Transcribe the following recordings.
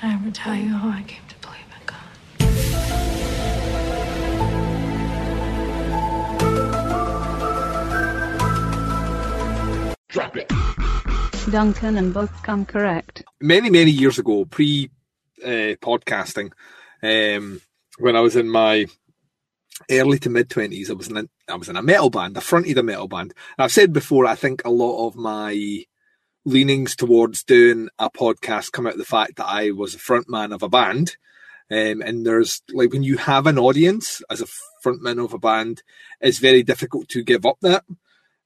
Did I ever tell you how I came to believe in God? Drop it. Duncan and Bo come correct. many many years ago, pre uh, podcasting, um, when I was in my early to mid twenties, I was in a, I was in a metal band. I fronted a metal band. And I've said before, I think a lot of my leanings towards doing a podcast come out of the fact that I was a frontman of a band. Um, and there's like when you have an audience as a frontman of a band, it's very difficult to give up that.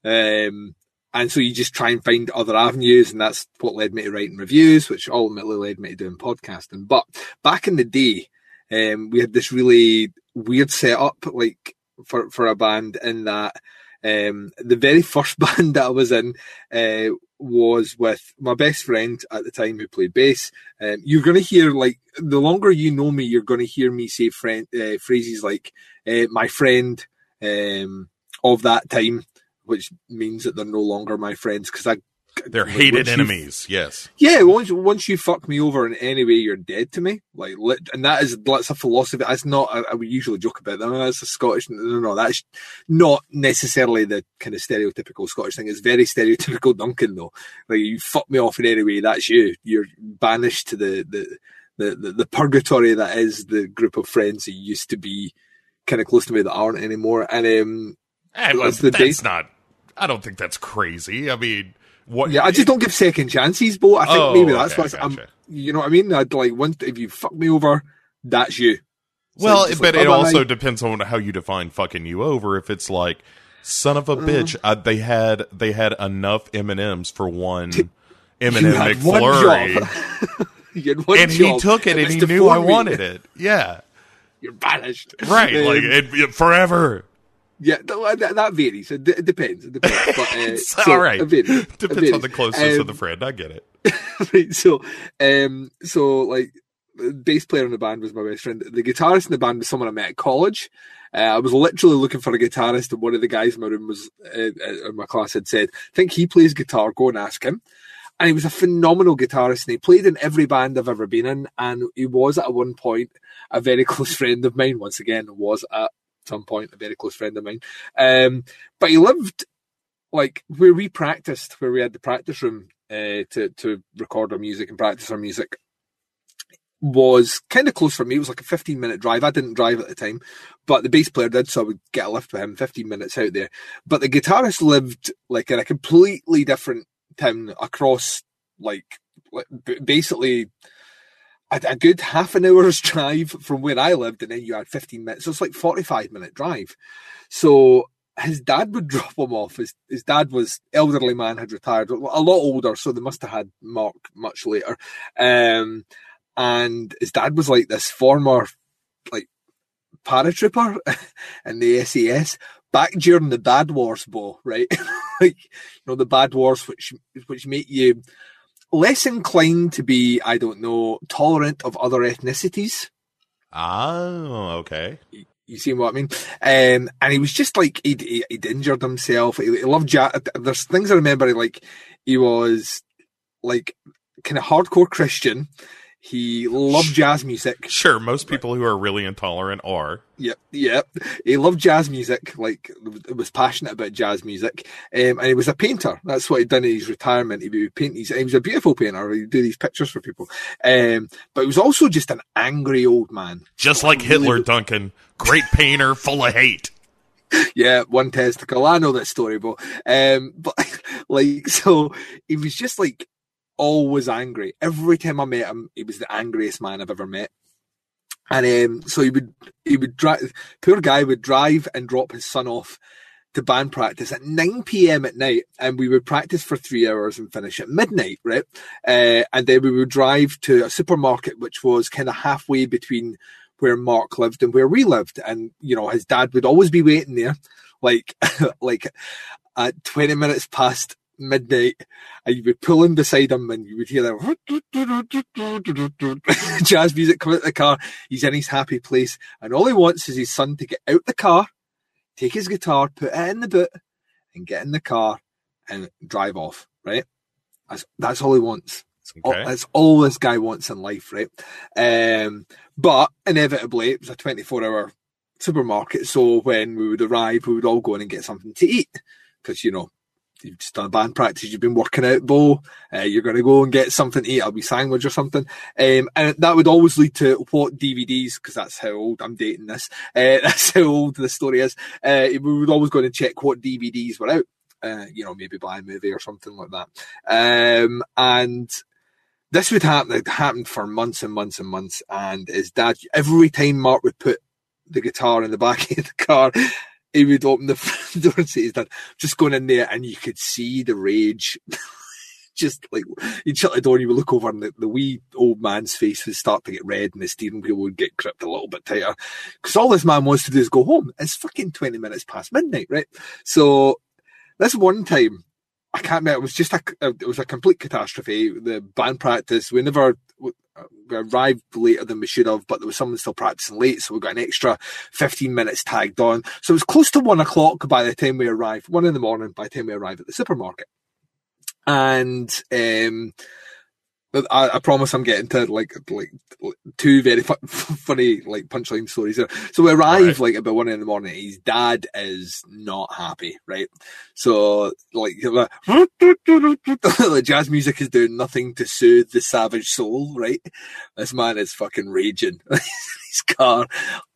Um, and so you just try and find other avenues, and that's what led me to writing reviews, which ultimately led me to doing podcasting. But back in the day, um, we had this really weird setup, like for for a band, in that um, the very first band that I was in uh, was with my best friend at the time who played bass. Um, you're going to hear like the longer you know me, you're going to hear me say friend, uh, phrases like uh, "my friend" um, of that time which means that they're no longer my friends because I They're hated once you- enemies. Yes. yeah, once once you fuck me over in any way, you're dead to me. Like, and that is that's a philosophy. That's not. I, I usually joke about that. That's a Scottish. No, no, no, that's not necessarily the kind of stereotypical Scottish thing. It's very stereotypical Duncan though. Like, you fuck me off in any way, that's you. You're banished to the the the the, the purgatory that is the group of friends who used to be kind of close to me that aren't anymore. And um, Eh, but That's the that's not. I don't think that's crazy. I mean, what? Yeah, I just don't give second chances, Bo. I think Oh, maybe that's okay, what I'm. gotcha. You know what I mean? I'd like once if you fuck me over, that's you. So Well, but like, it bye-bye. also depends on how you define fucking you over. If it's like son of a Mm. bitch, uh, they had they had enough M and M's for one M&M had one McFlurry, job. And he took it, and it's he knew I wanted it. Yeah, You're banished, right. Like it, it- forever. Yeah, th- that, that varies. It, d- it depends. It depends. But, uh, It's so all right. It varies. Depends varies. on the closeness Um, of the friend. I get it. right, so um so like the bass player in the band was my best friend the guitarist in the band was someone i met at college uh, i was literally looking for a guitarist and one of the guys in my room was uh, uh, in my class had said i think he plays guitar go and ask him and he was a phenomenal guitarist and he played in every band i've ever been in and he was at one point a very close friend of mine once again was at some point a very close friend of mine um but he lived like where we practiced, where we had the practice room uh, to to record our music and practice our music, was kind of close for me. It was like a fifteen minute drive. I didn't drive at the time, but the bass player did, so I would get a lift with him. Fifteen minutes out there, but the guitarist lived like in a completely different town across like, basically. A, a good half an hour's drive from where I lived, and then you had 15 minutes. So it's like 45 minute drive. So his dad would drop him off. His his dad was elderly man, had retired, a lot older, so they must have had Mark much later. Um, and his dad was like this former like paratrooper in the SAS back during the Bad Wars, Bo, right? like you know the Bad Wars, which which make you less inclined to be, I don't know, tolerant of other ethnicities. Oh, okay. You see what I mean? Um, and he was just like he'd, he- he'd injured himself. He, he loved jazz. There's things I remember. Like he was like kind of hardcore Christian. He loved jazz music. Sure, most people who are really intolerant are. Yep, yep. He loved jazz music. Like was passionate about jazz music. Um, and he was a painter. That's what he'd done in his retirement. He would paint. These, he was a beautiful painter. He'd do these pictures for people. Um, but he was also just an angry old man. Just like Hitler, Duncan. Great painter, full of hate. yeah, one testicle. I know that story, but um, but like, so he was just like always angry. Every time I met him, he was the angriest man I've ever met. And um, so he would he would drive. Poor guy would drive and drop his son off to band practice at 9 p.m. at night, and we would practice for three hours and finish at midnight, right? Uh, and then we would drive to a supermarket, which was kind of halfway between where Mark lived and where we lived. And you know, his dad would always be waiting there, like like at 20 minutes past midnight, and you would pull in beside him, and you would hear that jazz music come out the car. He's in his happy place, and all he wants is his son to get out the car, take his guitar, put it in the boot, and get in the car and drive off. Right? That's that's all he wants. all- Okay. That's all this guy wants in life, right? Um, but inevitably, it was a 24 hour supermarket. So when we would arrive, we would all go in and get something to eat. Because, you know, you've just done a band practice, you've been working out, Bo. Uh, you're going to go and get something to eat. I'll be sandwich or something. Um, and that would always lead to what DVDs, because that's how old I'm dating this. Uh, that's how old the story is. Uh, we would always go and check what DVDs were out. Uh, you know, maybe buy a movie or something like that. Um, and this would happen. It happened for months and months and months. And his dad, every time Mark would put the guitar in the back of the car, he would open the front door and say, "His dad, just going in there," and you could see the rage. Just like you'd shut the door and you would look over, and the, the wee old man's face would start to get red, and the steering wheel would get gripped a little bit tighter. Because all this man wants to do is go home. It's fucking 20 minutes past midnight, right? So this one time, I can't remember. It was just a, it was a complete catastrophe. The band practice, we never we arrived later than we should have, but there was someone still practicing late, so we got an extra 15 minutes tagged on. So it was close to one o'clock by the time we arrived, one in the morning by the time we arrived at the supermarket. And um, I, I promise I'm getting to like like two very fu- funny like punchline stories there. So we arrive Right. like about one in the morning. His dad is not happy, right? So like the jazz music is doing nothing to soothe the savage soul, right? This man is fucking raging. His car,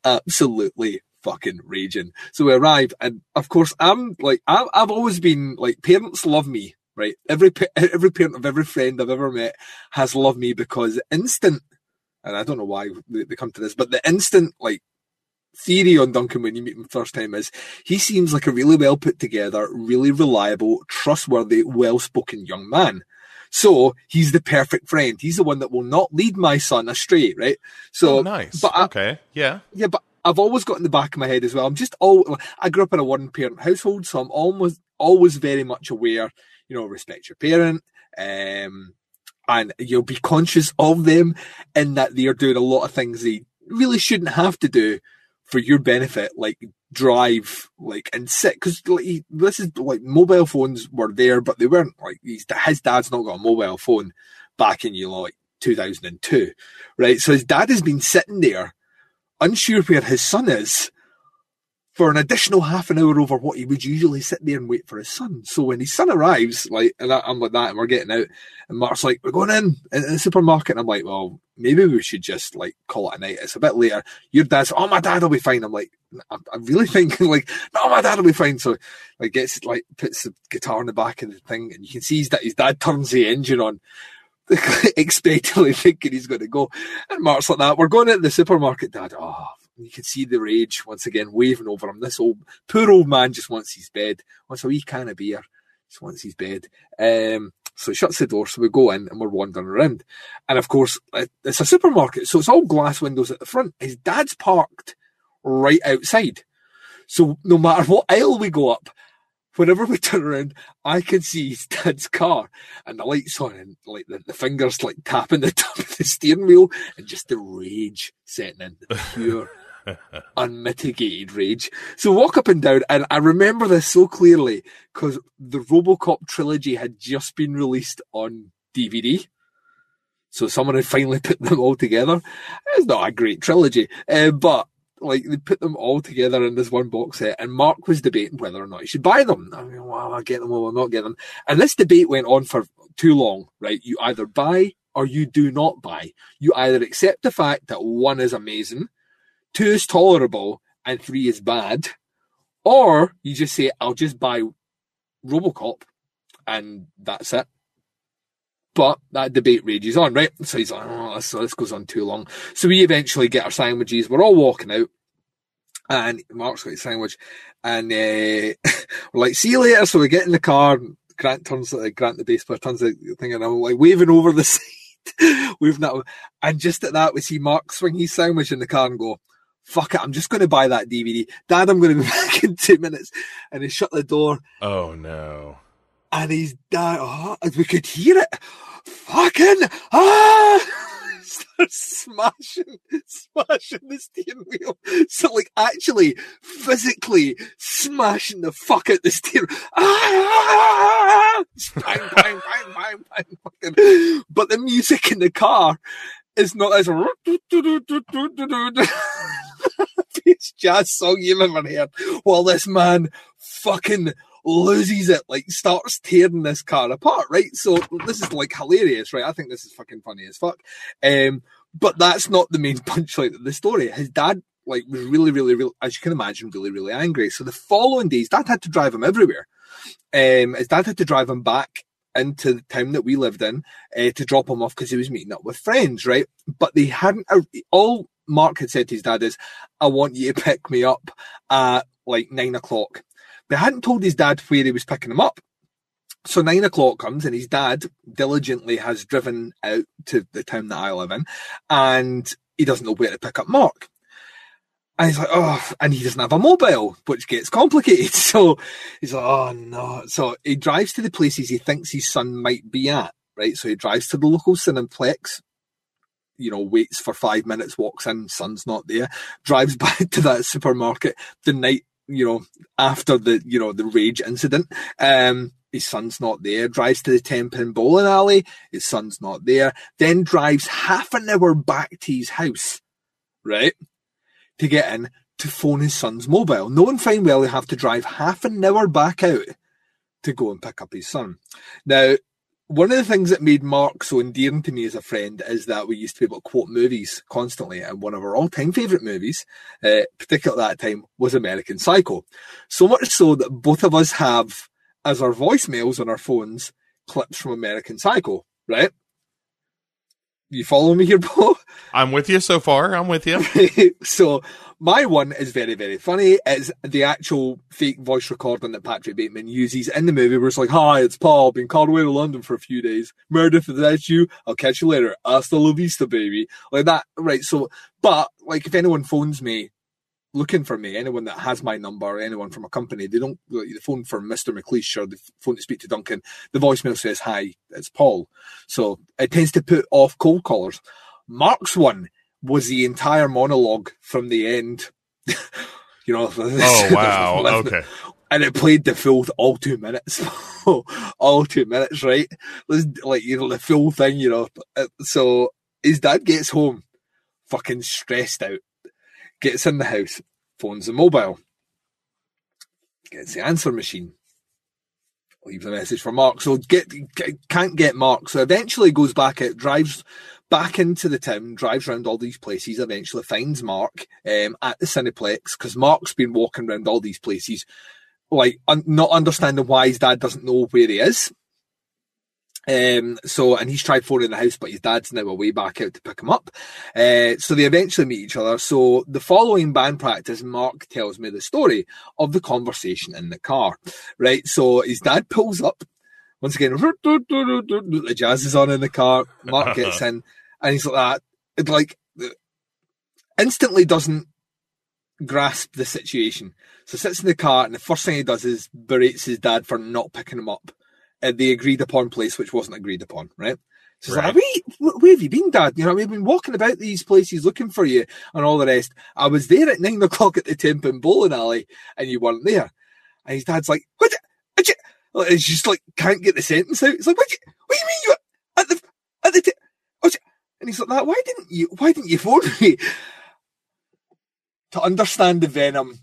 absolutely fucking raging. So we arrive, and of course, I'm like, I've, I've always been like, parents love me, right? Every every parent of every friend I've ever met has loved me because instant, and I don't know why they, they come to this, but the instant like theory on Duncan when you meet him first time is he seems like a really well put together, really reliable, trustworthy, well spoken young man. So he's the perfect friend. He's the one that will not lead my son astray, right? So oh, nice. but I- okay. Yeah. yeah, but I've always got in the back of my head as well. I'm just all I grew up in a one parent household, so I'm almost always very much aware, you know, respect your parent, um, and you'll be conscious of them in that they are doing a lot of things they really shouldn't have to do for your benefit, like drive, like and sit. Because like, this is like mobile phones were there, but they weren't like his, his dad's not got a mobile phone back in you know like 2002, right? So his dad has been sitting there unsure where his son is for an additional half an hour over what he would usually sit there and wait for his son. So when his son arrives, like, and I, I'm like that, and we're getting out, and Mark's like, "We're going in in the supermarket." And I'm like, "Well, maybe we should just like call it a night. It's a bit later." Your dad's, "Oh, my dad will be fine." I'm like, I'm, I'm really thinking like, "No, my dad will be fine." So like, gets like puts the guitar in the back of the thing, and you can see dad- his dad turns the engine on. expectantly thinking he's going to go. And Mark's like that. We're going into the supermarket, Dad. Oh, you can see the rage once again waving over him. This old poor old man just wants his bed. Wants a wee can of beer. Just wants his bed. Um, so he shuts the door. So we go in and we're wandering around. And of course, it's a supermarket, so it's all glass windows at the front. His dad's parked right outside. So no matter what aisle we go up, whenever we turn around, I can see his dad's car and the lights on and like the, the fingers like tapping the top of the steering wheel and just the rage setting in, the pure, unmitigated rage. So walk up and down, and I remember this so clearly because the Robocop trilogy had just been released on DVD. So someone had finally put them all together. It's not a great trilogy, uh, but like they put them all together in this one box set, and Mark was debating whether or not he should buy them. I mean, well, I'll get them, or I'll not get them. And this debate went on for too long, right? You either buy or you do not buy. You either accept the fact that one is amazing, two is tolerable, and three is bad, or you just say, I'll just buy Robocop, and that's it. But that debate rages on, right? So he's like, oh, this, this goes on too long. So we eventually get our sandwiches. We're all walking out, and Mark's got his sandwich, and uh, we're like, "See you later." So we get in the car. Grant turns, uh, Grant the bass player turns the thing, and I'm like waving over the side, that, and just at that we see Mark swing his sandwich in the car and go. Fuck it, I'm just going to buy that DVD. Dad, I'm going to be back in two minutes. And he shut the door, Oh no. and his dad, oh, and we could hear it. Fucking, ah! starts smashing, smashing the steering wheel. So like actually physically smashing the fuck out the steering. Ah! Bang, bang, bang, bang, bang, fucking. But the music in the car is not as it's jazz song you've ever heard. While this man fucking loses it, like starts tearing this car apart, right? So this is like hilarious, right? I think this is fucking funny as fuck. Um, but that's not the main punchline of the story. His dad like was really, really, really, as you can imagine, really, really angry. So the following days, dad had to drive him everywhere. Um, his dad had to drive him back into the town that we lived in uh, to drop him off because he was meeting up with friends, right? But they hadn't. All Mark had said to his dad is, "I want you to pick me up at like nine o'clock." They hadn't told his dad where he was picking him up. So nine o'clock comes and his dad diligently has driven out to the town that I live in and he doesn't know where to pick up Mark. And he's like, oh, and he doesn't have a mobile, which gets complicated. So he's like, oh no. So he drives to the places he thinks his son might be at, right? So he drives to the local Cineplex, you know, waits for five minutes, walks in, son's not there, drives back to that supermarket the night, you know, after the, you know, the rage incident. Um, his son's not there, drives to the 10 pin bowling alley, his son's not there, then drives half an hour back to his house, right? To get in to phone his son's mobile. Knowing fine well he have to drive half an hour back out to go and pick up his son. Now, one of the things that made Mark so endearing to me as a friend is that we used to be able to quote movies constantly, and one of our all-time favourite movies, uh, particularly at that time, was American Psycho. So much so that both of us have, as our voicemails on our phones, clips from American Psycho, right? You follow me here, Bo? I'm with you so far. I'm with you. so my one is very, very funny. It's the actual fake voice recording that Patrick Bateman uses in the movie where it's like, Hi, it's Paul, been called away to London for a few days. Meredith, if that's you, I'll catch you later. Hasta la vista, baby. Like that, right? So, but like if anyone phones me looking for me, anyone that has my number, anyone from a company, they don't like, the phone for Mr. McLeish or the phone to speak to Duncan. The voicemail says, "Hi, it's Paul." So it tends to put off cold callers. Mark's one was the entire monologue from the end. you know. Oh wow! okay. And it played the full all two minutes, all two minutes, right? Like you know the full thing, you know. Uh, so his dad gets home, fucking stressed out gets in the house, phones the mobile, gets the answer machine, leaves a message for Mark. So get, get can't get Mark. So eventually goes back out, drives back into the town, drives around all these places, eventually finds Mark um, at the Cineplex because Mark's been walking around all these places, like un- not understanding why his dad doesn't know where he is. Um, so, and he's tried phoning the house, but his dad's now away back out to pick him up. Uh, so they eventually meet each other. So the following band practice, Mark tells me the story of the conversation in the car, right? So his dad pulls up once again, the jazz is on in the car. Mark gets in and he's like that. It like instantly doesn't grasp the situation. So sits in the car and the first thing he does is berates his dad for not picking him up at the agreed upon place, which wasn't agreed upon, right? So right. like, where, where have you been, Dad? You know, we've been walking about these places looking for you and all the rest. I was there at nine o'clock at the Ten Pin Bowling Alley and you weren't there. And his dad's like, what? You, like, it's just like, can't get the sentence out. It's like, what, you, what do you mean you were at the, at the, t- oh, and he's like, that, why didn't you, why didn't you phone me? To understand the venom,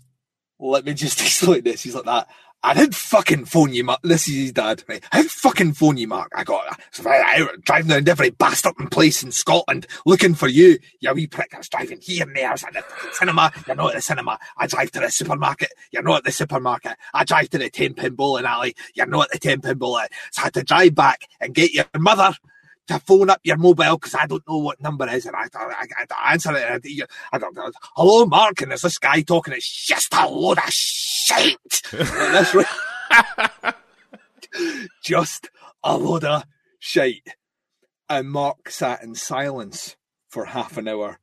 let me just explain this. He's like that. I did fucking phone you, Mark. This is his dad, right? I did fucking phone you, Mark. I got I, driving around every bastard in place in Scotland looking for you. You wee prick. I was driving here and there. I was at the cinema. You're not at the cinema. I drive to the supermarket. You're not at the supermarket. I drive to the 10 pin bowling alley. You're not at the 10 pin bowling. alley. So I had to drive back and get your mother to phone up your mobile because I don't know what number is, and I, I, I, answer it. I, I, I, Hello, Mark, and there's this guy talking. It's just a load of shit. That's right. just a load of shite. And Mark sat in silence for half an hour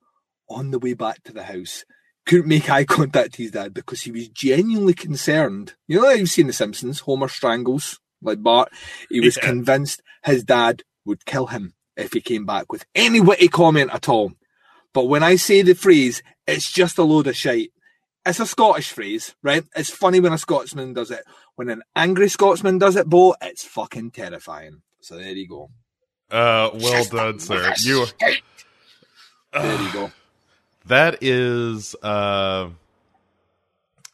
on the way back to the house. Couldn't make eye contact with his dad because he was genuinely concerned. You know, you've seen The Simpsons, Homer strangles like Bart. He was yeah. convinced his dad would kill him if he came back with any witty comment at all. But when I say the phrase, it's just a load of shite. It's a Scottish phrase, right? It's funny when a Scotsman does it. When an angry Scotsman does it, Bo, it's fucking terrifying. So there you go. Uh, well done, sir. You There you go. that is uh,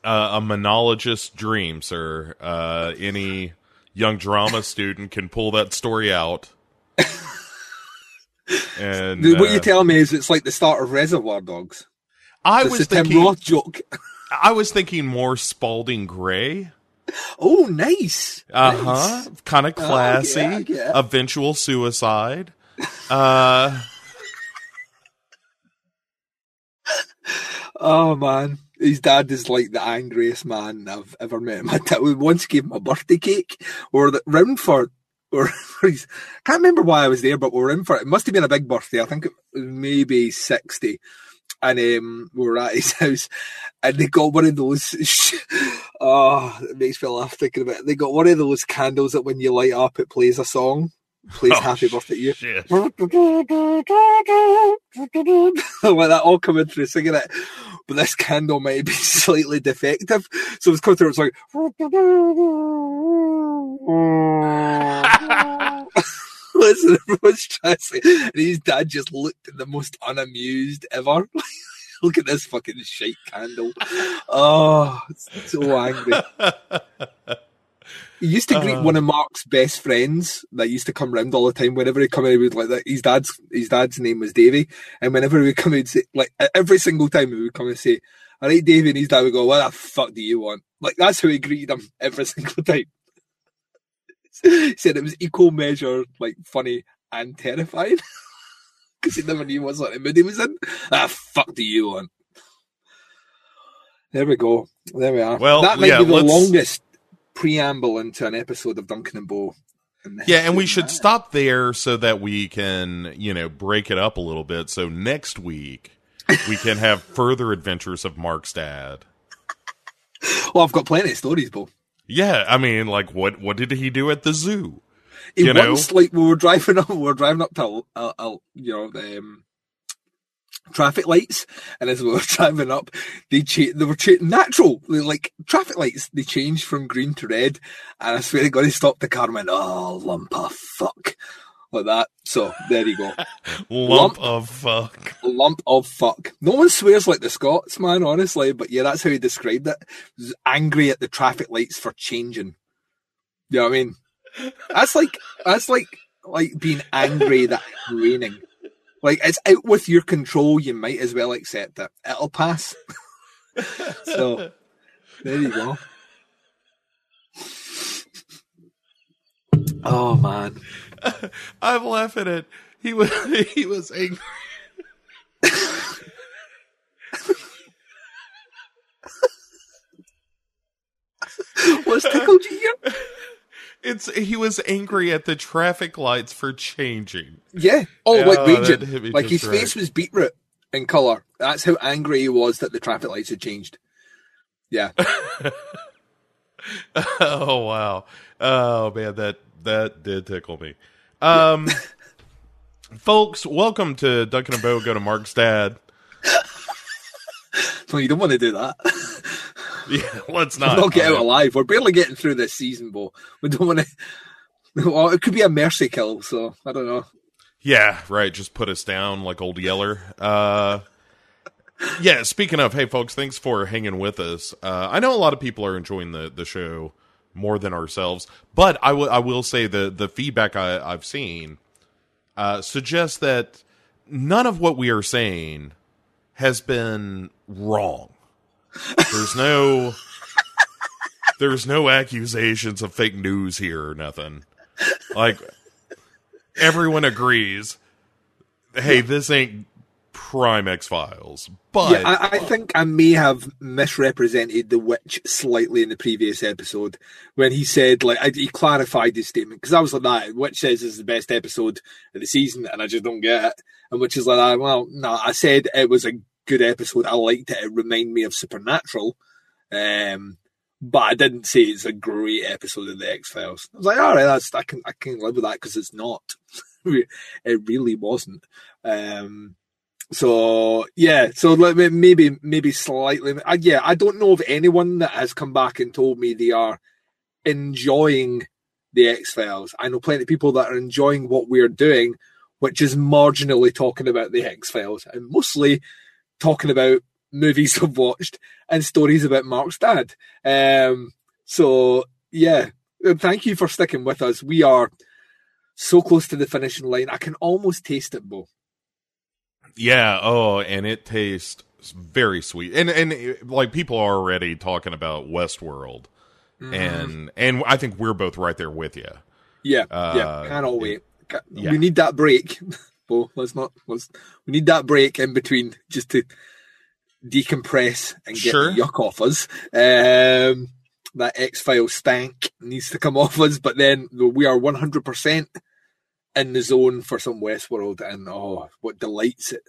uh, a monologist's dream, sir. Uh, any young drama student can pull that story out. And what uh, you tell me is it's like the start of Reservoir Dogs. I It's was Tim thinking, joke. I was thinking more Spalding Gray. Oh, nice. Uh huh. Kind of Oh, classy. yeah, yeah. Eventual suicide. Uh, Oh man, his dad is like the angriest man I've ever met. My dad we once gave him a birthday cake, or the round for, or his, can't remember why I was there, but we were in for it. It must have been a big birthday. I think it was maybe sixty, and um, we were at his house, and they got one of those. oh, it makes me laugh thinking about it. They got one of those candles that when you light up, it plays a song, plays Oh, "Happy Birthday to You." like that all coming through singing it. But this candle might be slightly defective. So it's coming through, it's like Listen, everyone's trying to say, and his dad just looked the most unamused ever. Look at this fucking shite candle. Oh, it's so angry. He used to greet Uh. one of Mark's best friends that used to come round all the time. Whenever he come in, he would like that. His dad's his dad's name was Davy, and whenever he would come in, say, like every single time he would come and say, "All right, Davy," and his dad would go, "What the fuck do you want?" Like that's how he greeted him every single time. He said it was equal measure, like funny and terrifying, because he never knew what sort of mood he was in. Ah, fuck do you want? There we go. There we are. Well, that might yeah, be the let's- longest preamble into an episode of Duncan and Bo. Yeah, and we should man. stop there so that we can, you know, break it up a little bit. So next week we can have further adventures of Mark's dad. Well, I've got plenty of stories, Bo. Yeah, I mean, like what what did he do at the zoo? He You know? once, like, we were driving up, we were driving up to, uh, uh, you know, the um, traffic lights, and as we were driving up, they cha- they were cha- natural, like traffic lights. They changed from green to red, and I swear to God, he stopped the car and went, "Oh, lump of fuck," like that. So there you go, Lump, Lump. of fuck. lump of fuck. No one swears like the Scots, man, honestly, but yeah, that's how he described it. He angry at the traffic lights for changing. You know what I mean? That's like that's like like being angry that it's raining. Like it's out with your control. You might as well accept it. It'll pass. so there you go. Oh man. I'm laughing at he was he was angry. What's tickled you? It's he was angry at the traffic lights for changing. Yeah. Oh, Yeah, like raging. Like his right. face was beetroot in colour. That's how angry he was that the traffic lights had changed. Yeah. oh wow. Oh man, that that did tickle me. Um folks, welcome to Duncan and Bo go to Mark's dad. No, you don't want to do that. Yeah, let's We'll not. not get out alive. We're barely getting through this season, Bo. We don't want to. Well, it could be a mercy kill, so I don't know. Yeah, right. Just put us down like old Yeller. Uh, yeah. Speaking of, hey folks, thanks for hanging with us. Uh, I know a lot of people are enjoying the the show more than ourselves, but I will I will say the the feedback I, I've seen uh, suggests that none of what we are saying has been wrong. There's no there's no accusations of fake news here or nothing. Like everyone agrees. Hey, this ain't prime X Files, but yeah, I, I think I may have misrepresented the witch slightly in the previous episode when he said, like, I, he clarified his statement because I was like, that witch says is the best episode of the season, and I just don't get it. And which is like, ah, well, no, I said it was a good episode. I liked it. It reminded me of Supernatural. Um, but I didn't say it's a great episode of the X Files. I was like, all right, that's I can I can live with that because it's not. it really wasn't. Um, so yeah, so maybe maybe slightly. I, yeah, I don't know of anyone that has come back and told me they are enjoying the X Files. I know plenty of people that are enjoying what we're doing, which is marginally talking about the X Files and mostly talking about movies I've watched and stories about Mark's dad. Um, so yeah, thank you for sticking with us. We are so close to the finishing line. I can almost taste it, Bo. Yeah. Oh, and it tastes very sweet. And and like people are already talking about Westworld, Mm-hmm. and and I think we're both right there with you. Yeah, Uh, yeah, cannot it- wait. Yeah. We need that break. Bo, let's not. Let's. We need that break in between just to decompress and get Sure. yuck off us. Um, that X File stank needs to come off us, but then we are one hundred percent in the zone for some Westworld, and oh, what delights it!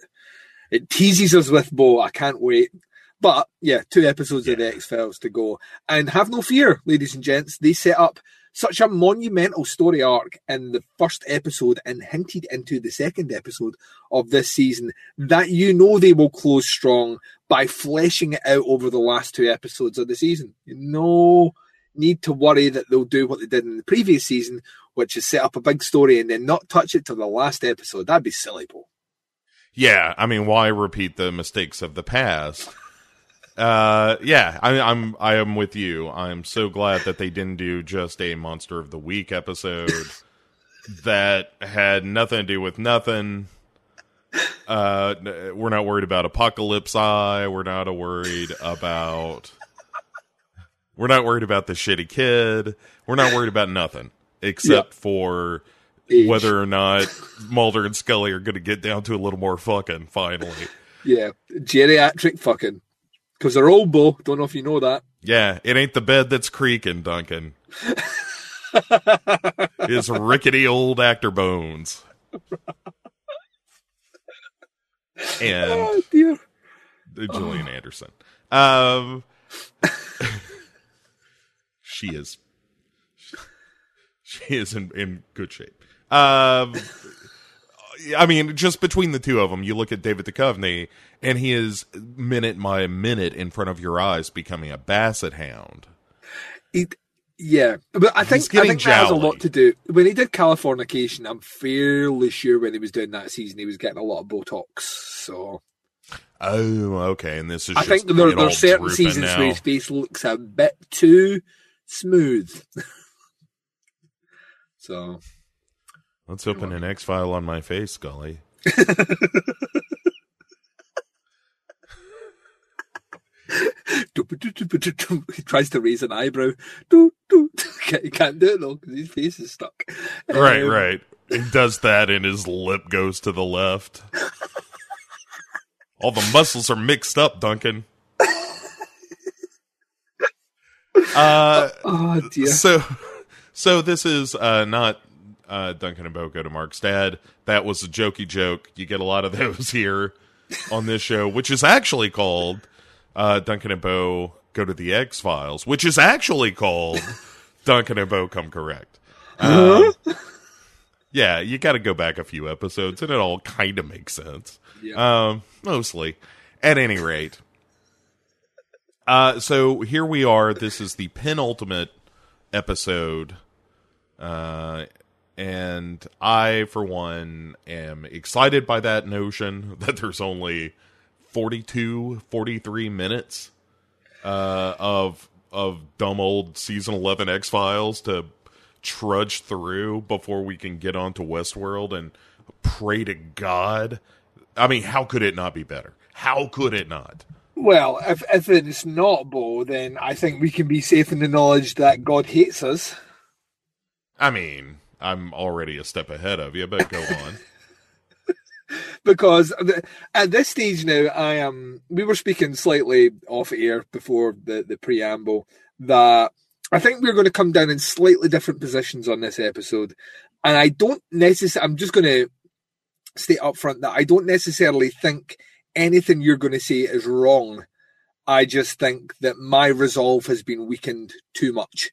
It teases us with Bo. I can't wait. But yeah, two episodes of the X Files to go, and have no fear, ladies and gents. They set up such a monumental story arc in the first episode and hinted into the second episode of this season that you know they will close strong by fleshing it out over the last two episodes of the season. No need to worry that they'll do what they did in the previous season, which is set up a big story and then not touch it till the last episode. That'd be silly, Paul. Yeah, I mean, why repeat the mistakes of the past? Uh, yeah, I, I'm I am with you. I'm so glad that they didn't do just a monster of the week episode that had nothing to do with nothing. Uh, we're not worried about Apocalypse Eye. We're not worried about. We're not worried about the shitty kid. We're not worried about nothing except for Age. whether or not Mulder and Scully are going to get down to a little more fucking finally. Yeah, geriatric fucking. Because they're old, Bo. Don't know if you know that. Yeah, it ain't the bed that's creaking, Duncan. it's rickety old actor bones. And Oh, dear. Gillian Anderson. Um, she is, she is in, in good shape. Um, I mean, just between the two of them, you look at David Duchovny, and he is minute by minute in front of your eyes becoming a basset hound. He, yeah, but I think I think that has a lot to do when he did Californication. I'm fairly sure when he was doing that season, he was getting a lot of Botox. So Oh, okay. And this is I think there, there are certain seasons now. where his face looks a bit too smooth. so Let's open an X file on my face, Scully. he tries to raise an eyebrow. Do, do. He can't do it though because his face is stuck. Right, Um, right. He does that, and his lip goes to the left. All the muscles are mixed up, Duncan. Uh, Oh dear. so, so this is uh, not uh, Duncan and Bo go to Mark's dad. That was a jokey joke. You get a lot of those here on this show, which is actually called uh, Duncan and Bo go to the X Files, which is actually called Duncan and Bo come correct. Um, yeah, you got to go back a few episodes, and it all kind of makes sense. Yeah. Um, mostly. At any rate. Uh, so here we are. This is the penultimate episode. Uh, and I, for one, am excited by that notion that there's only 42, 43 minutes uh, of of dumb old season 11 X Files to trudge through before we can get onto Westworld and pray to God. I mean, how could it not be better? How could it not? Well, if if it's not Bo, then I think we can be safe in the knowledge that God hates us. I mean, I'm already a step ahead of you, but go on. because at this stage now, I am. We were speaking slightly off air before the the preamble that I think we're going to come down in slightly different positions on this episode, and I don't necessarily. I'm just going to state up front that I don't necessarily think anything you're going to say is wrong. I just think that my resolve has been weakened too much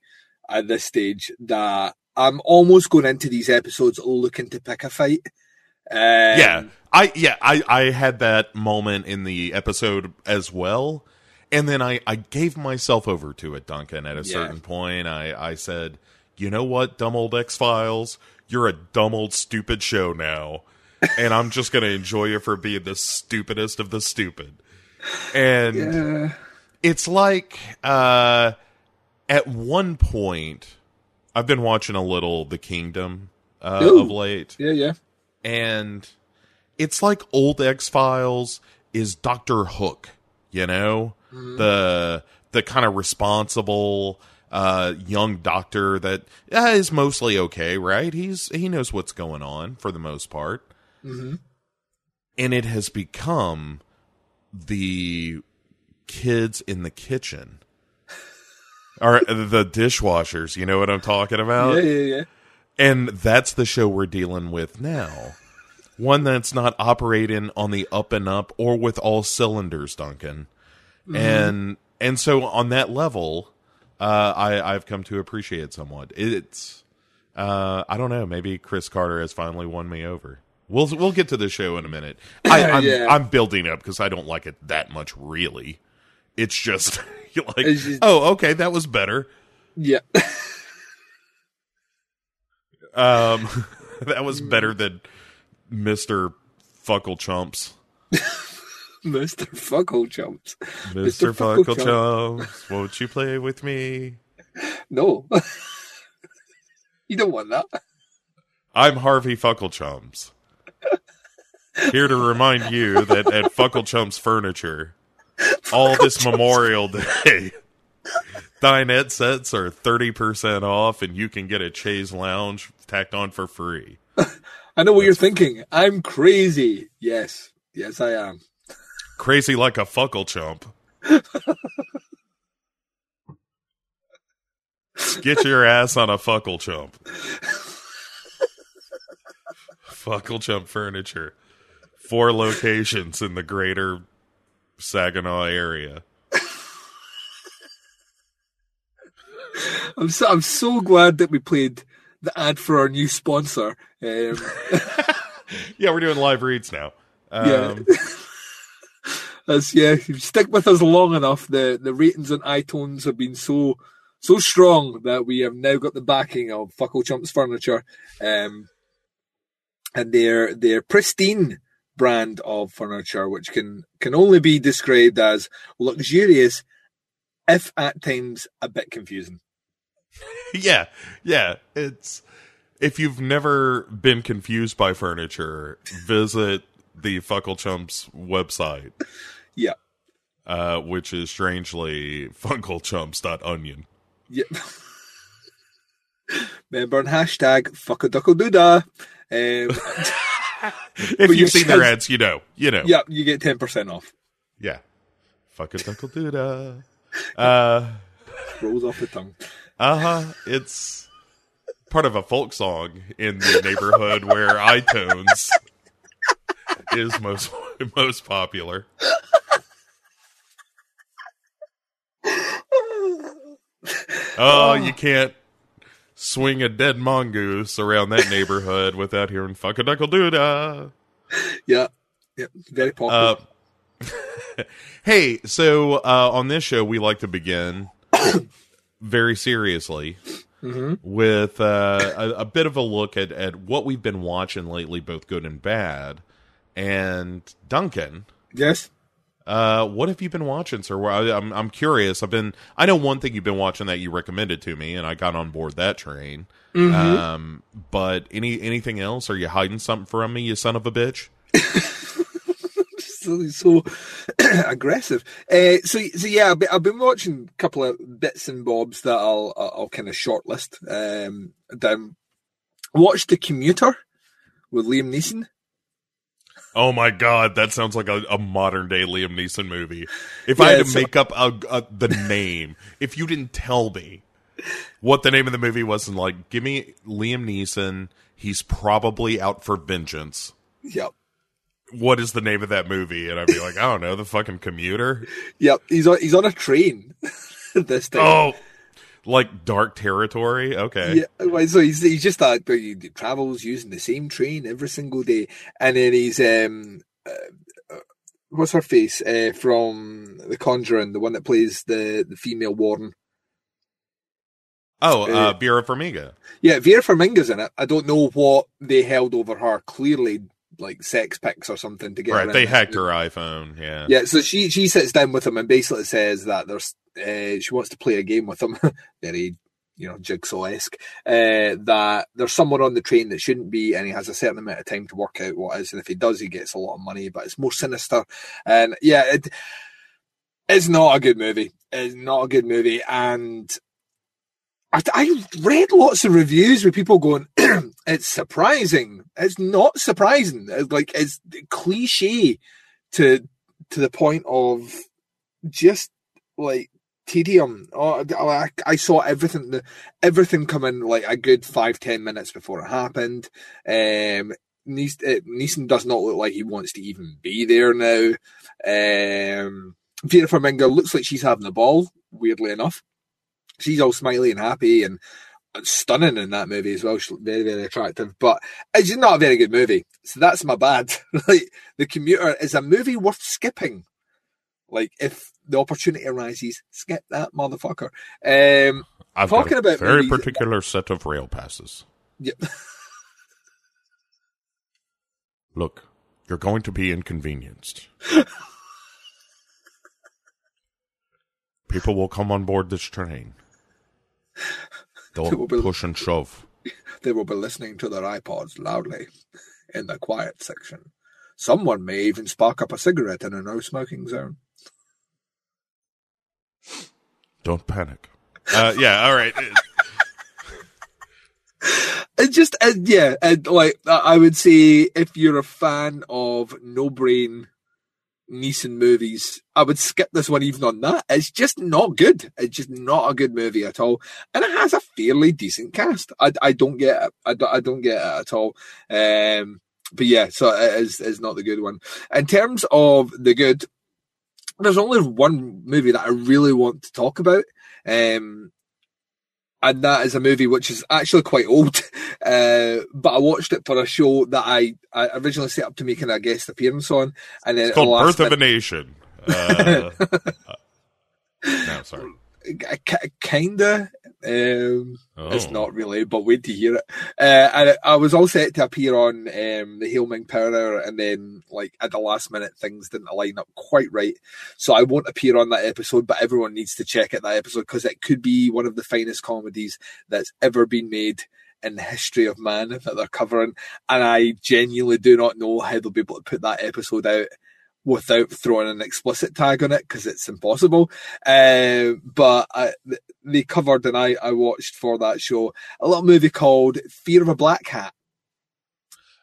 at this stage that I'm almost going into these episodes looking to pick a fight. Um, yeah, I yeah I I had that moment in the episode as well, and then I I gave myself over to it, Duncan. At a Yeah. certain point, I I said, you know what, dumb old X Files, you're a dumb old stupid show now, and I'm just gonna enjoy you for being the stupidest of the stupid, and Yeah. it's like uh at one point I've been watching a little The Kingdom uh, of late yeah, yeah. and it's like old X Files is Doctor Hook, you know, the the kind of responsible uh, young doctor that uh, is mostly okay, right? He's he knows what's going on for the most part, hmm and it has become the kids in the kitchen. Or the dishwashers, you know what I'm talking about? yeah, yeah, yeah. And that's the show we're dealing with now. One that's not operating on the up and up or with all cylinders, Duncan. And and so on that level, uh, I I've come to appreciate it somewhat. It's uh, I don't know. Maybe Chris Carter has finally won me over. We'll we'll get to the show in a minute. I, I'm Yeah. I'm building up because I don't like it that much. Really, it's just you're like, It's just- oh, okay, that was better. Yeah. Um, that was better than Mister Fuckle Chumps. Mr. Fuckle Chumps. Mister Fuckle Fuckle Chumps, won't you play with me? No. you don't want that. I'm Harvey Fuckle Chumps. Here to remind you that at Fuckle Chumps Furniture, all this Memorial Day, dinette sets are 30% off and you can get a chaise lounge tacked on for free. I know what you're thinking. I'm crazy. Yes. Yes, I am. Crazy like a Fuckle Chump. Get your ass on a Fuckle Chump. Fuckle Chump Furniture. Four locations in the greater Saginaw area. I'm so, I'm so glad that we played the ad for our new sponsor. Um, Yeah, we're doing live reads now. Yeah. Um, as yeah, if you stick with us long enough, the, the ratings on iTunes have been so so strong that we have now got the backing of Fuckle Chumps Furniture, um, and their their pristine brand of furniture, which can can only be described as luxurious, if at times a bit confusing. yeah, yeah. It's if you've never been confused by furniture, visit the Fuckle Chumps website, Yeah, uh, which is strangely funklechumps.onion. yeah. Remember on hashtag fuck a duckle doodah. Um, If you you've seen their ads, you know. You know. yeah, you get ten percent off. Yeah. Fuck a duckle doodah. Uh Rolls off the tongue. uh-huh. It's part of a folk song in the neighborhood where iTunes is most most popular. Oh, you can't swing a dead mongoose around that neighborhood without hearing fuck a duckle doodah. Yeah, yeah, very popular. Uh, hey, so uh, on this show, we like to begin very seriously with uh, a, a bit of a look at, at what we've been watching lately, both good and bad. And Duncan, yes. Uh, what have you been watching, sir? Well, I, I'm I'm curious. I've been I know one thing you've been watching that you recommended to me, and I got on board that train. Um, but any anything else? Are you hiding something from me, you son of a bitch? so, so aggressive. Uh, so, so yeah, I've been, I've been watching a couple of bits and bobs that I'll I'll, I'll kind of shortlist. Um, down. Watched the Commuter with Liam Neeson. Oh my god, that sounds like a, a modern day Liam Neeson movie. If I had to make up a, a, the name, if you didn't tell me what the name of the movie was, and like, give me Liam Neeson, he's probably out for vengeance. Yep, What is the name of that movie? And I'd be like, I don't know, the fucking commuter. yep. He's on he's on a train this time. Oh, like dark territory. Okay. Yeah, so he's he's just that but he travels using the same train every single day, and then he's um, uh, uh, what's her face uh, from The Conjuring, the one that plays the the female Warren. Oh, Uh, uh, Vera Farmiga. Yeah, Vera Farmiga's in it. I don't know what they held over her. Clearly, like sex pics or something to get. Right. They hacked her iPhone. Yeah. Yeah, so she she sits down with him and basically says that there's uh, she wants to play a game with him, very you know jigsaw esque. Uh, that there's someone on the train that shouldn't be, and he has a certain amount of time to work out what is, and if he does, he gets a lot of money. But it's more sinister, and yeah, it, it's not a good movie. It's not a good movie, and. I, I read lots of reviews with people going, "It's surprising." It's not surprising. It's like it's cliche to to the point of just like tedium. Oh, I, I saw everything, everything come in like a good five ten minutes before it happened. Um, uh, Neeson does not look like he wants to even be there now. Um, Vera Farmiga looks like she's having the ball. Weirdly enough, she's all smiley and happy and stunning in that movie as well. She's very, very attractive, but it's not a very good movie. So that's my bad. like the commuter is a movie worth skipping. Like if the opportunity arises, skip that motherfucker. Um, I've Talking got a about very particular set of rail passes. yeah. Look, you're going to be inconvenienced. People will come on board this train. They'll be, will- push and shove. they will be listening to their iPods loudly in the quiet section. Someone may even spark up a cigarette in a no smoking zone. Don't panic. Uh, yeah, all right. It just, uh, yeah, and like I I would say, if you're a fan of no brain Neeson movies, I would skip this one even on that. It's just not good. It's just not a good movie at all, and it has a fairly decent cast. I, I don't get it. I don't, I don't get it at all. Um, but yeah, so it is is not the good one. In terms of the good, there's only one movie that I really want to talk about. Um, and that is a movie which is actually quite old. Uh, but I watched it for a show that I, I originally set up to making a guest appearance on, and then It's called the Birth of a Nation. Uh, uh, no, sorry. K- kinda. Um, Oh. It's not really, but wait to hear it. Uh, and I was all set to appear on um, the Hail Ming Power, and then like at the last minute, things didn't line up quite right. So I won't appear on that episode, but everyone needs to check out that episode because it could be one of the finest comedies that's ever been made in the history of man that they're covering. And I genuinely do not know how they'll be able to put that episode out without throwing an explicit tag on it because it's impossible. Uh, but I, they covered and I, I watched for that show a little movie called Fear of a Black Hat.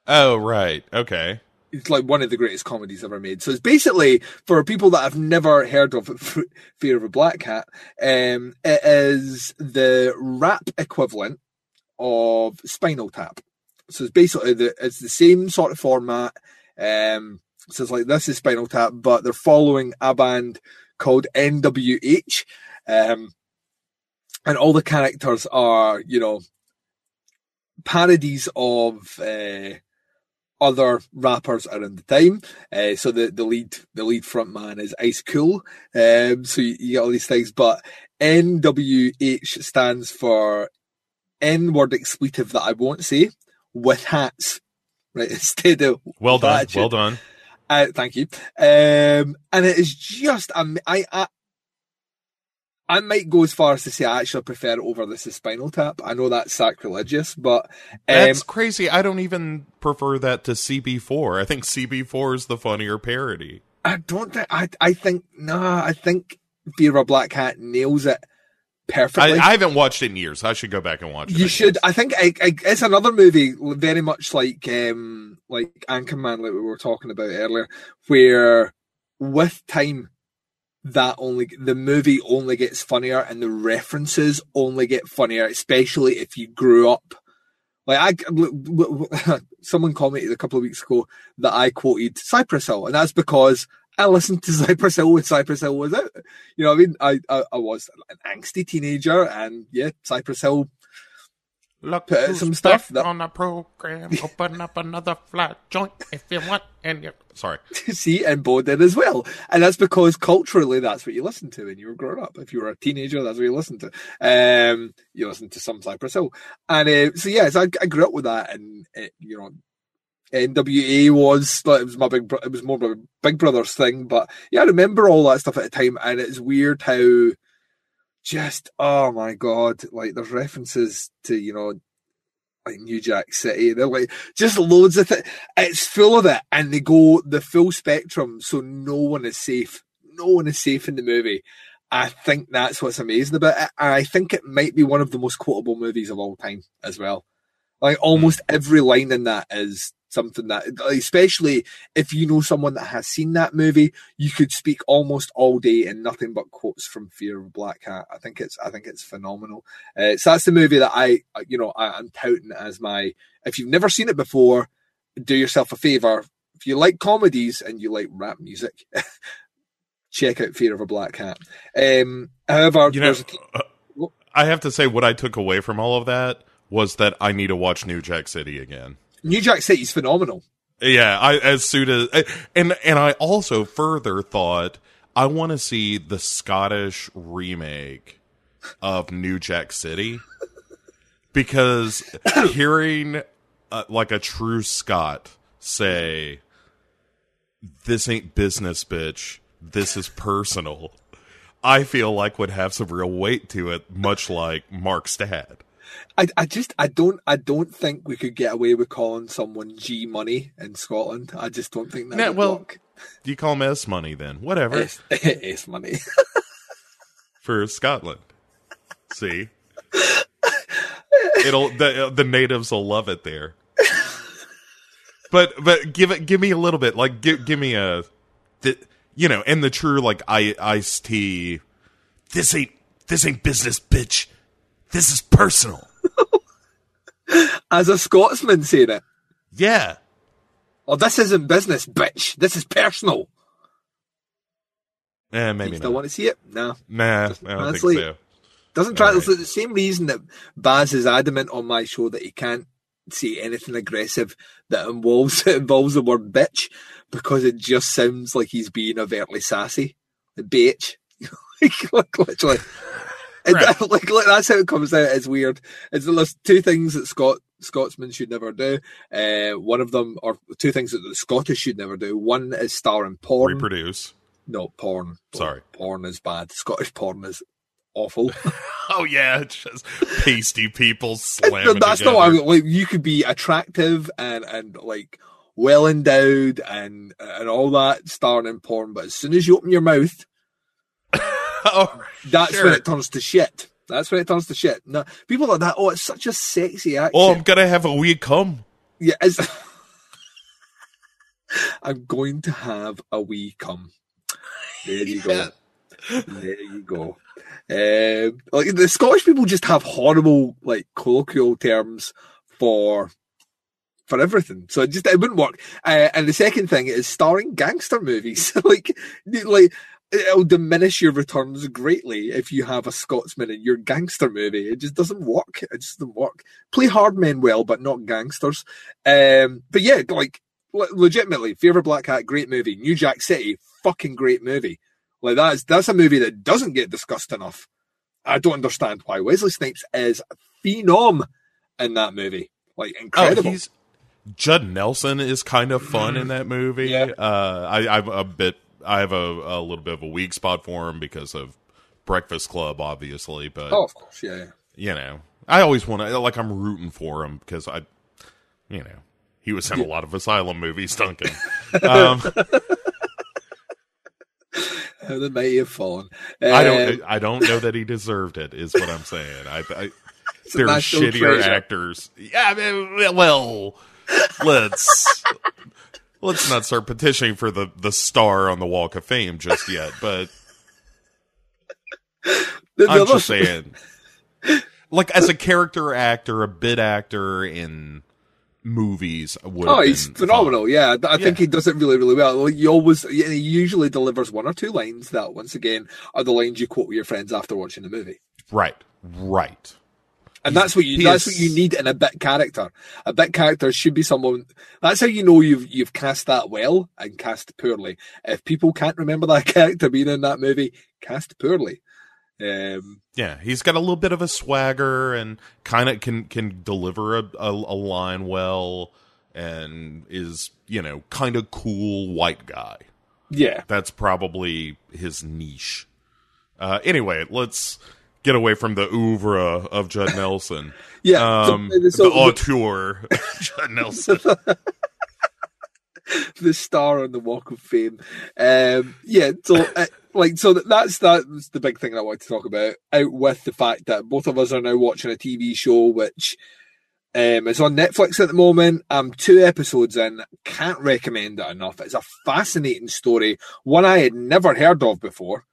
Oh, right. Okay. It's like one of the greatest comedies ever made. So it's basically for people that have never heard of Fear of a Black Hat. Um, it is the rap equivalent of Spinal Tap. So it's basically the it's the same sort of format. Um, so it's like this is Spinal Tap, but they're following a band called NWH. Um, and all the characters are, you know, parodies of uh, other rappers around the time. Uh, so the, the lead the lead front man is Ice Cold. Um, so you, you get all these things, but NWH stands for N word expletive that I won't say with hats. Right, instead of Well done. Well done. Uh, thank you. Um, and it is just, um, I, I, I might go as far as to say I actually prefer it over this is Spinal Tap. I know that's sacrilegious, but um, That's crazy. I don't even prefer that to CB4. I think CB4 is the funnier parody. I don't think I. I think nah. I think Fear of a Black Hat nails it perfectly. I haven't watched it in years. I should go back and watch it. you I should. guess. I think I, I, it's another movie, very much like um, like Anchorman, like we were talking about earlier, where with time that only the movie only gets funnier and the references only get funnier, especially if you grew up. Like I, someone commented a couple of weeks ago that I quoted Cypress Hill, and that's because I listened to Cypress Hill when Cypress Hill was out. You know I mean? I, I, I was an angsty teenager, and yeah, Cypress Hill Look Put out some stuff that- on the program. Open up another flat joint if you want. And you sorry, see, and Bo did as well. And that's because culturally, that's what you listened to when you were growing up. If you were a teenager, that's what you listened to. Um, you listened to some Cypress Hill. And uh, so, yes, I, I grew up with that. And, uh, you know, NWA was like, it was my big, bro- it was more of a Big Brother's thing. But yeah, I remember all that stuff at the time. And it's weird how just, oh my God, like there's references to, you know, like New Jack City. They're like just loads of it. It's full of it, and they go the full spectrum, so no one is safe. No one is safe in the movie. I think that's what's amazing about it. And I think it might be one of the most quotable movies of all time as well. Like almost hmm. every line in that is something that, especially if you know someone that has seen that movie, you could speak almost all day in nothing but quotes from Fear of a Black Cat. I think it's, I think it's phenomenal. Uh, so that's the movie that I, you know, I, I'm touting as my. If you've never seen it before, do yourself a favor. If you like comedies and you like rap music, check out Fear of a Black Cat. Um, however, you know, a uh, I have to say what I took away from all of that was that I need to watch New Jack City again. New Jack City's phenomenal. Yeah, I as soon as and and I also further thought I want to see the Scottish remake of New Jack City. Because hearing uh, like a true Scot say this ain't business bitch. This is personal I feel like would have some real weight to it much like Mark's dad I, I just I don't I don't think we could get away with calling someone G Money in Scotland. I just don't think that Nah, well, work. You call him S money then? Whatever. S, S Money. for Scotland. See, it'll the uh, the natives will love it there. But but give it give me a little bit like give give me a, the, you know, and the true like I Ice-T. This ain't this ain't business, bitch. This is personal. As a Scotsman saying it. Yeah, Oh, this isn't business, bitch. This is personal. eh, You maybe still not. want to see it? Nah. Nah, I don't think Honestly, so. Doesn't try. Alright. It's the same reason that Baz is adamant on my show that he can't say anything aggressive that involves involves the word bitch because it just sounds like he's being overtly sassy. The bitch, like literally. And Right. like, like that's how it comes out. It's weird. It's there's two things that Scot Scotsmen should never do. Uh, one of them, or two things that the Scottish should never do. One is star in porn. Reproduce. no, porn. Sorry. porn is bad. Scottish porn is awful. Oh yeah, it's just pasty people slamming. That's together. not I mean. Like you could be attractive and and like well endowed and and all that starring in porn, but as soon as you open your mouth, oh, that's Sure. when it turns to shit. That's when it turns to shit. No, people like that. Oh, it's such a sexy accent. oh, I'm gonna have a wee cum. yeah, it's, I'm going to have a wee cum. There you go. There you go. Um, like the Scottish people just have horrible, like colloquial terms for for everything. So it just it wouldn't work. Uh, and the second thing is starring gangster movies. like like it'll diminish your returns greatly if you have a Scotsman in your gangster movie. It just doesn't work. It just doesn't work. Play hard men well, but not gangsters. Um, but yeah, like legitimately, a Black Cat, great movie. New Jack City, fucking great movie. Like that's that's a movie that doesn't get discussed enough. I don't understand why Wesley Snipes is phenom in that movie. Like Oh, incredible. he's Judd Nelson is kind of fun in that movie. Yeah. Uh, I, I'm a bit. I have a, a little bit of a weak spot for him because of Breakfast Club, obviously. But oh, of course, yeah. yeah. you know, I always want to like I'm rooting for him because I, you know, he was in a lot of asylum movies, Duncan. um, the mighty have fallen. I don't. I don't know that he deserved it. Is what I'm saying. I. I are shittier treasure. actors. Yeah. I mean, well, let's let's not start petitioning for the the star on the Walk of Fame just yet. But I'm just saying, like as a character actor, a bit actor in movies would. Oh, he's phenomenal. fun. Yeah, I think Yeah. he does it really, really well. Like, he always, he usually delivers one or two lines that, once again, are the lines you quote with your friends after watching the movie. Right, right. And that's what you that's what you need in a bit character. A bit character should be someone that's how you know you've you've cast that well and cast poorly. If people can't remember that character being in that movie, cast poorly. Um Yeah, he's got a little bit of a swagger and kind of can can deliver a, a, a line well, and is you know kind of cool white guy. yeah. That's probably his niche. Uh, anyway, let's get away from the oeuvre of Judd Nelson. Yeah. um, so the the- auteur, Judd Nelson. the star on the Walk of Fame. Um, yeah, so uh, like so that, that's that's the big thing that I want to talk about. Out with the fact that both of us are now watching a TV show which um, is on Netflix at the moment. I'm two episodes in. Can't recommend it enough. It's a fascinating story, one I had never heard of before.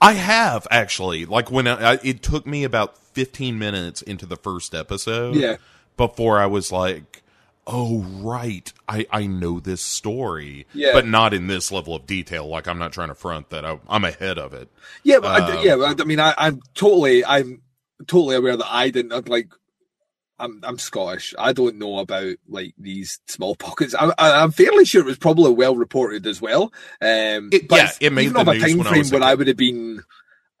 I have actually. Like when I, I, it took me about 15 minutes into the first episode. Yeah. Before I was like, oh right, I I know this story. Yeah. But not in this level of detail. Like I'm not trying to front that I, I'm ahead of it. Yeah, but I, Um, yeah, but I mean, I, I'm totally, I'm totally aware that I didn't like. I'm I'm Scottish. I don't know about like these small pockets. I'm I'm fairly sure it was probably well reported as well. Um, It- but yeah, it made even the a time when frame when I would have been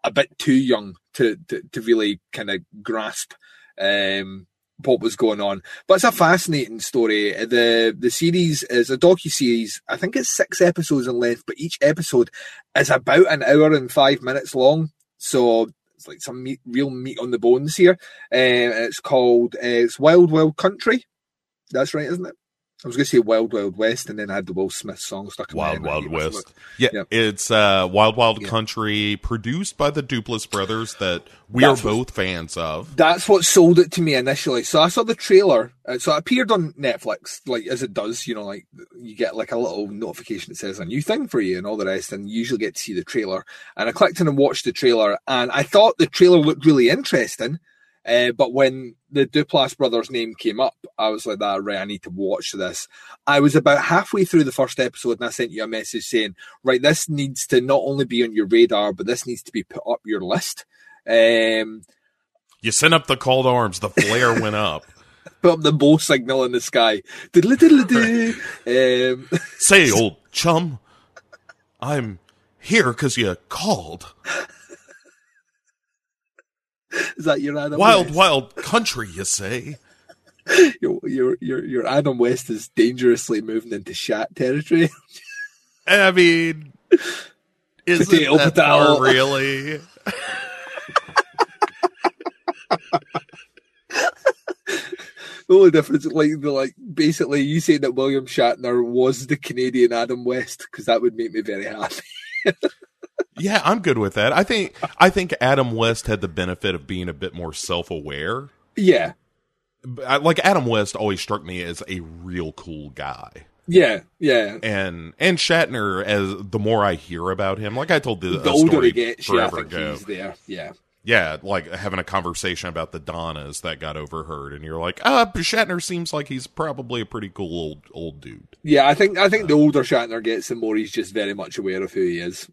a bit too young to to, to really kind of grasp um what was going on. But it's a fascinating story. The the series is a docu series. I think it's six episodes in length, but each episode is about an hour and five minutes long. So it's like some meat, real meat on the bones here. Uh, it's called uh, it's Wild Wild Country. That's right, isn't it? I was going to say Wild Wild West, and then I had the Will Smith song stuck in my Wild head. Wild West. Yeah, Yep. it's uh, Wild Wild Yeah. Country, produced by the Duplass brothers that we That's are both fans of. That's what sold it to me initially. So I saw the trailer. Uh, so it appeared on Netflix, like as it does. You know, like you get like a little notification that says a new thing for you and all the rest, and you usually get to see the trailer. And I clicked in and watched the trailer, and I thought the trailer looked really interesting. Uh, but when the Duplass brothers' name came up, I was like, "That right, I need to watch this." I was about halfway through the first episode, and I sent you a message saying, "Right, this needs to not only be on your radar, but this needs to be put up your list." Um, You sent up the called arms, the flare went up. put up the bow signal in the sky. Um, Say, old chum, I'm here because you called. Is that your Adam Wild, West? wild country, you say? Your, your, your, your Adam West is dangerously moving into shat territory. I mean, is that potato. really? the only difference, like, the, like, basically, you saying that William Shatner was the Canadian Adam West, because that would make me very happy. Yeah, I'm good with that. I think I think Adam West had the benefit of being a bit more self-aware. Yeah, I- Like Adam West always struck me as a real cool guy. yeah, yeah. and and Shatner as the more I hear about him, like I told the, The older story he gets, yeah, I forever think ago. Yeah. Yeah, like having a conversation about the Donnas that got overheard, and you're like, ah, Shatner seems like he's probably a pretty cool old old dude. Yeah, I think I think the older Shatner gets, the more he's just very much aware of who he is.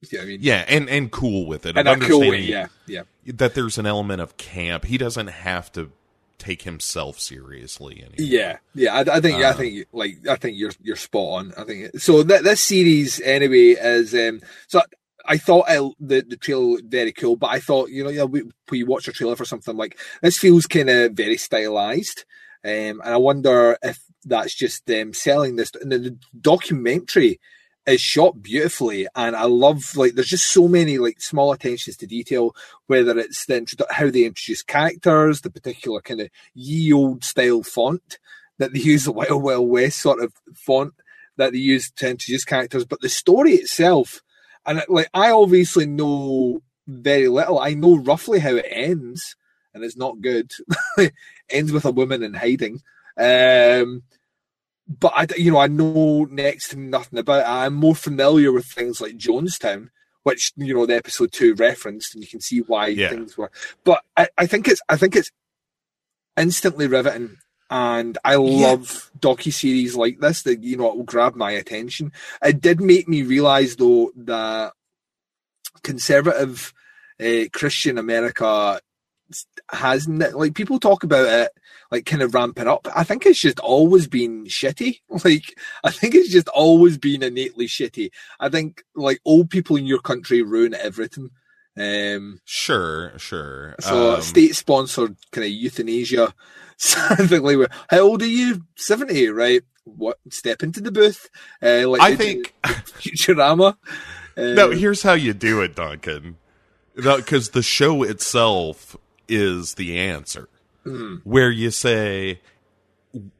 What I mean? Yeah, and and cool with it, and cool yeah, yeah. that there's an element of camp. He doesn't have to take himself seriously anymore. Yeah, yeah, I, I think, I Uh, think, like, I think you're you're spot on. I think so. Th- this series anyway is um. So I thought it, the the trailer looked very cool, but I thought you know, yeah, we, we watch a trailer for something like this feels kind of very stylized, um, and I wonder if that's just them selling this. And the, the documentary is shot beautifully, and I love like there's just so many like small attentions to detail. Whether it's the how they introduce characters, the particular kind of ye old style font that they use, the Wild Wild West sort of font that they use to introduce characters, but the story itself, and like I obviously know very little. I know roughly how it ends, and it's not good. ends with a woman in hiding. Um, but I, you know, I know next to nothing about it. I'm more familiar with things like Jonestown, which you know the episode two referenced, and you can see why Yeah. things were. But I, I think it's, I think it's instantly riveting. and I love docu series like this that you know it will grab my attention. It did make me realize though that conservative uh, Christian America has like people talk about it like kind of ramping up. I think it's just always been shitty. Like I think it's just always been innately shitty. I think like old people in your country ruin everything. Um, Sure, sure. so Um, state sponsored kind of euthanasia. Something like, how old are you? Seventy, right? What? Step into the booth. Uh, like I think Futurama. Uh, no. Here's how you do it, Duncan. Because the show itself is the answer, Hmm. where you say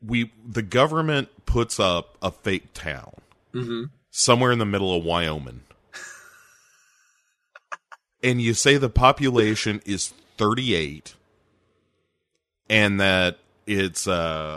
we the government puts up a fake town Mm-hmm. somewhere in the middle of Wyoming, and you say the population is 38, and that its uh,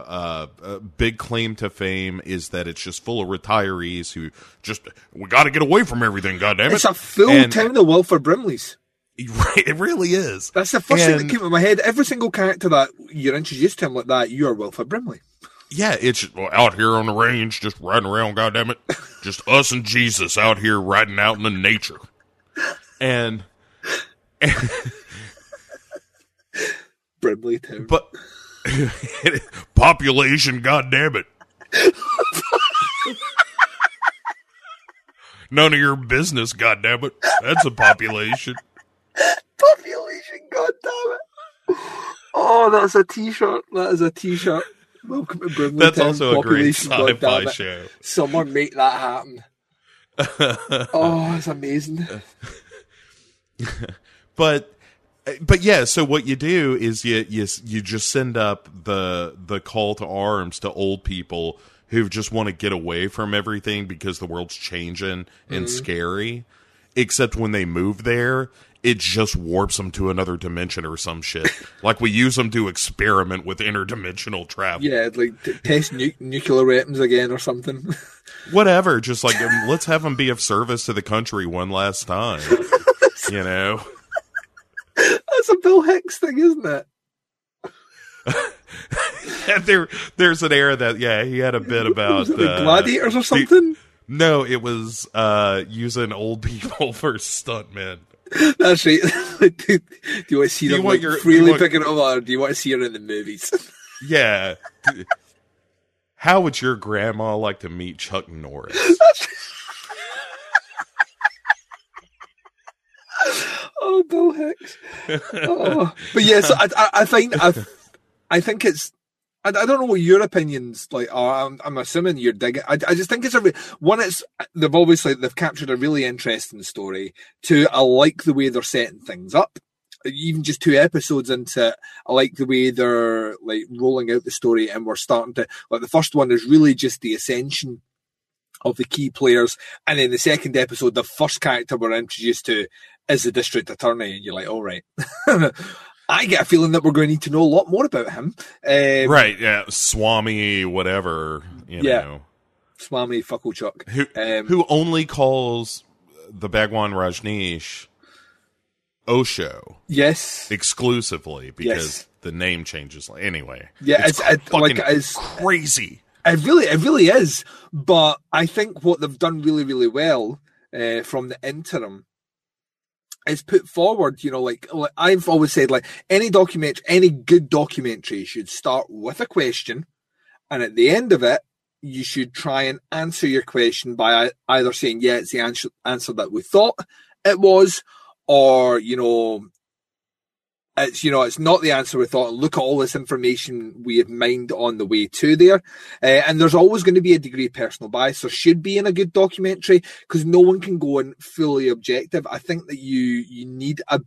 uh, uh, big claim to fame is that it's just full of retirees who just we got to get away from everything. Goddamn it! it's a full And- town of Wilford Brimleys. Right, it really is. That's the first thing that came to my head. Every single character that you're introduced to him like that, you are Wilford Brimley. Yeah, it's well, out here on the range, just riding around. Goddamn it, just us and Jesus out here riding out in the nature, and Brimley Town. but population. Goddamn it. None of your business, goddamn it. That's a population. Population, god damn it. Oh, that's a t-shirt. That is a t-shirt. Welcome to Brimley That's Town. also a great Population, God sci-fi it. show. Someone make that happen. oh, it's amazing. but but yeah so what you do is you you you just send up the the call to arms to old people who just want to get away from everything because the world's changing and mm-hmm. scary except when they move there it just warps them to another dimension or some shit like we use them to experiment with interdimensional travel Yeah, like t- test nu- nuclear weapons again or something. whatever just like um, let's have them be of service to the country one last time you know That's a Bill Hicks thing, isn't it? There, there's an era that yeah, he had a bit about like uh, gladiators or the- something? no, it was uh, using old people for stuntmen. That's right. do, do you want to see Do them like, your- freely want- picking it up, or do you want to see her in the movies? Yeah. How would your grandma like to meet Chuck Norris? oh, Bill Hicks. Oh. But yes, I, I, I think I, I think it's. I, I don't know what your opinions like are. I'm, I'm assuming you're digging. I, I just think it's a re- one. It's they've obviously they've captured a really interesting story. Two, I like the way they're setting things up. Even just two episodes into it, I like the way they're like rolling out the story, and we're starting to like the first one is really just the ascension of the key players, and then the second episode, the first character we're introduced to is the district attorney, and you're like, all right. I get a feeling that we're going to need to know a lot more about him. Um, right? Yeah, Swami, whatever. You Yeah. know, Swami Fucklechuck. who Um, who only calls the Bhagwan Rajneesh Osho Yes. exclusively because Yes. the name changes. Anyway, Yeah, it's, it, fucking like it's crazy. It really, it really is. But I think what they've done really, really well uh, from the interim is put forward. You know, like, like I've always said, like any documentary, any good documentary should start with a question, and at the end of it, you should try and answer your question by either saying, "Yeah, it's the answer answer that we thought it was," or you know, it's you know it's not the answer we thought. Look at all this information we have mined on the way to there, uh, and there's always going to be a degree of personal bias. There should be in a good documentary because no one can go in fully objective. I think that you you need a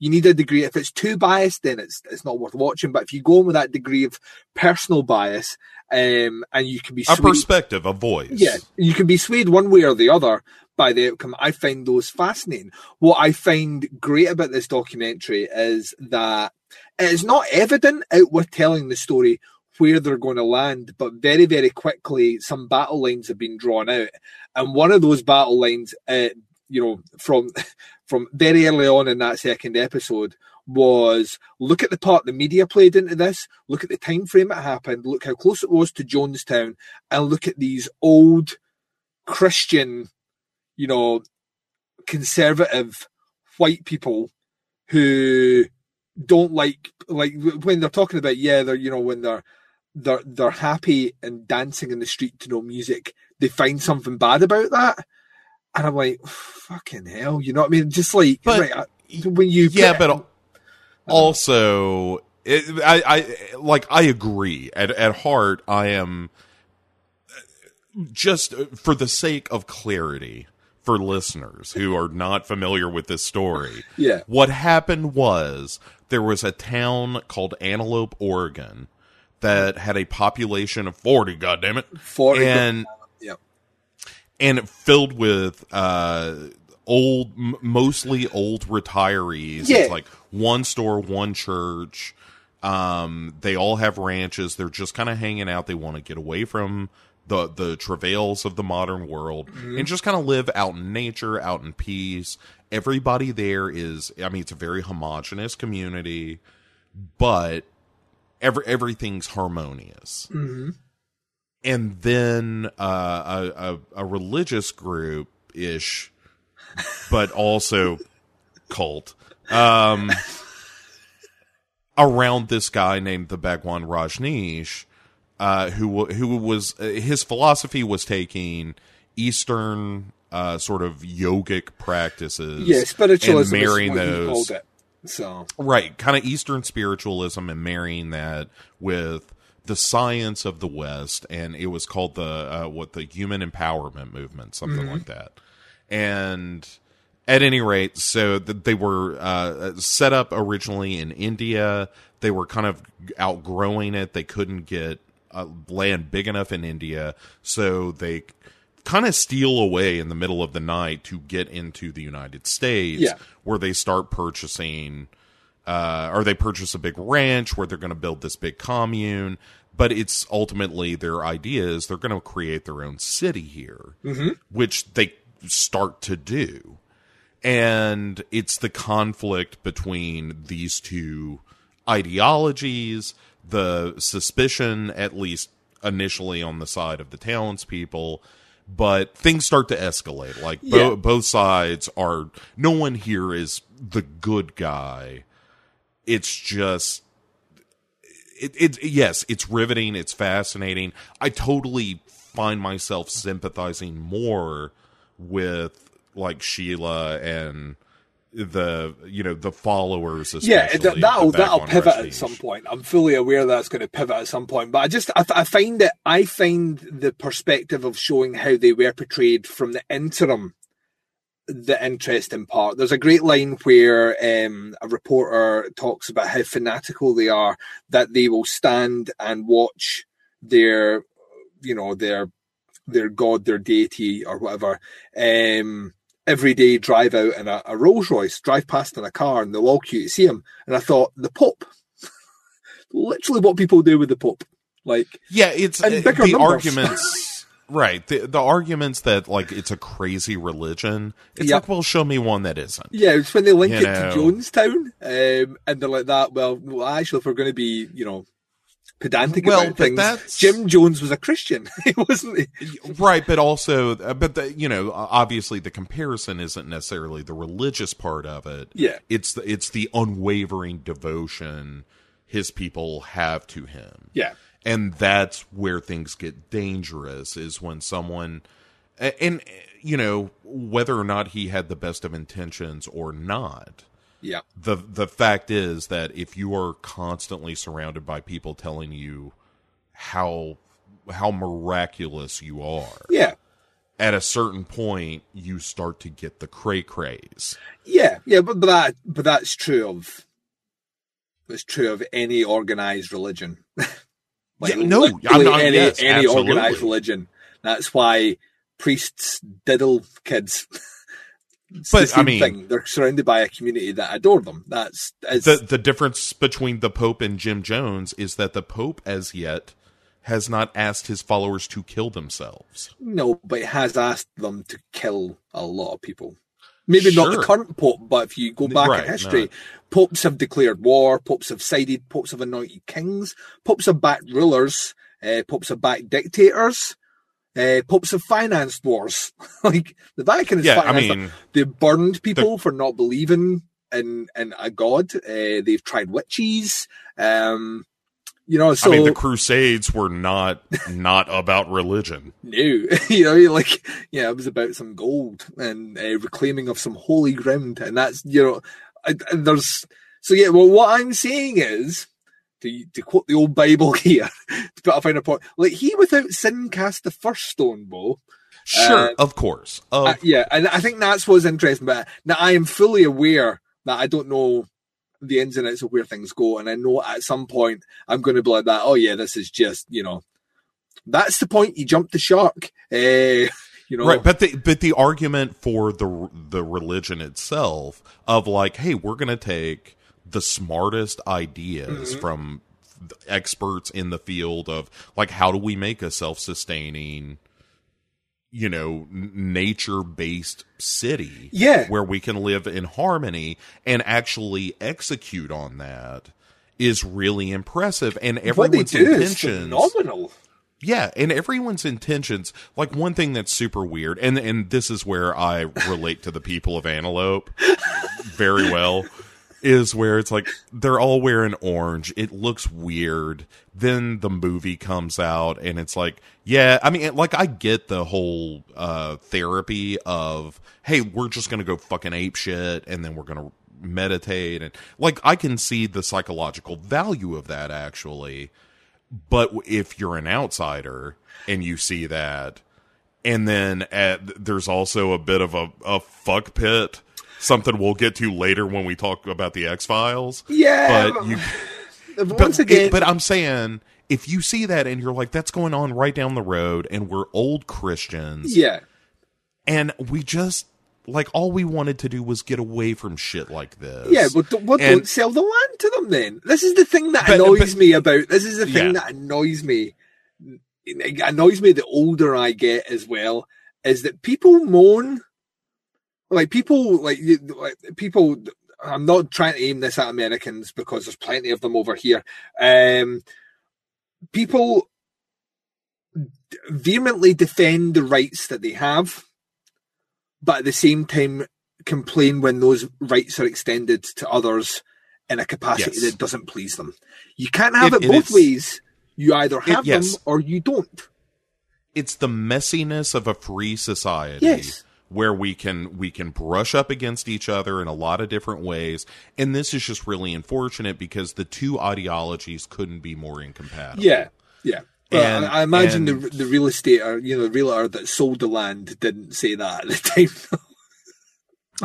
you need a degree. If it's too biased, then it's it's not worth watching. But if you go in with that degree of personal bias, um, and you can be A swayed- perspective, a voice. yeah, you can be swayed one way or the other by the outcome. I find those fascinating. What I find great about this documentary is that it is not evident out with telling the story where they're going to land, but very, very quickly some battle lines have been drawn out. And one of those battle lines, uh, you know, from from very early on in that second episode was look at the part the media played into this, look at the time frame it happened, look how close it was to Jonestown, and look at these old Christian, you know, conservative white people who don't like like when they're talking about yeah they're you know when they're they're they're happy and dancing in the street to no music they find something bad about that and i'm like fucking hell you know what i mean just like But- right, when you yeah, put- but also, it, I, I like I agree. At at heart, I am uh, just uh, for the sake of clarity for listeners who are not familiar with this story. Yeah. what happened was there was a town called Antelope, Oregon, that had a population of forty. God damn it! 40 and yeah and it filled with uh old m- mostly old retirees Yeah. it's like one store one church um they all have ranches they're just kind of hanging out they want to get away from the the travails of the modern world and just kind of live out in nature out in peace. Everybody there is i mean it's a very homogenous community but every everything's harmonious. And then uh, a, a a religious group ish, but also cult. Um, around this guy named the Bhagwan Rajneesh, uh, who who was uh, his philosophy was taking Eastern uh, sort of yogic practices, yeah spiritualism and marrying is what he those called it so. Right kind of eastern spiritualism and marrying that with the science of the west and it was called the uh, what the human empowerment movement something like that. And at any rate so th- they were uh, set up originally in india. They were kind of outgrowing it. They couldn't get uh, land big enough in india so they kind of steal away in the middle of the night to get into the united states Yeah. where they start purchasing uh, or they purchase a big ranch where they're going to build this big commune. But it's ultimately their idea is they're going to create their own city here, which they start to do. And it's the conflict between these two ideologies, the suspicion, at least initially on the side of the townspeople, but things start to escalate. Like bo- Yeah. both sides are, no one here is the good guy. It's just, it, it, yes, it's riveting. It's fascinating. I totally find myself sympathizing more with like Sheela and the you know the followers yeah, that, that'll that'll pivot at some point. I'm fully aware that's going to pivot at some point, but I just I, I find that I find the perspective of showing how they were portrayed from the interim the interesting part. There's a great line where um, a reporter talks about how fanatical they are that they will stand and watch their, you know, their their god, their deity, or whatever. Um, every day drive out in a, a Rolls Royce, drive past in a car, and they'll all queue to see him. And I thought, the Pope, literally what people do with the Pope. Like, Yeah, it's And uh, the numbers. arguments. right, the the arguments that like it's a crazy religion. It's Yep. like, well, show me one that isn't. yeah, it's when they link You it know. to Jonestown, um, and they're like that. Well, well, actually, if we're going to be, you know, pedantic Well, about things, that's- Jim Jones was a Christian, wasn't. He? right but also uh, but the, you know obviously the comparison isn't necessarily the religious part of it Yeah. it's the it's the unwavering devotion his people have to him Yeah. and that's where things get dangerous is when someone and you know whether or not he had the best of intentions or not Yeah. the the fact is that if you are constantly surrounded by people telling you how how miraculous you are Yeah. at a certain point you start to get the cray craze Yeah, yeah, but, but that but that's true of that's true of any organized religion. Yeah, no, I'm not- any yes, any absolutely. organized religion. That's why priests diddle kids. It's But, I mean- thing. they're surrounded by a community that adore them. That's the the difference between the pope and Jim Jones is that the pope as yet has not asked his followers to kill themselves no, but has asked them to kill a lot of people. Maybe not the current pope, but if you go back Right, in history, no. popes have declared war, popes have sided, popes have anointed kings, popes have backed rulers, uh, popes have backed dictators, uh, popes have financed wars. like the Vatican has Yeah, I mean, they burned people for not believing in in a god. Uh, they've tried witches. Um, you know, so I mean, the Crusades were not not about religion. No, you know, like, yeah, it was about some gold and uh, reclaiming of some holy ground, and that's you know, I, and there's so yeah. Well, what I'm saying is to to quote the old Bible here, to put a finer point, like he without sin cast the first stone, Bo. Sure, Uh, of course. Of, Uh, yeah, and I think that's what's interesting. But now I am fully aware that I don't know the ins and outs of where things go, and I know at some point I'm going to be like that. Oh yeah, this is just you know, that's the point. You jumped the shark. Uh, you know, Right, but the but the argument for the the religion itself of like, hey, we're going to take the smartest ideas Mm-hmm. from experts in the field of like how do we make a self-sustaining you know nature based city Yeah. where we can live in harmony and actually execute on that is really impressive and everyone's intentions phenomenal. yeah, and everyone's intentions. Like one thing that's super weird, and and this is where I relate to the people of Antelope very well, is where it's like they're all wearing orange. It looks weird. Then the movie comes out, and it's like, yeah, I mean, like I get the whole uh therapy of, hey, we're just gonna go fucking ape shit, and then we're gonna meditate, and like I can see the psychological value of that actually but if you're an outsider and you see that and then at, there's also a bit of a, a fuck pit something we'll get to later when we talk about the x-files Yeah, but you but but, again, it- but i'm saying if you see that and you're like that's going on right down the road and we're old christians yeah, and we just like all we wanted to do was get away from shit like this yeah. But don't, well, don't sell the land to them then. This is the thing that But- annoys but- me about. This is the thing Yeah. that annoys me. It annoys me the older I get as well. Is that people moan, like people like, you- like people. I'm not trying to aim this at Americans because there's plenty of them over here. Um, people vehemently defend the rights that they have, but at the same time complain when those rights are extended to others in a capacity Yes. that doesn't please them. You can't have It- it, it both ways. You either have yes. them or you don't. it's the messiness of a free society Yes. Where we can we can brush up against each other in a lot of different ways and this is just really unfortunate because the two ideologies couldn't be more incompatible Yeah, yeah. But And- I, I imagine and- the the real estate or you know the realtor that sold the land didn't say that at the time.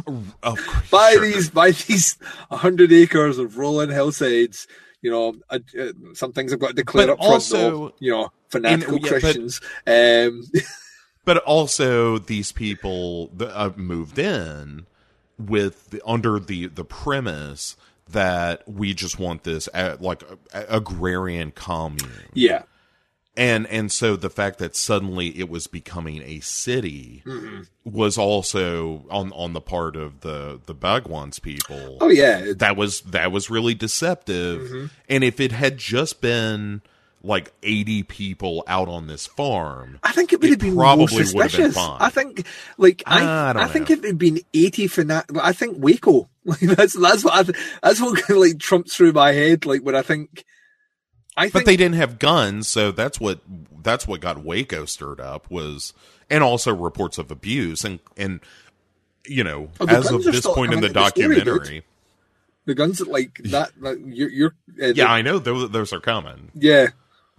Course, buy sure. these, buy these hundred acres of rolling hillsides. You know, uh, uh, some things I've got to declare But up front. also- though, you know, fanatical yeah, but- Christians. um, but also these people uh, moved in with the, under the the premise that we just want this uh, like a, agrarian commune yeah, and and so the fact that suddenly it was becoming a city Mm-hmm. was also on on the part of the the Bhagwan's people. oh yeah, That was that was really deceptive. Mm-hmm. And if it had just been like 80 people out on this farm, I think it would have been probably would have been fine. I think, like, I, I I, don't think if it had been eighty for fanat, I think Waco. Like, that's that's what I th- that's what like trumps through my head. Like when I think, I think but they didn't have guns, so that's what that's what got Waco stirred up was and also reports of abuse and and you know, Oh, as of this still point in the coming the story, dude. documentary. the guns that like that, like, you're, you're uh, Yeah, I know those, those are coming. Yeah.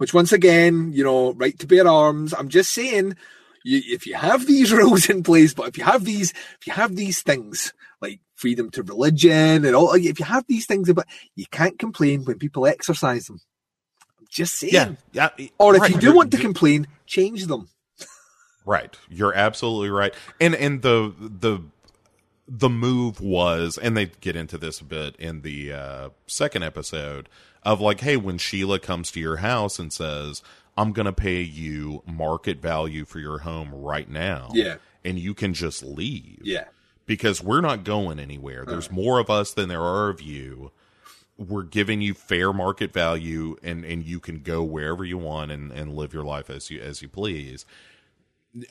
Which once again, you know, right to bear arms. I'm just saying, you, if you have these rules in place, but if you have these, if you have these things like freedom to religion and all, if you have these things about, you can't complain when people exercise them. I'm just saying. Yeah, yeah. Or if right, you do want to complain, change them. Right. You're absolutely right. And and the the the move was and they get into this a bit in the uh second episode of like hey when Sheela comes to your house and says I'm going to pay you market value for your home right now. Yeah. And you can just leave. Yeah. because we're not going anywhere. There's more of us than there are of you. We're giving you fair market value, and and you can go wherever you want and and live your life as you as you please.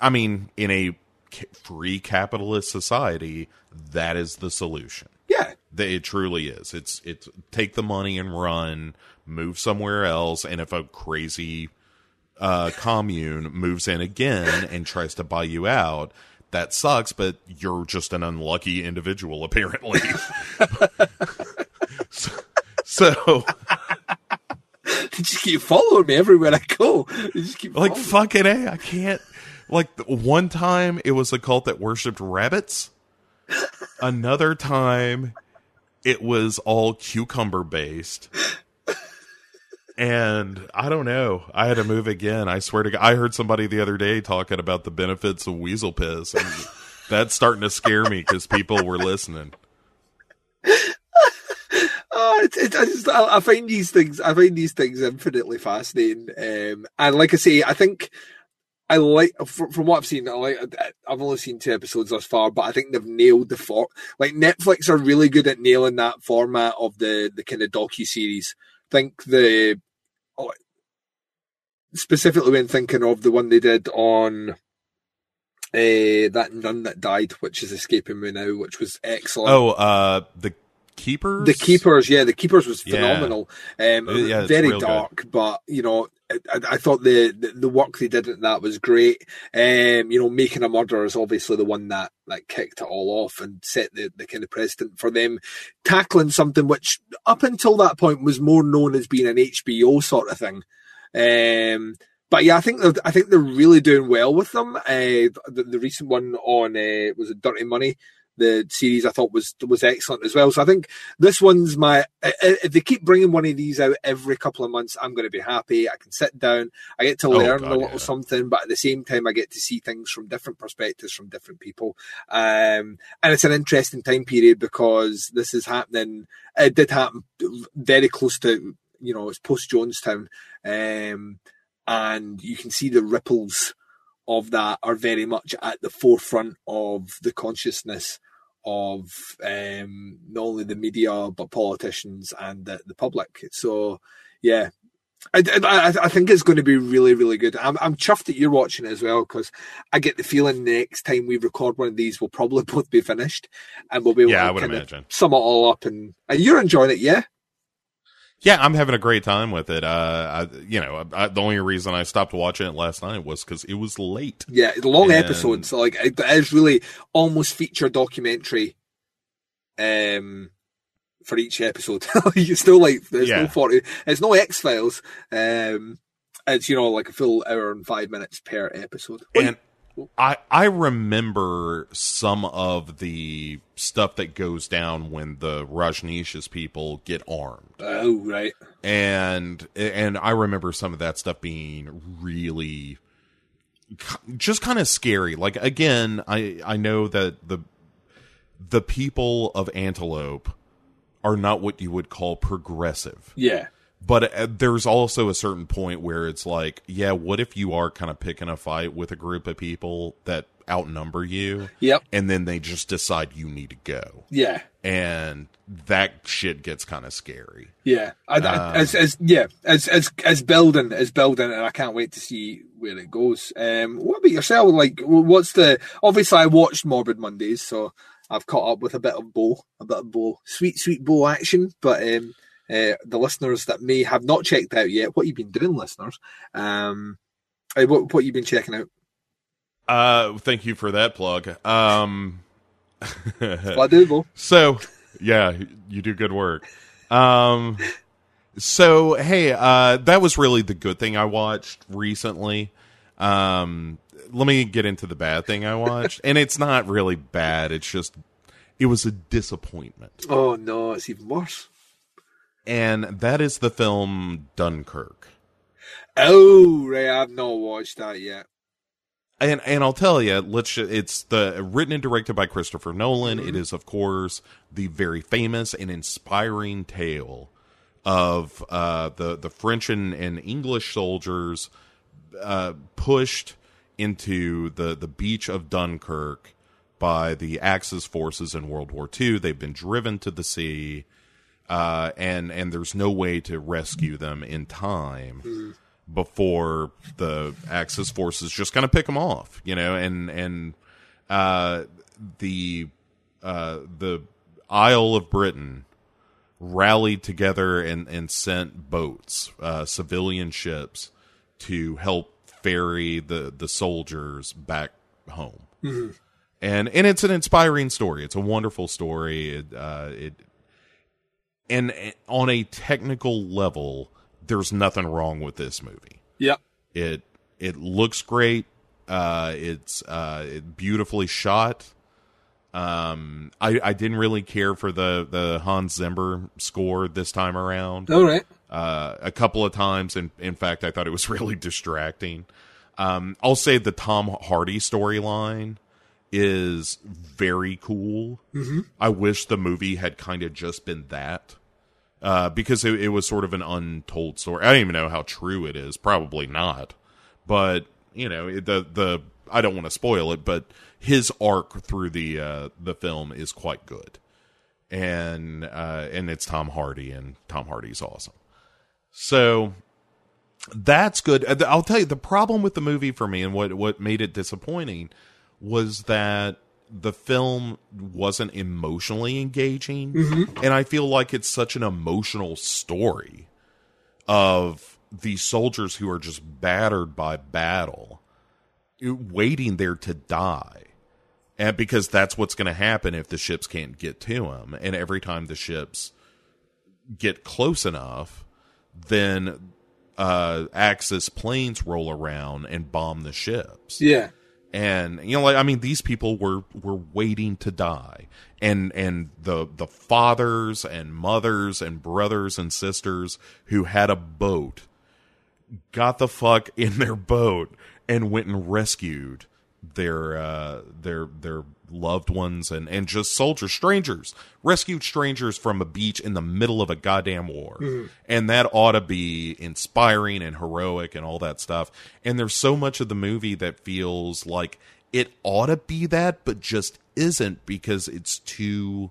I mean, in a free capitalist society, that is the solution. Yeah. That it truly is. It's it's take the money and run, move somewhere else, and if a crazy uh, commune moves in again and tries to buy you out, that sucks. But you're just an unlucky individual, apparently. so, so, They just keep following me everywhere I go. They just keep like, fucking a, I can't. Like one time, it was a cult that worshipped rabbits. Another time, it was all cucumber based. And I don't know. I had to move again. I swear to God. I heard somebody the other day talking about the benefits of weasel piss. And that's starting to scare me because people were listening. Oh, it's, it's, I just I, I find these things I find these things infinitely fascinating. Um, and like I say, I think I like from, from what I've seen. I like I've only seen two episodes thus far, but I think they've nailed the for like Netflix are really good at nailing that format of the the kind of docu series. think the oh, specifically when thinking of the one they did on. Uh, that nun that died, which is escaping me now, which was excellent. Oh, uh, the keepers? The Keepers, yeah, the Keepers was Yeah. phenomenal. Um, Uh, yeah, very real good. dark, but you know, I, I thought the, the the work they did in that was great. Um, you know, making a murder is obviously the one that that kicked it all off and set the, the kind of precedent for them tackling something which up until that point was more known as being an HBO sort of thing. Um, but yeah, I think they're, I think they're really doing well with them. Uh, the, the recent one on uh, was it Dirty Money, the series I thought was was excellent as well. So I think this one's my. If they keep bringing one of these out every couple of months, I'm going to be happy. I can sit down, I get to Oh, learn God, a little yeah. something, but at the same time, I get to see things from different perspectives from different people. Um, and it's an interesting time period because this is happening. It did happen very close to you know it's post Jonestown, um, and you can see the ripples of that are very much at the forefront of the consciousness of um, not only the media but politicians and the, the public. So, yeah, I, I, I think it's going to be really, really good. I'm, I'm chuffed that you're watching it as well because I get the feeling next time we record one of these, we'll probably both be finished and we'll be able Yeah, to I would kind of imagine. sum it all up. And, and you're enjoying it, yeah? Yeah, I'm having a great time with it. Uh, I, you know, I, the only reason I stopped watching it last night was because it was late. Yeah, long And- episodes. Like it it is really almost feature documentary um for each episode. you still like there's Yeah. no forty it's no X Files. Um it's you know like a full hour and five minutes per episode. And I I remember some of the stuff that goes down when the Rajneesh's people get armed. oh right. and and I remember some of that stuff being really just kind of scary. Like again, I I know that the the people of Antelope are not what you would call progressive. Yeah. But uh, there's also a certain point where it's like, yeah, what if you are kind of picking a fight with a group of people that outnumber you Yep. and then they just decide you need to go. Yeah. And that shit gets kind of scary. Yeah, I, Um, as, as yeah, as as as building, as building, and I can't wait to see where it goes. Um, what about yourself? Like, what's the? Obviously, I watched Morbid Mondays, so I've caught up with a bit of Bo, a bit of Bo, sweet, sweet Bo action. But um, uh, the listeners that may have not checked out yet, what you've been doing, listeners? Um, uh, what what you been checking out? Uh, thank you for that plug. Um, I do, Bo? so yeah, you do good work. Um, so hey, uh, that was really the good thing I watched recently. Um, let me get into the bad thing I watched, and it's not really bad. It's just it was a disappointment, Oh no, it's even worse. And that is the film Dunkirk. Oh, Ray, I've not watched that yet. and and I'll tell you, let's. It's the written and directed by Christopher Nolan. Mm-hmm. It is, of course, the very famous and inspiring tale of uh, the the French and, and English soldiers uh, pushed into the the beach of Dunkirk by the Axis forces in World War II. They've been driven to the sea, uh, and and there's no way to rescue them in time before the Axis forces just kind of pick them off, you know, and and uh, the uh, the Isle of Britain rallied together and and sent boats, uh, civilian ships, to help ferry the the soldiers back home. And and it's an inspiring story. It's a wonderful story. It, uh, it and on a technical level, there's nothing wrong with this movie. Yep. It it looks great. Uh, it's uh, beautifully shot. Um, I I didn't really care for the the Hans Zimmer score this time around. All right. Uh, a couple of times, and in fact, I thought it was really distracting. Um, I'll say the Tom Hardy storyline is very cool. I wish the movie had kind of just been that. Uh, because it, it was sort of an untold story. I don't even know how true it is. Probably not. But you know, the the I don't want to spoil it, but his arc through the uh, the film is quite good, and uh, and it's Tom Hardy, and Tom Hardy's awesome. So that's good. Uh, I'll tell you the problem with the movie for me, and what what made it disappointing was that the film wasn't emotionally engaging and i feel like it's such an emotional story of these soldiers who are just battered by battle waiting there to die. And because that's what's going to happen if the ships can't get to them and every time the ships get close enough then uh axis planes roll around and bomb the ships. Yeah. And you know like i mean these people were were waiting to die. And and the the fathers and mothers and brothers and sisters who had a boat got the fuck in their boat and went and rescued their uh their their loved ones and and just soldiers strangers rescued strangers from a beach in the middle of a goddamn war. Mm-hmm. And that ought to be inspiring and heroic and all that stuff. And there's so much of the movie that feels like it ought to be that but just isn't because it's too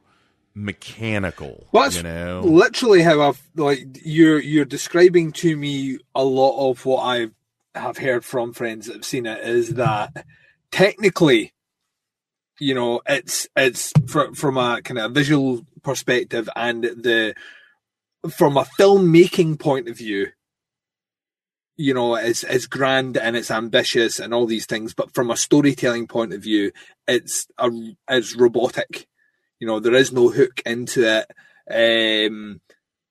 mechanical Well, you know? literally how I've like you're you're describing to me a lot of what I have heard from friends that have seen it is that technically, you know, it's it's fr- from a kind of visual perspective and the from a filmmaking point of view, you know, it's it's grand and it's ambitious and all these things, but from a storytelling point of view, it's a it's robotic. You know, there is no hook into it. Um,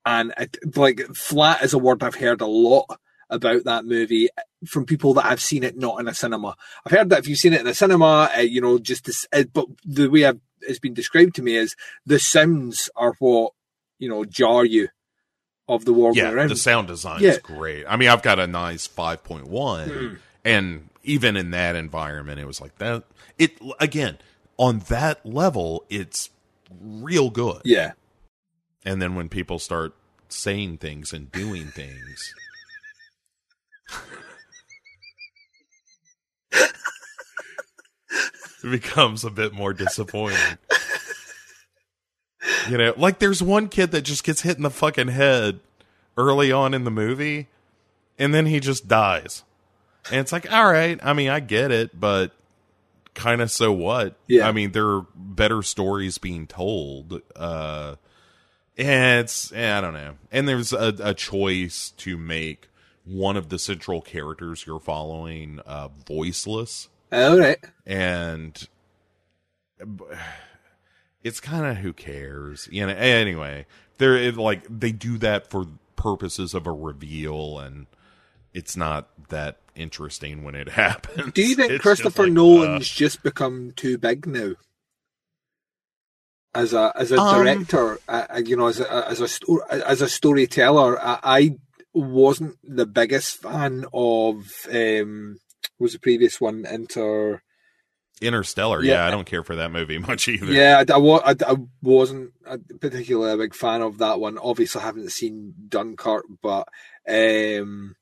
and it, like flat is a word I've heard a lot about that movie from people that have seen it not in a cinema. I've heard that if you've seen it in a cinema, uh, you know, just this, uh, but the way I've, it's been described to me is the sounds are what you know jar you of the war yeah around. the sound design Yeah. is great i mean i've got a nice 5.1 Mm. and even in that environment it was like that it again on that level it's real good yeah, and then when people start saying things and doing things it becomes a bit more disappointing. You know like there's one kid that just gets hit in the fucking head early on in the movie and then he just dies. And it's like all right i mean i get it but kind of so what? Yeah. i mean there are better stories being told uh and it's i don't know. And there's a, a choice to make one of the central characters you're following uh voiceless all right. and it's kind of who cares you know anyway they're it, like they do that for purposes of a reveal and it's not that interesting when it happens Do you think It's just Christopher like, Nolan's just become too big now? As a as a Um, director, uh, uh, you know, as a as a sto- as a storyteller, I, I wasn't the biggest fan of um was the previous one Inter. interstellar yeah. Yeah. i don't care for that movie much either Yeah, I, I, I, I wasn't a particularly a big fan of that one. Obviously, I haven't seen Dunkirk, but um,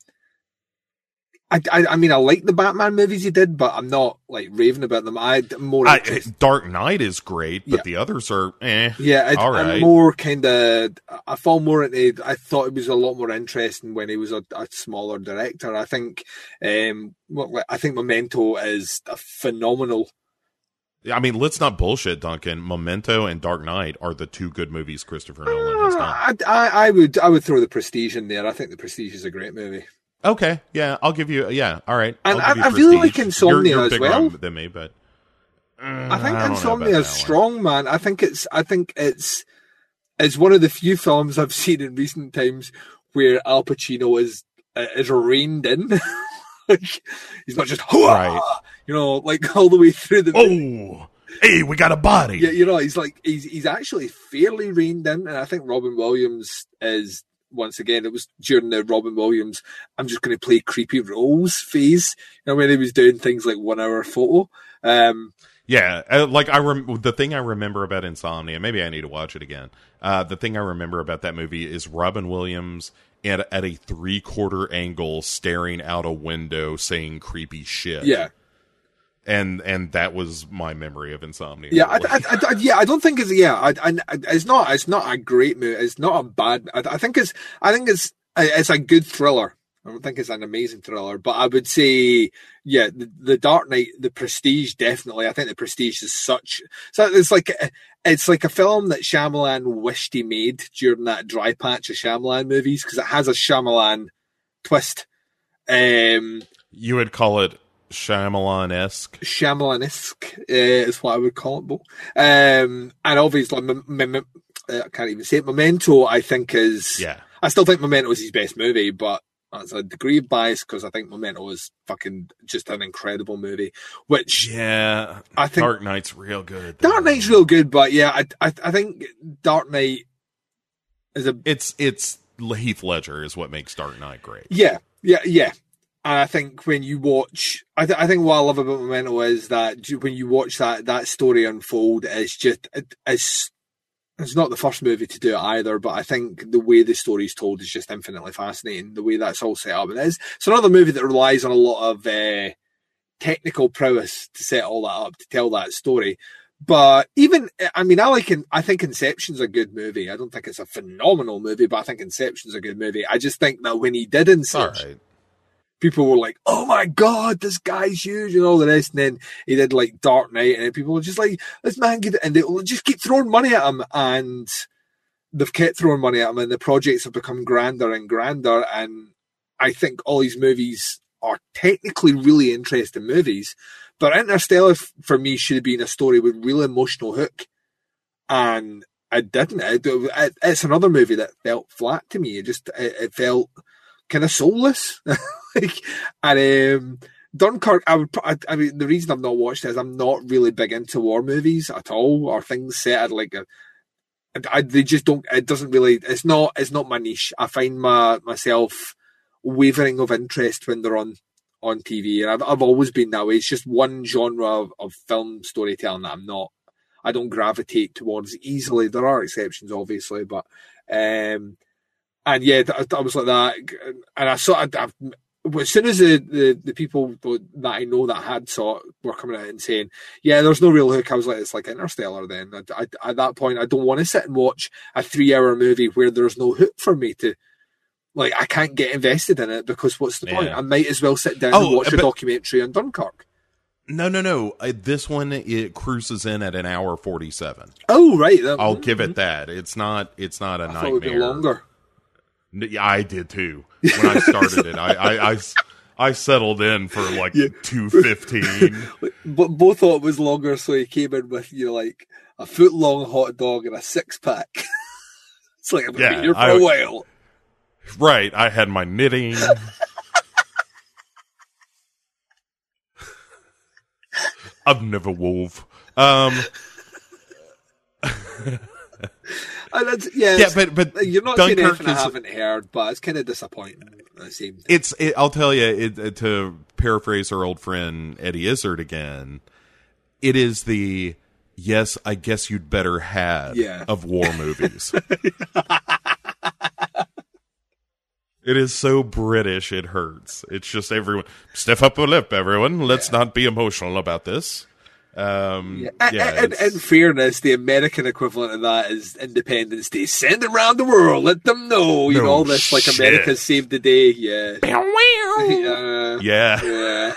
I I, I, I mean, I like the Batman movies he did, but I'm not like raving about them. I'm more. I, Dark Knight is great, but Yeah. the others are eh. yeah, I, all I'm more kind of. I fall more into. I thought it was a lot more interesting when he was a, a smaller director. I think. Um, well, I think Memento is a phenomenal. I mean, let's not bullshit, Duncan. Memento and Dark Knight are the two good movies Christopher Nolan has done. I, I, I would, I would throw the Prestige in there. I think the Prestige is a great movie. Okay, yeah, I'll give you. Yeah, all right. And I- I really Prestige. like Insomnia you're, you're as well. than me, but I think I Insomnia is strong, man. I think it's I think it's it's one of the few films I've seen in recent times where Al Pacino is uh, is reined in. like he's not just "Hooah!" Right. you know, like all the way through the oh, hey, we got a body. yeah, you know, he's like he's he's actually fairly reined in, and I think Robin Williams is once again. It was during the Robin Williams "I'm just going to play creepy roles" phase. You know, when he was doing things like one hour photo. Um, Yeah, uh, like I rem- the thing I remember about Insomnia. Maybe I need to watch it again. Uh, the thing I remember about that movie is Robin Williams at at a three quarter angle, staring out a window, saying creepy shit. yeah. And and that was my memory of Insomnia. Yeah, I. I, I, yeah, I don't think it's yeah, I, I, it's not, it's not a great movie. It's not a bad. I, I think it's, I think it's, it's a good thriller. I don't think it's an amazing thriller, but I would say, yeah, the, the Dark Knight, the Prestige, definitely. I think the Prestige is such, so it's like, it's like a film that Shyamalan wished he made during that dry patch of Shyamalan movies because it has a Shyamalan twist. Um, you would call it Shyamalan esque. Shyamalan-esque uh, is what I would call it, Bo. Um, and obviously, mem- mem- uh, I can't even say it. Memento, I think is. Yeah, I still think Memento is his best movie, but that's a degree of bias because I think Memento is fucking just an incredible movie. Which yeah. I think Dark Knight's real good. though. Dark Knight's real good, but yeah, I, I I think Dark Knight is a It's it's Heath Ledger is what makes Dark Knight great. Yeah, yeah, yeah. And I think when you watch, I, th- I think what I love about Memento is that when you watch that that story unfold, it's just it, it's it's not the first movie to do it either. But I think the way the story is told is just infinitely fascinating. The way that's all set up, and it's it's another movie that relies on a lot of uh, technical prowess to set all that up to tell that story. But even, I mean, I like, I think Inception's a good movie. I don't think it's a phenomenal movie, but I think Inception's a good movie. I just think that when he did Inception. People were like, "Oh my god, this guy's huge," and all the rest. And then he did like Dark Knight, and people were just like, "This man," could, and they just keep throwing money at him, and they've kept throwing money at him, and the projects have become grander and grander. And I think all these movies are technically really interesting movies, but Interstellar for me should have been a story with real emotional hook, and it didn't. It, it, it's another movie that felt flat to me. It just it felt kind of soulless. like, and um, Dunkirk, I would. I, I mean, the reason I've not watched it is I'm not really big into war movies at all, or things set at like a. I, they just don't. It doesn't really. It's not. It's not my niche. I find my myself wavering of interest when they're on on TV, and I've, I've always been that way. It's just one genre of, of film storytelling that I'm not. I don't gravitate towards easily. There are exceptions, obviously, but um, and yeah, th- I was like that, and I saw. I, I, as soon as the, the, the people that I know that had saw it were coming out and saying, "Yeah, there's no real hook," I was like, "It's like Interstellar." Then I, I, at that point, I don't want to sit and watch a three-hour movie where there's no hook for me to. Like I can't get invested in it because what's the point? I might as well sit down Oh, and watch a documentary on Dunkirk. No, no, no. Uh, this one it cruises in at an hour forty seven. Oh right, that, I'll give it that. It's not. It's not a I thought it would be nightmare. longer. Yeah, I did too. When I started it, I I I settled in for like two fifteen. But both thought it was longer, so he came in with you know, like a foot long hot dog and a six pack. it's like I've been Yeah, here for I- a while. right. I had my knitting. I've never wove. Um, Uh, yeah, yeah, but but you're not saying Dunkirk anything I haven't heard, but it's kind of disappointing. It seems. it's it, I'll tell you it, it- to paraphrase our old friend Eddie Izzard again. It is the yes, I guess you'd better have Yeah. of war movies. It is so British, it hurts. It's just everyone stiff up a lip, everyone. Let's not be emotional about this. Um, yeah, it's- in fairness, the American equivalent of that is Independence Day. Send it around the world. Let them know. You No know, all this like. America saved the day. Yeah. yeah. yeah. Yeah.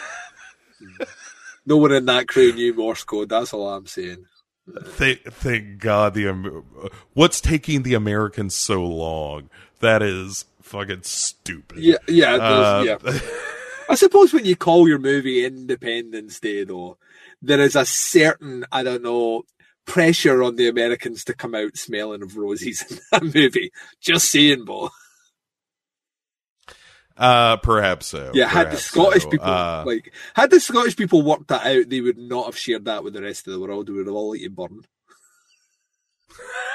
no one in that crew knew Morse code. That's all I'm saying. Thank, thank God the what's taking the Americans so long? That is fucking stupid. Yeah, yeah, Uh, yeah. I suppose when you call your movie Independence Day, though, there is a certain, I don't know, pressure on the Americans to come out smelling of roses in that movie. Just saying, Bo. Uh, perhaps so. Yeah, had the Scottish so. people Uh, like had the Scottish people worked that out, they would not have shared that with the rest of the world. They would have all eaten burn.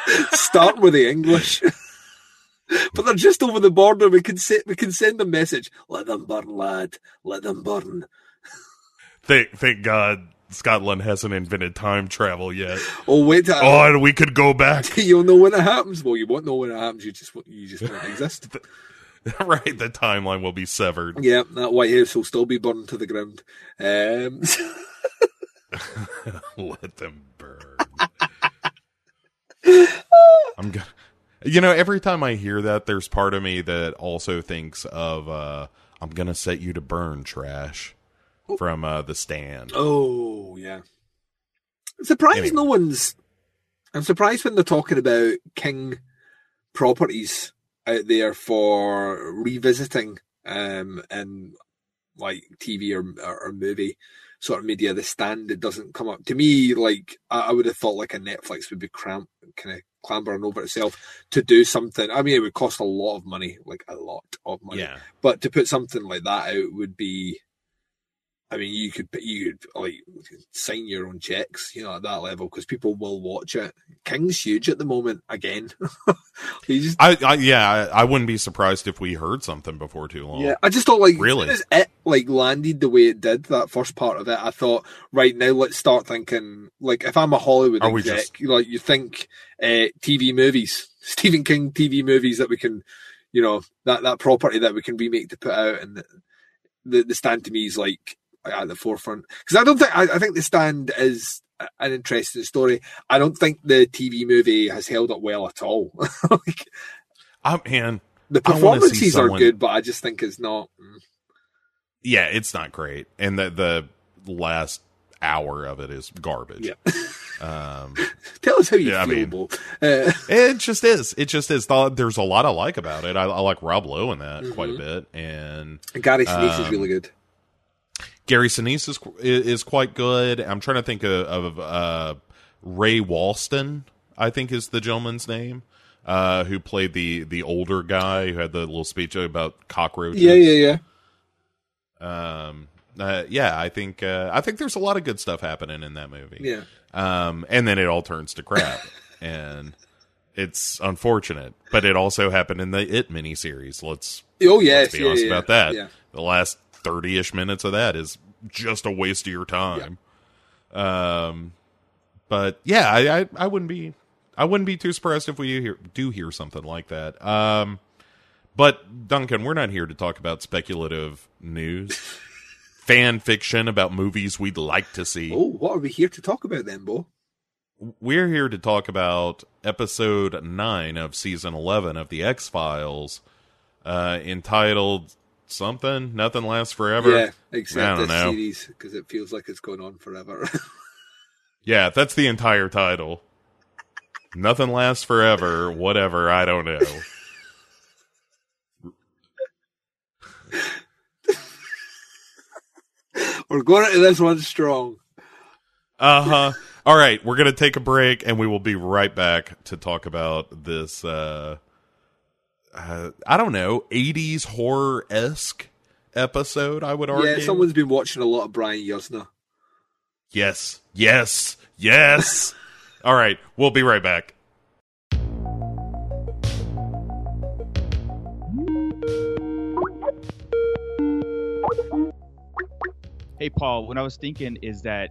Start with the English. but they're just over the border. We can se- we can send a message. Let them burn, lad. Let them burn. thank, thank God Scotland hasn't invented time travel yet. Oh wait, till, Oh, and we could go back. you'll know when it happens. Well, you won't know when it happens. You just you just won't exist. right, the timeline will be severed. yeah, that White House will still be burned to the ground. Um, Let them burn. I'm gonna. You know, every time I hear that, there's part of me that also thinks of uh, "I'm gonna set you to burn" trash from uh, the stand. Oh yeah. I'm surprised Anyway. no one's. I'm surprised when they're talking about King properties out there for revisiting, um, and like TV or, or, or movie sort of media. The stand it doesn't come up to me. Like I, I would have thought, like a Netflix would be cramp, kind of clambering over itself to do something. I mean, it would cost a lot of money, like a lot of money. Yeah, But to put something like that out would be, I mean, you could you could like sign your own checks, you know, at that level because people will watch it. King's huge at the moment. Again, just I, I yeah, I, I wouldn't be surprised if we heard something before too long. yeah. I just thought like Really? it like landed the way it did that first part of it. I thought right now let's start thinking like if I'm a Hollywood Are exec, just- like you think uh, TV movies, Stephen King TV movies that we can, you know, that that property that we can remake to put out and the, the stand to me is like at the forefront because I don't think I, I think the stand is an interesting story. I don't think the TV movie has held up well at all. like, I man, the I performances are good, but I just think it's not. mm. yeah, it's not great, and the the last hour of it is garbage. Yeah. Um, Tell us how you Yeah, I feel, mean- Uh, It just is. It just is. Th- There's a lot I like about it. I, I like Rob Lowe in that quite a Mhm. bit, and Gary Sinise is Um, really good. Gary Sinise is is quite good. I'm trying to think of, of uh, Ray Walston. I think is the gentleman's name, uh, who played the the older guy who had the little speech about cockroaches. Yeah, yeah, yeah. Um, uh, yeah, I think uh, I think there's a lot of good stuff happening in that movie. Yeah. Um, and then it all turns to crap, and it's unfortunate. But it also happened in the It miniseries. Let's Oh, yes. be yeah, honest yeah, about that. Yeah. The last thirty ish minutes of that is just a waste of your time. Um, but yeah, I, I I wouldn't be I wouldn't be too surprised if we hear, do hear something like that. Um, but Duncan, we're not here to talk about speculative news, fan fiction about movies we'd like to see. Oh, what are we here to talk about then, Bo? We're here to talk about episode nine of season eleven of the X Files, uh, entitled something. Nothing lasts forever. Yeah, except this know. series because it feels like it's going on forever. Yeah, that's the entire title. Nothing lasts forever. Whatever. I don't know. We're going into this one strong. Uh huh. All right, we're gonna take a break, and we will be right back to talk about this. Uh, uh I don't know, '80s horror esque episode. I would argue. Yeah, someone's been watching a lot of Brian Yuzna. Yes. Yes. Yes. All right, we'll be right back. Hey, Paul, what I was thinking is that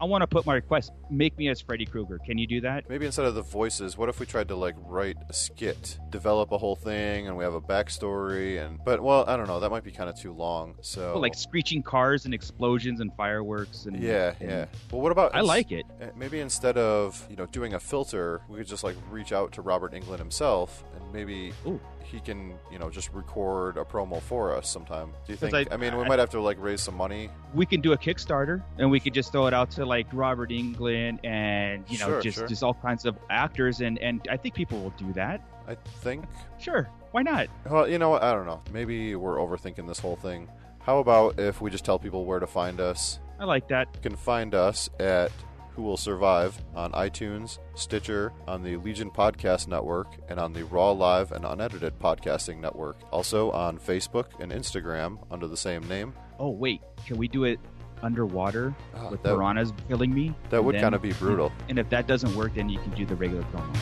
I want to put my request. Make me as Freddy Krueger. Can you do that? Maybe instead of the voices, what if we tried to like write a skit, develop a whole thing, and we have a backstory? And but well, I don't know. That might be kind of too long. So Like screeching cars and explosions and fireworks and yeah, and- yeah. Well, what about I like it. Uh, Maybe instead of you know doing a filter, we could just like reach out to Robert Englund himself, and maybe Ooh. He can you know just record a promo for us sometime. Do you think? I, I- mean, we I- might have to like raise some money. We can do a Kickstarter and we could just throw it out to like Robert Englund and you know Sure, just sure. just all kinds of actors and and I think people will do that. I think. Sure, why not? Well, you know what? I don't know. Maybe we're overthinking this whole thing. How about if we just tell people where to find us? I like that. You can find us at Who Will Survive on iTunes, Stitcher, on the Legion Podcast Network, and on the Raw Live and Unedited Podcasting Network. Also on Facebook and Instagram under the same name. Oh wait, can we do it underwater Oh, with that- piranhas killing me? That would kind of be brutal. And if that doesn't work, then you can do the regular promo.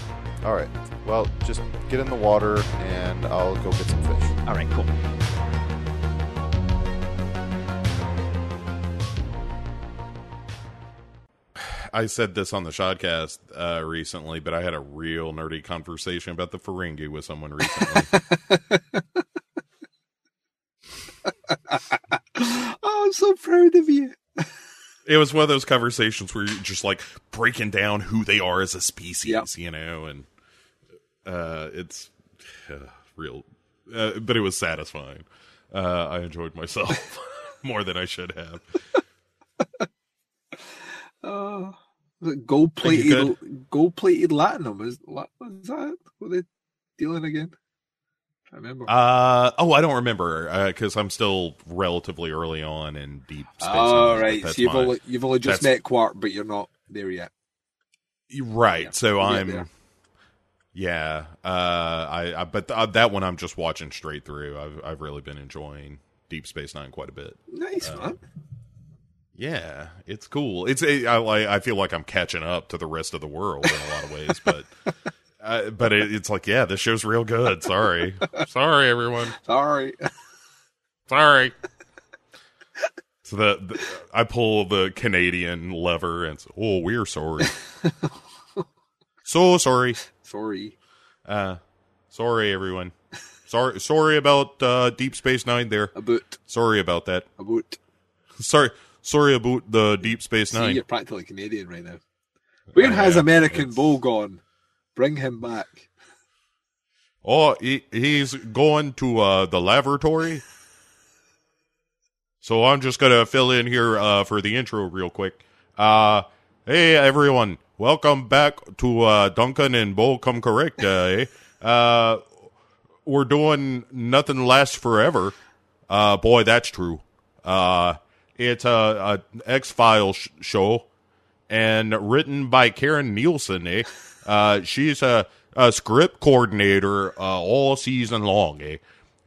All right. Well, just get in the water and I'll go get some fish. All right, cool. I said this on the Shotcast uh, recently, but I had a real nerdy conversation about the Ferengi with someone recently. oh, I'm so proud of you. it was one of those conversations where you're just like breaking down who they are as a species, Yep. you know, and uh, it's uh, real, uh, but it was satisfying. Uh, I enjoyed myself more than I should have. Oh, gold plated, gold plated latinum is is that what they dealing again? I remember. Uh, oh, I don't remember because I'm still relatively early on in Deep Space. oh, Nine, but right. So you've my- only you've only just met Quark, but you're not there yet. right. Yeah, so I'm. Yeah, uh, I, I but uh, that one I'm just watching straight through. I've I've really been enjoying Deep Space Nine quite a bit. Nice Uh, man. Yeah, it's cool. It's a, I I feel like I'm catching up to the rest of the world in a lot of ways, but uh, but it, it's like yeah, this show's real good. Sorry, sorry everyone, Sorry. sorry. So the, the I pull the Canadian lever and it's, oh we're sorry, so sorry, Sorry. uh, sorry everyone, sorry sorry about uh, Deep Space Nine there. About Sorry about that. about. Sorry sorry about the Deep Space See, Nine. you're practically Canadian right now. Where I has am. American It's- Bull gone? Bring him back. Oh, he, he's going to uh, the laboratory. So I'm just gonna fill in here uh, for the intro real quick. Uh, hey everyone, welcome back to uh, Duncan and Bull Come Correct. Uh, eh? uh, we're doing nothing lasts forever. Uh, boy, that's true. Uh, it's a, a X Files sh- show and written by Karen Nielsen. Eh? Uh, she's a, a script coordinator uh, all season long. Eh?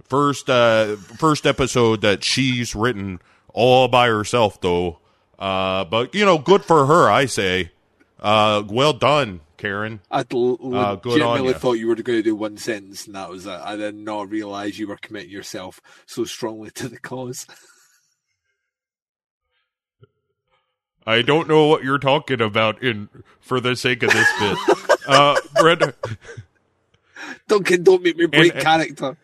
First, uh, first episode that she's written all by herself, though. Uh, but you know, good for her, I say. Uh, well done, Karen. I Uh, legitimately ya. thought you were going to do one sentence, and that was it. I did not realize you were committing yourself so strongly to the cause. I don't know what you're talking about. In for the sake of this bit, uh, Brenda. Duncan, don't make me break and- character.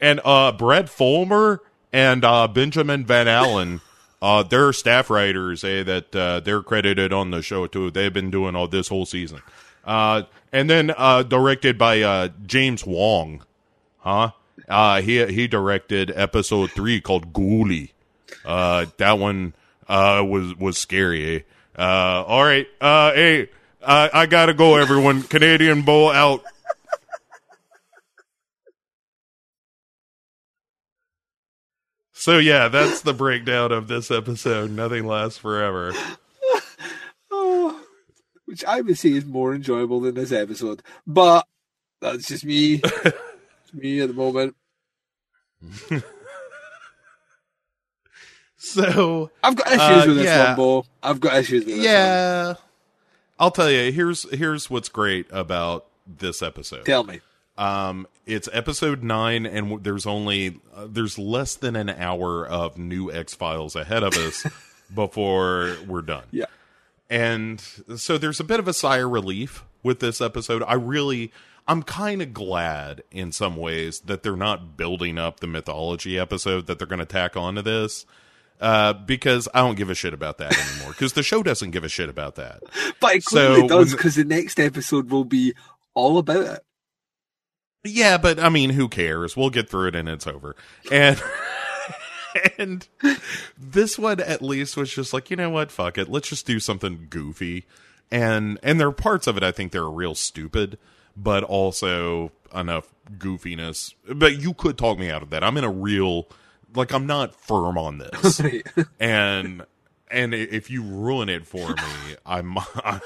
and uh Brett Fulmer and uh Benjamin Van Allen uh they're staff writers eh that uh they're credited on the show too they've been doing all this whole season uh and then uh directed by uh James Wong huh uh he he directed episode 3 called Ghouli uh that one uh was was scary eh? uh all right uh hey uh, I gotta go everyone Canadian Bo out So yeah, that's the breakdown of this episode. Nothing lasts forever. Oh, which I would say is more enjoyable than this episode. But that's just me. It's me at the moment. So I've got issues Uh, with this yeah. one, Bo. I've got issues with this yeah, I'll tell you. Here's here's what's great about this episode. Tell me. Um, it's episode nine, and there's only uh, there's less than an hour of new X Files ahead of us before we're done. Yeah. And so there's a bit of a sigh of relief with this episode. I really, I'm kind of glad in some ways that they're not building up the mythology episode that they're going to tack onto this. Uh, because I don't give a shit about that anymore. Because the show doesn't give a shit about that. But it So clearly does because the next episode will be all about it. Yeah, but I mean, who cares? We'll get through it and it's over. And and this one at least was just like, you know what? Fuck it. Let's just do something goofy. And and there are parts of it I think they're real stupid, but also enough goofiness. But you could talk me out of that. I'm in a real like I'm not firm on this. And and if you ruin it for me, I might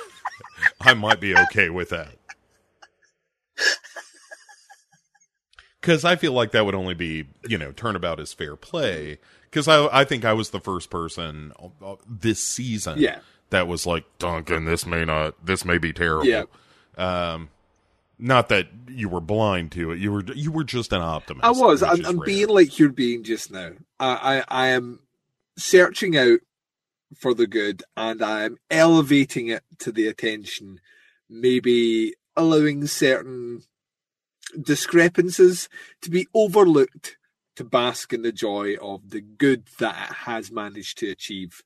I might be okay with that. Because I feel like that would only be, you know, turnabout is fair play. Because I, I think I was the first person uh, this season Yeah. that was like, Duncan, this may not, this may be terrible. Yeah. Um, not that you were blind to it. You were, you were just an optimist. I was. I'm, I'm being like you're being just now. I, I, I am searching out for the good and I'm elevating it to the attention, maybe allowing certain discrepancies to be overlooked to bask in the joy of the good that it has managed to achieve.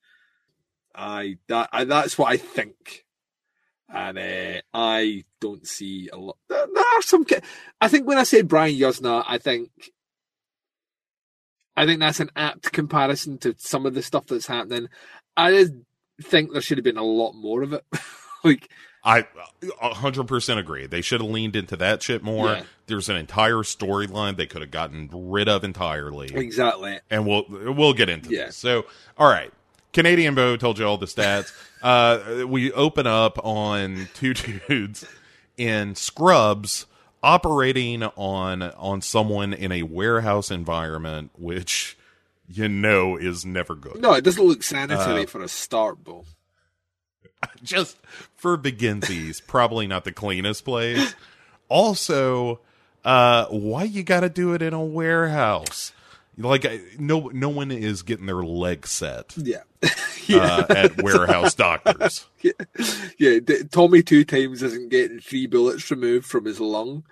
I that I, that's what I think, and uh, I don't see a lot. There, are some. I think when I say Brian Yuzna, I think I think that's an apt comparison to some of the stuff that's happening. I just think there should have been a lot more of it. like I hundred percent agree. They should have leaned into that shit more. Yeah. There's an entire storyline they could have gotten rid of entirely, exactly. and we'll we'll get into Yeah. this. So, all right, Canadian Bo told you all the stats. uh, we open up on two dudes in scrubs operating on on someone in a warehouse environment, which you know is never good. No, it doesn't look sanitary Uh, for a start, though. just for beginsies, probably not the cleanest place. Also, uh, why you got to do it in a warehouse? Like, no, no one is getting their leg set Yeah. uh, at warehouse doctors. yeah, D- Tommy two times isn't getting three bullets removed from his lung,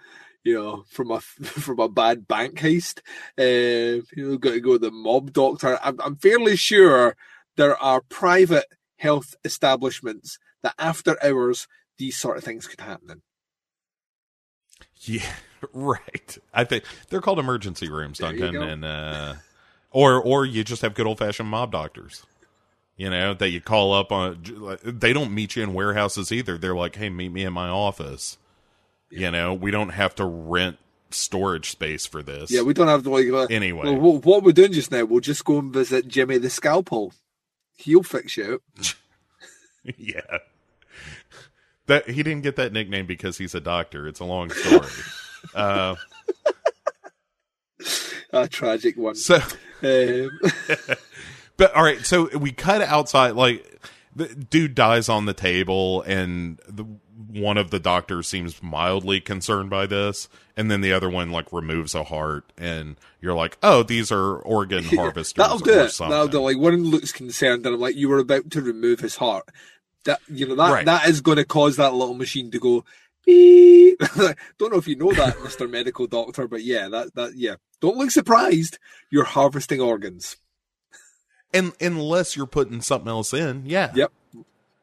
you know, from a from a bad bank heist. Uh, you know, got to go to the mob doctor. I'm, I'm fairly sure there are private health establishments that after hours these sort of things could happen in. Yeah, right. I think they're called emergency rooms, Duncan, and uh, or or you just have good old fashioned mob doctors. You know that you call up on. They don't meet you in warehouses either. They're like, "Hey, meet me in my office." You know, we don't have to rent storage space for this. Yeah, we don't have to like. uh, Anyway. well, what, we're doing just now, we'll just go and visit Jimmy the Scalpel. He'll fix you yeah. That he didn't get that nickname because he's a doctor. It's a long story. uh, A tragic one. so, Um, but all right. So we cut outside. Like the dude dies on the table, and the, one of the doctors seems mildly concerned by this, and then the other one like removes a heart, and you're like, oh, these are organ harvesters. That'll do or it. Something. That'll do. Like one looks concerned, and I'm like, you were about to remove his heart. That you know that Right. that is going to cause that little machine to go. Don't know if you know that, Mister Medical Doctor, but yeah, that that yeah. Don't look surprised. You're harvesting organs. And unless you're putting something else in, yeah. Yep.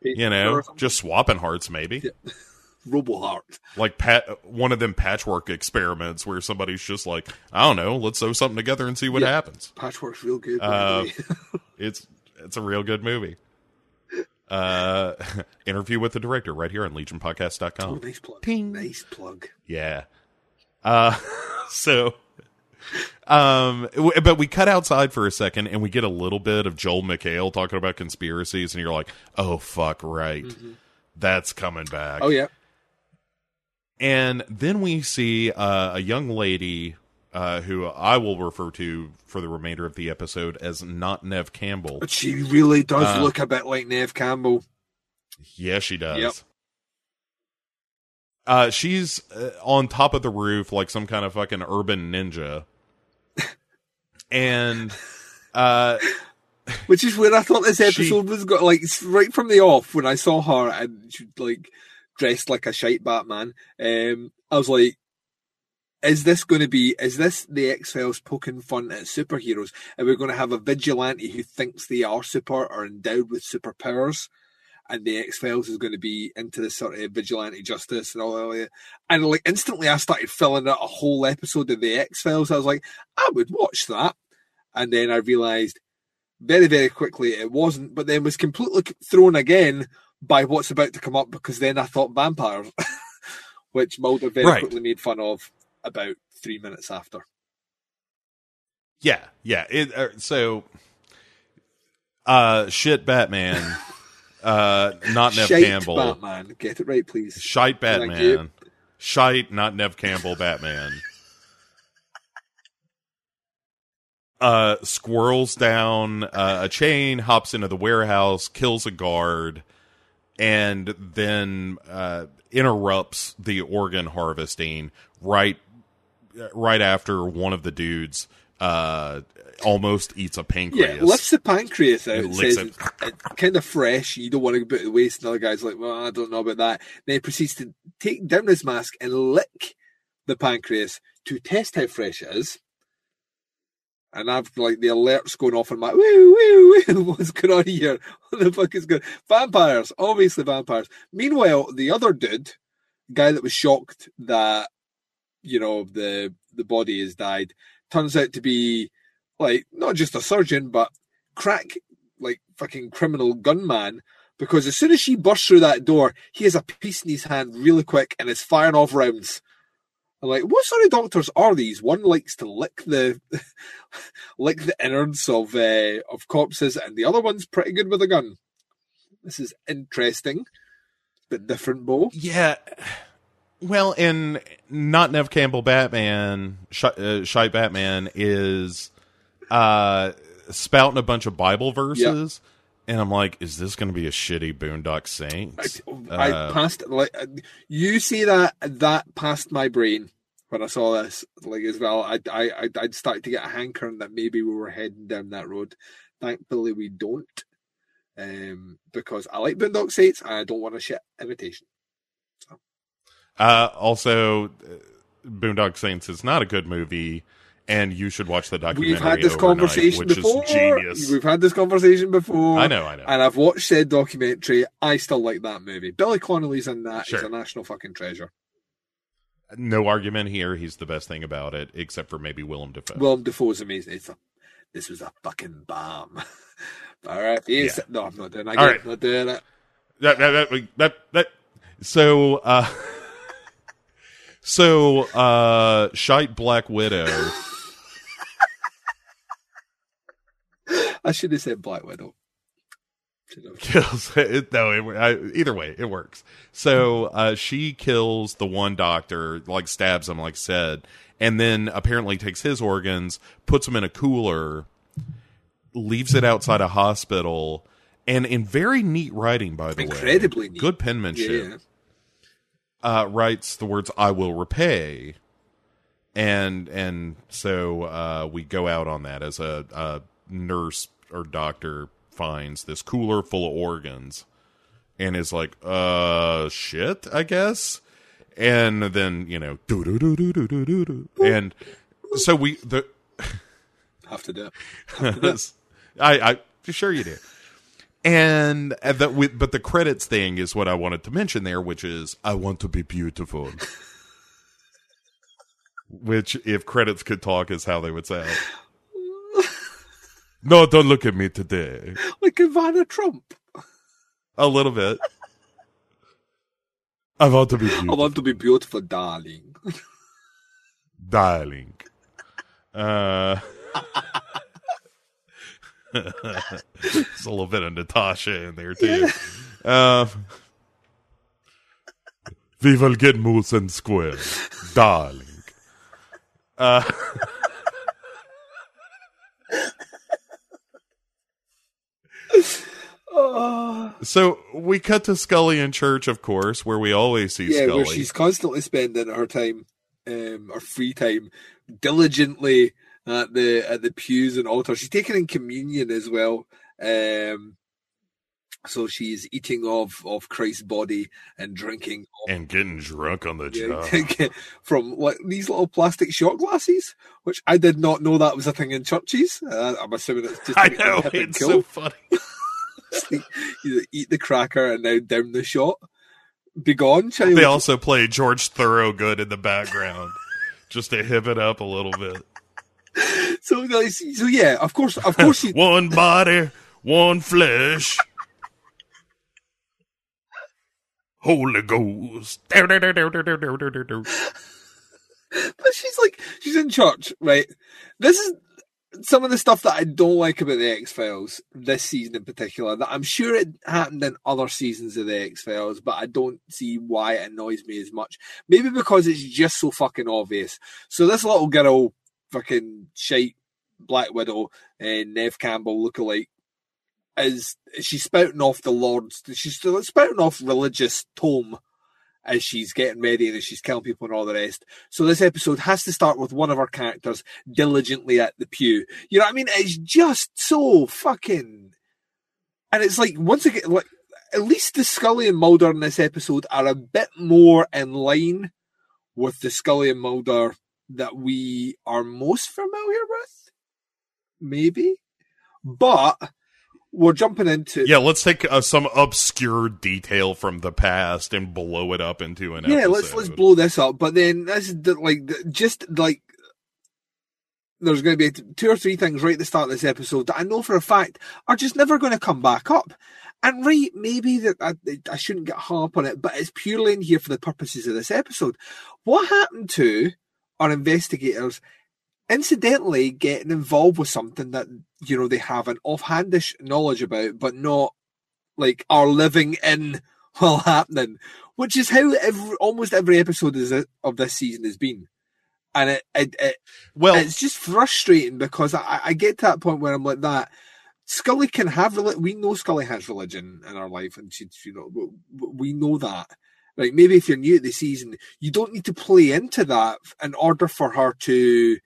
You know, just swapping hearts, maybe. Robo heart. like pat one of them patchwork experiments where somebody's just like i don't know let's sew something together and see what Yeah. happens Patchwork's real good. Uh, it's it's a real good movie uh interview with the director right here on oh, legionpodcast.com nice plug. Nice plug. yeah uh so um but we cut outside for a second and we get a little bit of joel mchale talking about conspiracies and you're like oh fuck right that's coming back Oh yeah. and then we see uh, a young lady uh, who I will refer to for the remainder of the episode as not Neve Campbell. But she really does Uh, look a bit like Neve Campbell. Yeah, she does. Yep. Uh, she's uh, on top of the roof like some kind of fucking urban ninja. And uh, Which is where I thought this She- episode was got like right from the off when I saw her and she like dressed like a shite Batman. Um, I was like, is this going to be? Is this the X Files poking fun at superheroes? And we're going to have a vigilante who thinks they are super or endowed with superpowers, and the X Files is going to be into this sort of vigilante justice and all that. And like instantly, I started filling out a whole episode of the X Files. I was like, I would watch that, and then I realised very very quickly it wasn't but then was completely thrown again by what's about to come up because then i thought vampires which mulder very Right. quickly made fun of about three minutes after yeah, yeah. It, uh, so, uh, shit, Batman. uh, not Neve Shite Campbell. batman get it right please Shite Batman. Shite, not Neve Campbell Batman. Uh, squirrels down uh, a chain, hops into the warehouse, kills a guard, and then uh, interrupts the organ harvesting right right after one of the dudes uh, almost eats a pancreas. yeah lifts the pancreas out It and licks says it. it's, kind of fresh you don't want to put it to waste and the other guy's like well i don't know about that then he proceeds to take down his mask and lick the pancreas to test how fresh it is and I've like the alerts going off in my woo woo woo. What's going on here? What the fuck is going? Vampires, obviously vampires. Meanwhile, the other dude, guy that was shocked that you know the the body has died, turns out to be like not just a surgeon, but crack like fucking criminal gunman. Because as soon as she bursts through that door, he has a piece in his hand really quick and is firing off rounds. I'm like, what sort of doctors are these? One likes to lick the lick the innards of uh, of corpses, and the other one's pretty good with a gun. This is interesting, but different, Bo. Yeah. Well, in not Neve Campbell Batman, Sh- uh, Shite Batman is uh, spouting a bunch of Bible verses, and I'm like, is this going to be a shitty Boondock I, Saints? I Uh, passed like you see that that passed my brain when I saw this like as well. I I I'd started to get a hankering that maybe we were heading down that road. Thankfully, we don't, um, because I like Boondock Saints and I don't want a shit imitation. Uh, also, uh, Boondock Saints is not a good movie, and you should watch the documentary. We've had this conversation before. Genius. We've had this conversation before. I know, I know. And I've watched said documentary. I still like that movie. Billy Connolly's in that. He's a national fucking treasure. No argument here. He's the best thing about it, except for maybe Willem Dafoe. Willem Dafoe's amazing. It's a, this was a fucking bomb. All right. Yes. Yeah. No, I'm not doing it. All right. Not doing it. that, that, that, that, that. So, uh, so, uh, shite Black Widow. I should have said Black Widow. Kills it, no it, I, either way it works. So uh she kills the one doctor like stabs him like said and then apparently takes his organs puts them in a cooler leaves it outside a hospital and in very neat writing by the Incredibly way neat. good penmanship. Yeah. uh, writes the words "I will repay," and and so uh, we go out on that as a, a nurse or doctor finds this cooler full of organs, and is like, "Uh, shit, I guess," and then you know, do do do do do do do do, and so we the Have to do. I I sure you did. And uh, that with but the credits thing is what I wanted to mention there, which is I want to be beautiful. which, if credits could talk, is how they would sound. No, don't look at me today. Like Ivana Trump. A little bit. I want to be I beautiful, want to be beautiful, darling. darling. Uh, there's a little bit of Natasha in there too. Um, we will get moose and square, darling. Uh, Oh. so we cut to Scully in church, of course, where we always see yeah, where Scully. she's constantly spending her time, um, her free time, diligently at the at the pews and altar. She's taking in communion as well. Um, so she's eating of of Christ's body and drinking and getting drunk on the job. From like these little plastic shot glasses, which I did not know that was a thing in churches. Uh, I'm assuming it's just I know it's so funny. Like, you eat the cracker and now down the shot. Be gone, child. They also play George Thorogood in the background just to hip it up a little bit. so, so yeah, of course, of course, he, one body, one flesh. Holy Ghost. but she's like, she's in church, right? This is some of the stuff that I don't like about the X Files this season in particular. That I'm sure it happened in other seasons of the X Files, but I don't see why it annoys me as much. Maybe because it's just so fucking obvious. So this little girl, fucking shite Black Widow and Neve Campbell lookalike, is she's spouting off the Lord's. She's spouting off religious tome as she's getting ready and she's killing people and all the rest. So this episode has to start with one of our characters diligently at the pew. You know what I mean? It's just so fucking. And it's like once again, like at least the Scully and Mulder in this episode are a bit more in line with the Scully and Mulder that we are most familiar with. Maybe, but we're jumping into Yeah, let's take uh, some obscure detail from the past and blow it up into an yeah, episode. let's let's blow this up. But then this is the, like the, just like there's going to be two or three things right at the start of this episode that I know for a fact are just never going to come back up. And right, maybe that I, I shouldn't get up on it, but it's purely in here for the purposes of this episode. What happened to our investigators incidentally getting involved with something that you know they have an offhandish knowledge about, but not like are living in while happening, which is how every, almost every episode is, of this season has been. And it, it, it well, it's just frustrating because I, I get to that point where I'm like that. Scully can have. We know Scully has religion in our life, and she, you know, we know that. Like maybe if you're new at the season, you don't need to play into that in order for her to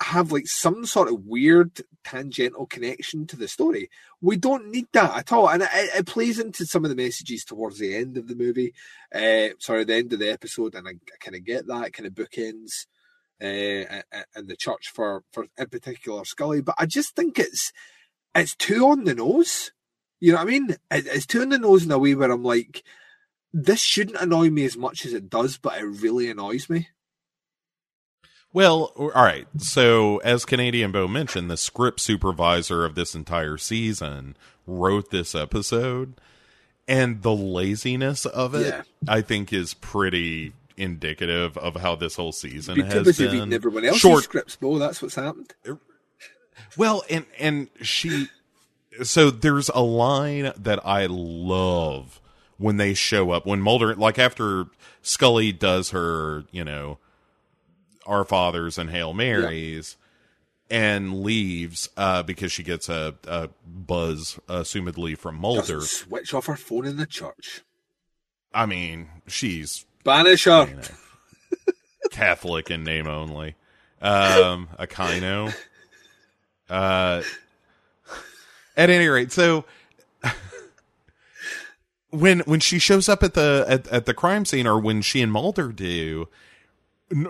have like some sort of weird tangential connection to the story. We don't need that at all, and it, it plays into some of the messages towards the end of the movie. Uh, sorry, the end of the episode, and I, I kind of get that kind of bookends. Uh, and the church for for in particular Scully, but I just think it's it's too on the nose. You know what I mean? It, it's too on the nose in a way where I'm like, this shouldn't annoy me as much as it does, but it really annoys me. Well, all right. So, as Canadian Bo mentioned, the script supervisor of this entire season wrote this episode, and the laziness of it, Yeah. I think, is pretty indicative of how this whole season Be has been. reading everyone else's Short, scripts, Bo. That's what's happened. Er, well, and and she so there's a line that I love when they show up when Mulder like after Scully does her, you know, our fathers and Hail Marys and leaves uh because she gets a, a buzz assumedly from Mulder. Doesn't switch off her phone in the church. I mean, she's Banish her. you know, Catholic in name only. Um, a kino. Uh, at any rate, so when when she shows up at the at, at the crime scene, or when she and Mulder do,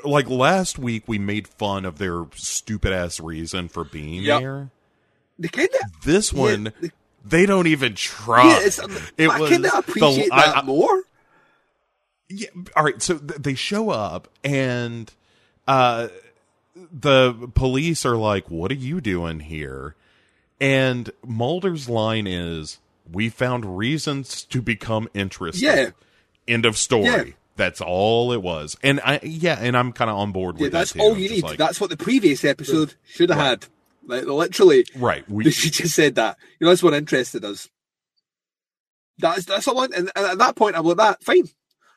like last week, we made fun of their stupid ass reason for being Yep. there. They kind of. This Yeah, one, they- they don't even try. Yeah, it's, it I was kind of the- appreciate I- that I- more. yeah. All right. So th- they show up and uh, the police are like, "What are you doing here?" And Mulder's line is, "We found reasons to become interested." Yeah. End of story. Yeah. That's all it was. And I yeah, and I'm kind of on board Yeah, with that's that too. all you need. like, that's what the previous episode should have had. Like literally, right. We, she just said that. You know, that's what interested us. That's that's all. I, and, and at that point, I'm like, that fine.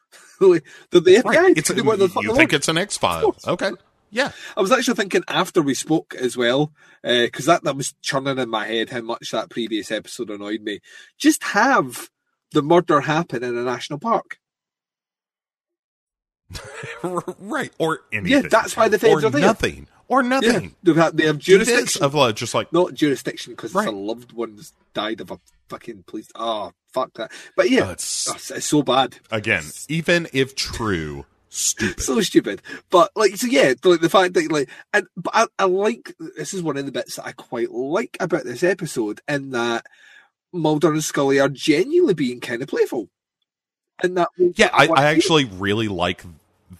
the the FBI right. It's what the you think it's an X file? Okay. Yeah. I was actually thinking after we spoke as well, uh, because that, that was churning in my head how much that previous episode annoyed me. Just have the murder happen in a national park. Right. Or anything. Yeah, that's why the feds or are there. nothing. Or Yeah, nothing. they have, they have jurisdiction. of uh, just like Not jurisdiction because Right. it's a loved one's died of a fucking police. Oh, fuck that. But yeah, Oh, it's- it's, it's so bad. again, even if true, stupid. so stupid. But like, so yeah, like the fact that like, and but I, I like this is one of the bits that I quite like about this episode, in that Mulder and Scully are genuinely being kind of playful. And that yeah, I, I actually really like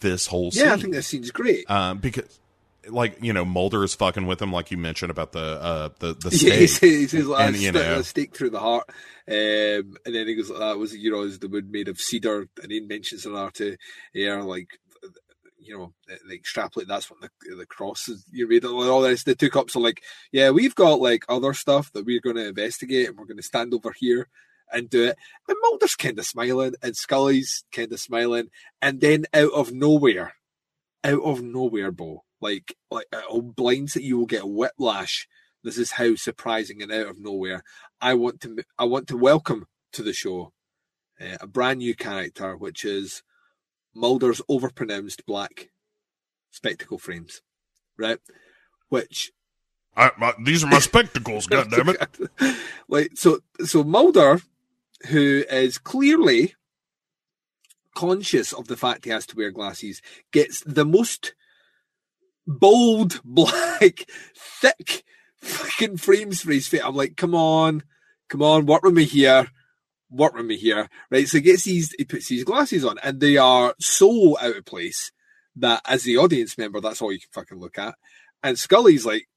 this whole scene. yeah, I think that scene's great. um, because like you know Mulder is fucking with him, like you mentioned about the uh the the Yeah, he steak. says, he says like, And, you know. a stake through the heart, um, and then he goes, like "That was you know, is the wood made of cedar?" And he mentions another to air like, you know, they extrapolate. That's what the the cross is. You read all this. The two cops are like, "Yeah, we've got like other stuff that we're going to investigate, and we're going to stand over here." And do it, and Mulder's kind of smiling, and Scully's kind of smiling, and then out of nowhere, out of nowhere, Bo, like like blinds that you will get a whiplash this is how surprising and out of nowhere. I want to I want to welcome to the show uh, a brand new character, which is Mulder's overpronounced black spectacle frames, right? Which I, my, these are my spectacles. God damn it! like so so Mulder, who is clearly conscious of the fact he has to wear glasses, gets the most bold, black, thick fucking frames for his face. I'm like, come on, come on, work with me here. Work with me here. Right. So he gets these he puts these glasses on and they are so out of place that as the audience member, that's all you can fucking look at. And Scully's like,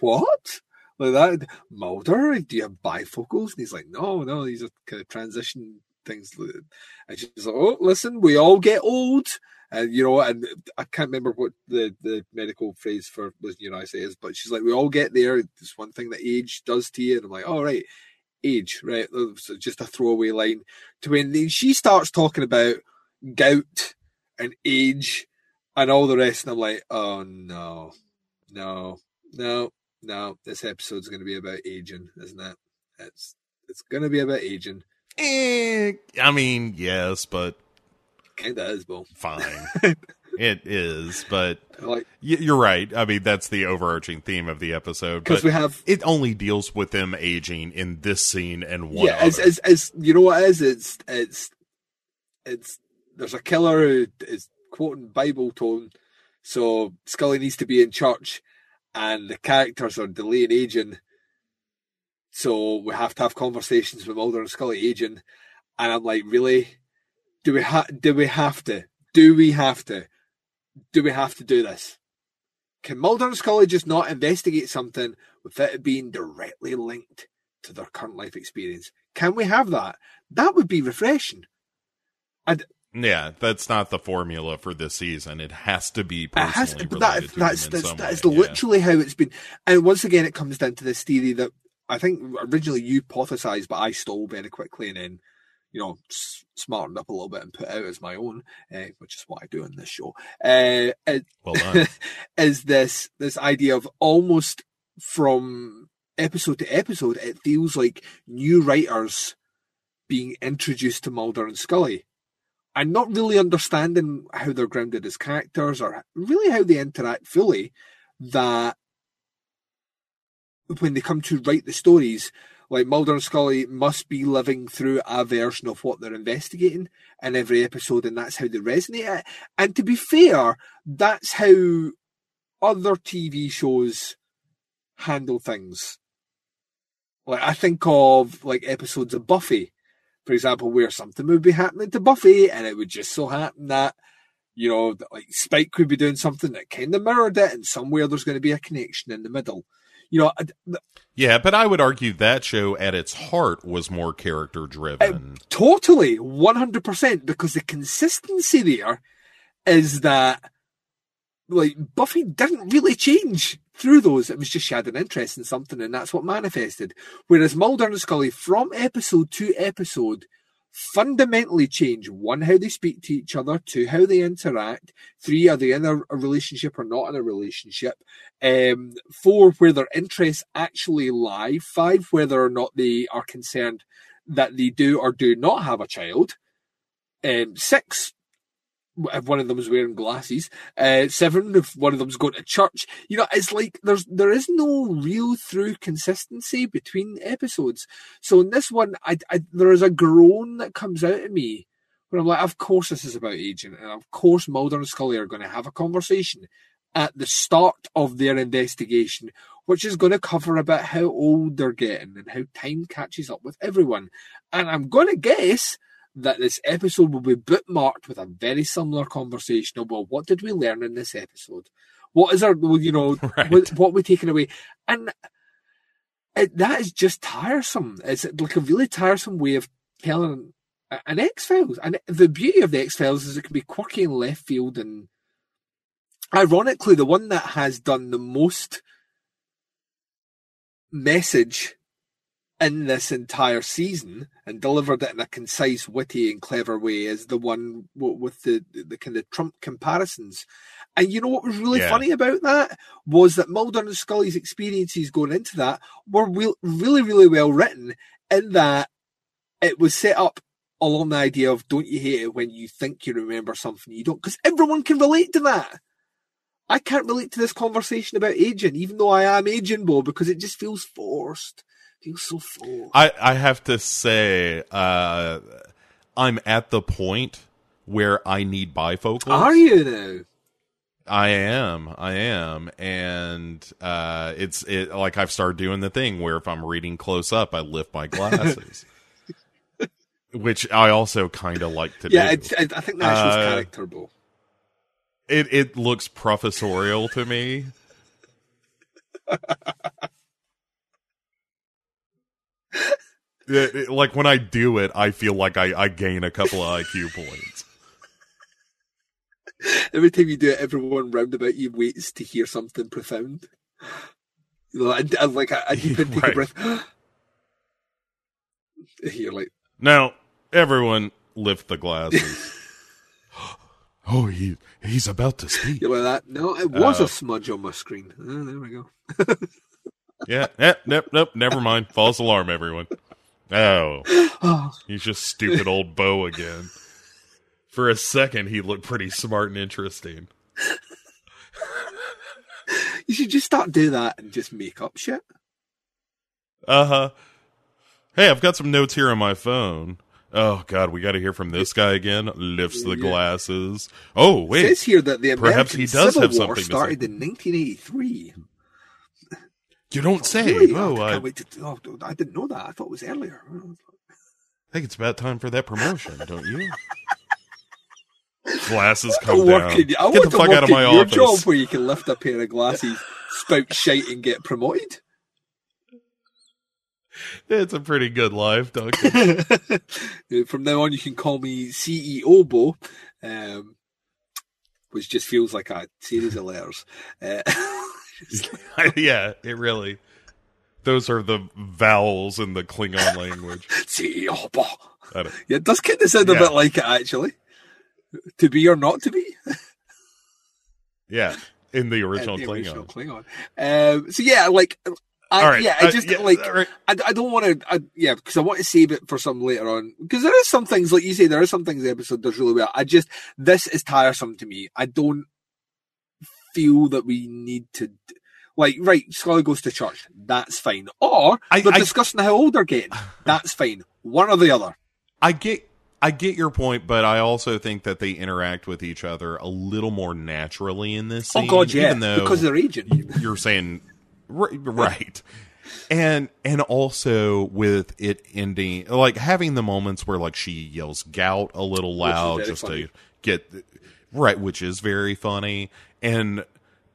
what? Like that, Mulder, do you have bifocals? And he's like, no, no, these are kind of transition things. And she's like, oh, listen, we all get old. And, you know, and uh, I can't remember what the, the medical phrase for listening you know, I say is, but she's like, we all get there. It's one thing that age does to you. And I'm like, all right, age, right? So just a throwaway line to when she starts talking about gout and age and all the rest. And I'm like, oh no, no, no, no. This episode's going to be about aging, isn't it? It's it's going to be about aging. Eh, I mean, yes, but Kind of is, fine. it is, but Like y- you're right. I mean, that's the overarching theme of the episode. because we have it only deals with them aging in this scene and one yeah, as as you know what it is. It's it's it's there's a killer who is quoting Bible tone, so Scully needs to be in church, and the characters are delaying aging. So we have to have conversations with Mulder and Scully aging, and I'm like, really? Do we ha- do we have to? Do we have to? Do we have to do this? Can Mulder and Scully just not investigate something without it being directly linked to their current life experience? Can we have that? That would be refreshing. Yeah, that's not the formula for this season. It has to be It personally has to, related that, to that's that's, way. Yeah. literally how it's been. And once again, it comes down to this theory that I think originally you hypothesized, but I stole very quickly and then, you know, s- smartened up a little bit and put out as my own, uh, which is what I do in this show. Uh, it- Well done. is this this idea of almost from episode to episode, it feels like new writers being introduced to Mulder and Scully. And not really understanding how they're grounded as characters or really how they interact fully, that when they come to write the stories, like Mulder and Scully must be living through a version of what they're investigating in every episode, and that's how they resonate it. And to be fair, that's how other TV shows handle things. Like I think of like episodes of Buffy, for example, where something would be happening to Buffy, and it would just so happen that you know, like Spike could be doing something that kind of mirrored it, and somewhere there's going to be a connection in the middle. You know, yeah, but I would argue that show at its heart was more character driven. Um, totally, 100%, because the consistency there is that, like, Buffy didn't really change through those. It was just she had an interest in something, and that's what manifested. Whereas Mulder and Scully, from episode to episode, fundamentally change one, how they speak to each other, two, how they interact, three, are they in a, a relationship or not in a relationship, um, four, where their interests actually lie, five, whether or not they are concerned that they do or do not have a child, um, six, if one of them is wearing glasses, uh, seven if one of them's going to church. You know, it's like there's there is no real through consistency between episodes. So in this one, I, I there is a groan that comes out of me where I'm like, of course this is about agent, and of course Mulder and Scully are going to have a conversation at the start of their investigation, which is going to cover about how old they're getting and how time catches up with everyone. And I'm going to guess that this episode will be bookmarked with a very similar conversation of, well, what did we learn in this episode? What is our, you know, Right. what, what we taking away? And it, that is just tiresome. It's like a really tiresome way of telling an X Files. And the beauty of the X Files is it can be quirky and left field. And ironically, the one that has done the most message in this entire season and delivered it in a concise, witty, and clever way is the one with the, the kind of Trump comparisons. And you know what was really Yeah. funny about that was that Mulder and Scully's experiences going into that were real, really, really well written. In that it was set up along the idea of don't you hate it when you think you remember something you don't, because everyone can relate to that. I can't relate to this conversation about aging, even though I am aging, Bo, because it just feels forced. Feels so forced. I, I have to say, uh, I'm at the point where I need bifocals. Are you now? I am, I am, and uh, it's it like I've started doing the thing where if I'm reading close up, I lift my glasses, which I also kind of like to Yeah, do. it's, I think that's Uh, character, Bo. it it looks professorial to me. It- it- like when I do it, I feel like I, I gain a couple of IQ points. Every time you do it, everyone round about you waits to hear something profound. You know, and, and like a, a deep intake Right. of breath. You're like, Now, everyone, lift the glasses. oh, he he's about to speak. you're like that. No, it was Oh. a uh, smudge on my screen. Oh, there we go. Yeah, eh, nope, nope, never mind. False alarm, everyone. Oh, he's just stupid old Bo again. For a second, he looked pretty smart and interesting. you should just start do that and just make up shit. Uh huh. Hey, I've got some notes here on my phone. Oh God, we got to hear from this guy again. Lifts the Yeah. glasses. Oh It wait, says here that the Perhaps American he does Civil have War something started in 1983. You don't say. Really? Oh, I I, to. Oh, I didn't know that. I thought it was earlier. I think it's about time for that promotion, don't you? Glasses come down. in, I Get the fuck out of my your office. job where you can lift a pair of glasses, spout shite, and get promoted. It's a pretty good life, Duncan. From now on, you can call me CEO Bo, um, which just feels like a series of letters. Uh, yeah, it really. Those are the vowels in the Klingon language. CEO Bo. I don't- Yeah, it does kind of sound a bit like it, actually. To be or not to be. yeah, in the Uh, original the Klingon. original Klingon. Um, so yeah, like, I, right, yeah, I uh, just yeah, like, right. I, I don't want to, yeah, because I want to save it for some later on. Because there is some things, like you say, there are some things the episode does really well. I just, this is tiresome to me. I don't feel that we need to, like, right, Scully goes to church. That's fine. Or I- they're I- discussing how old they're getting. That's fine. One or the other. I get I get your point, but I also think that they interact with each other a little more naturally in this oh, scene. oh God, yeah, even though because they're aging. you're saying ri- right, and and also with it ending like having the moments where like she yells "gout" a little loud just funny. to get right, which is very funny, and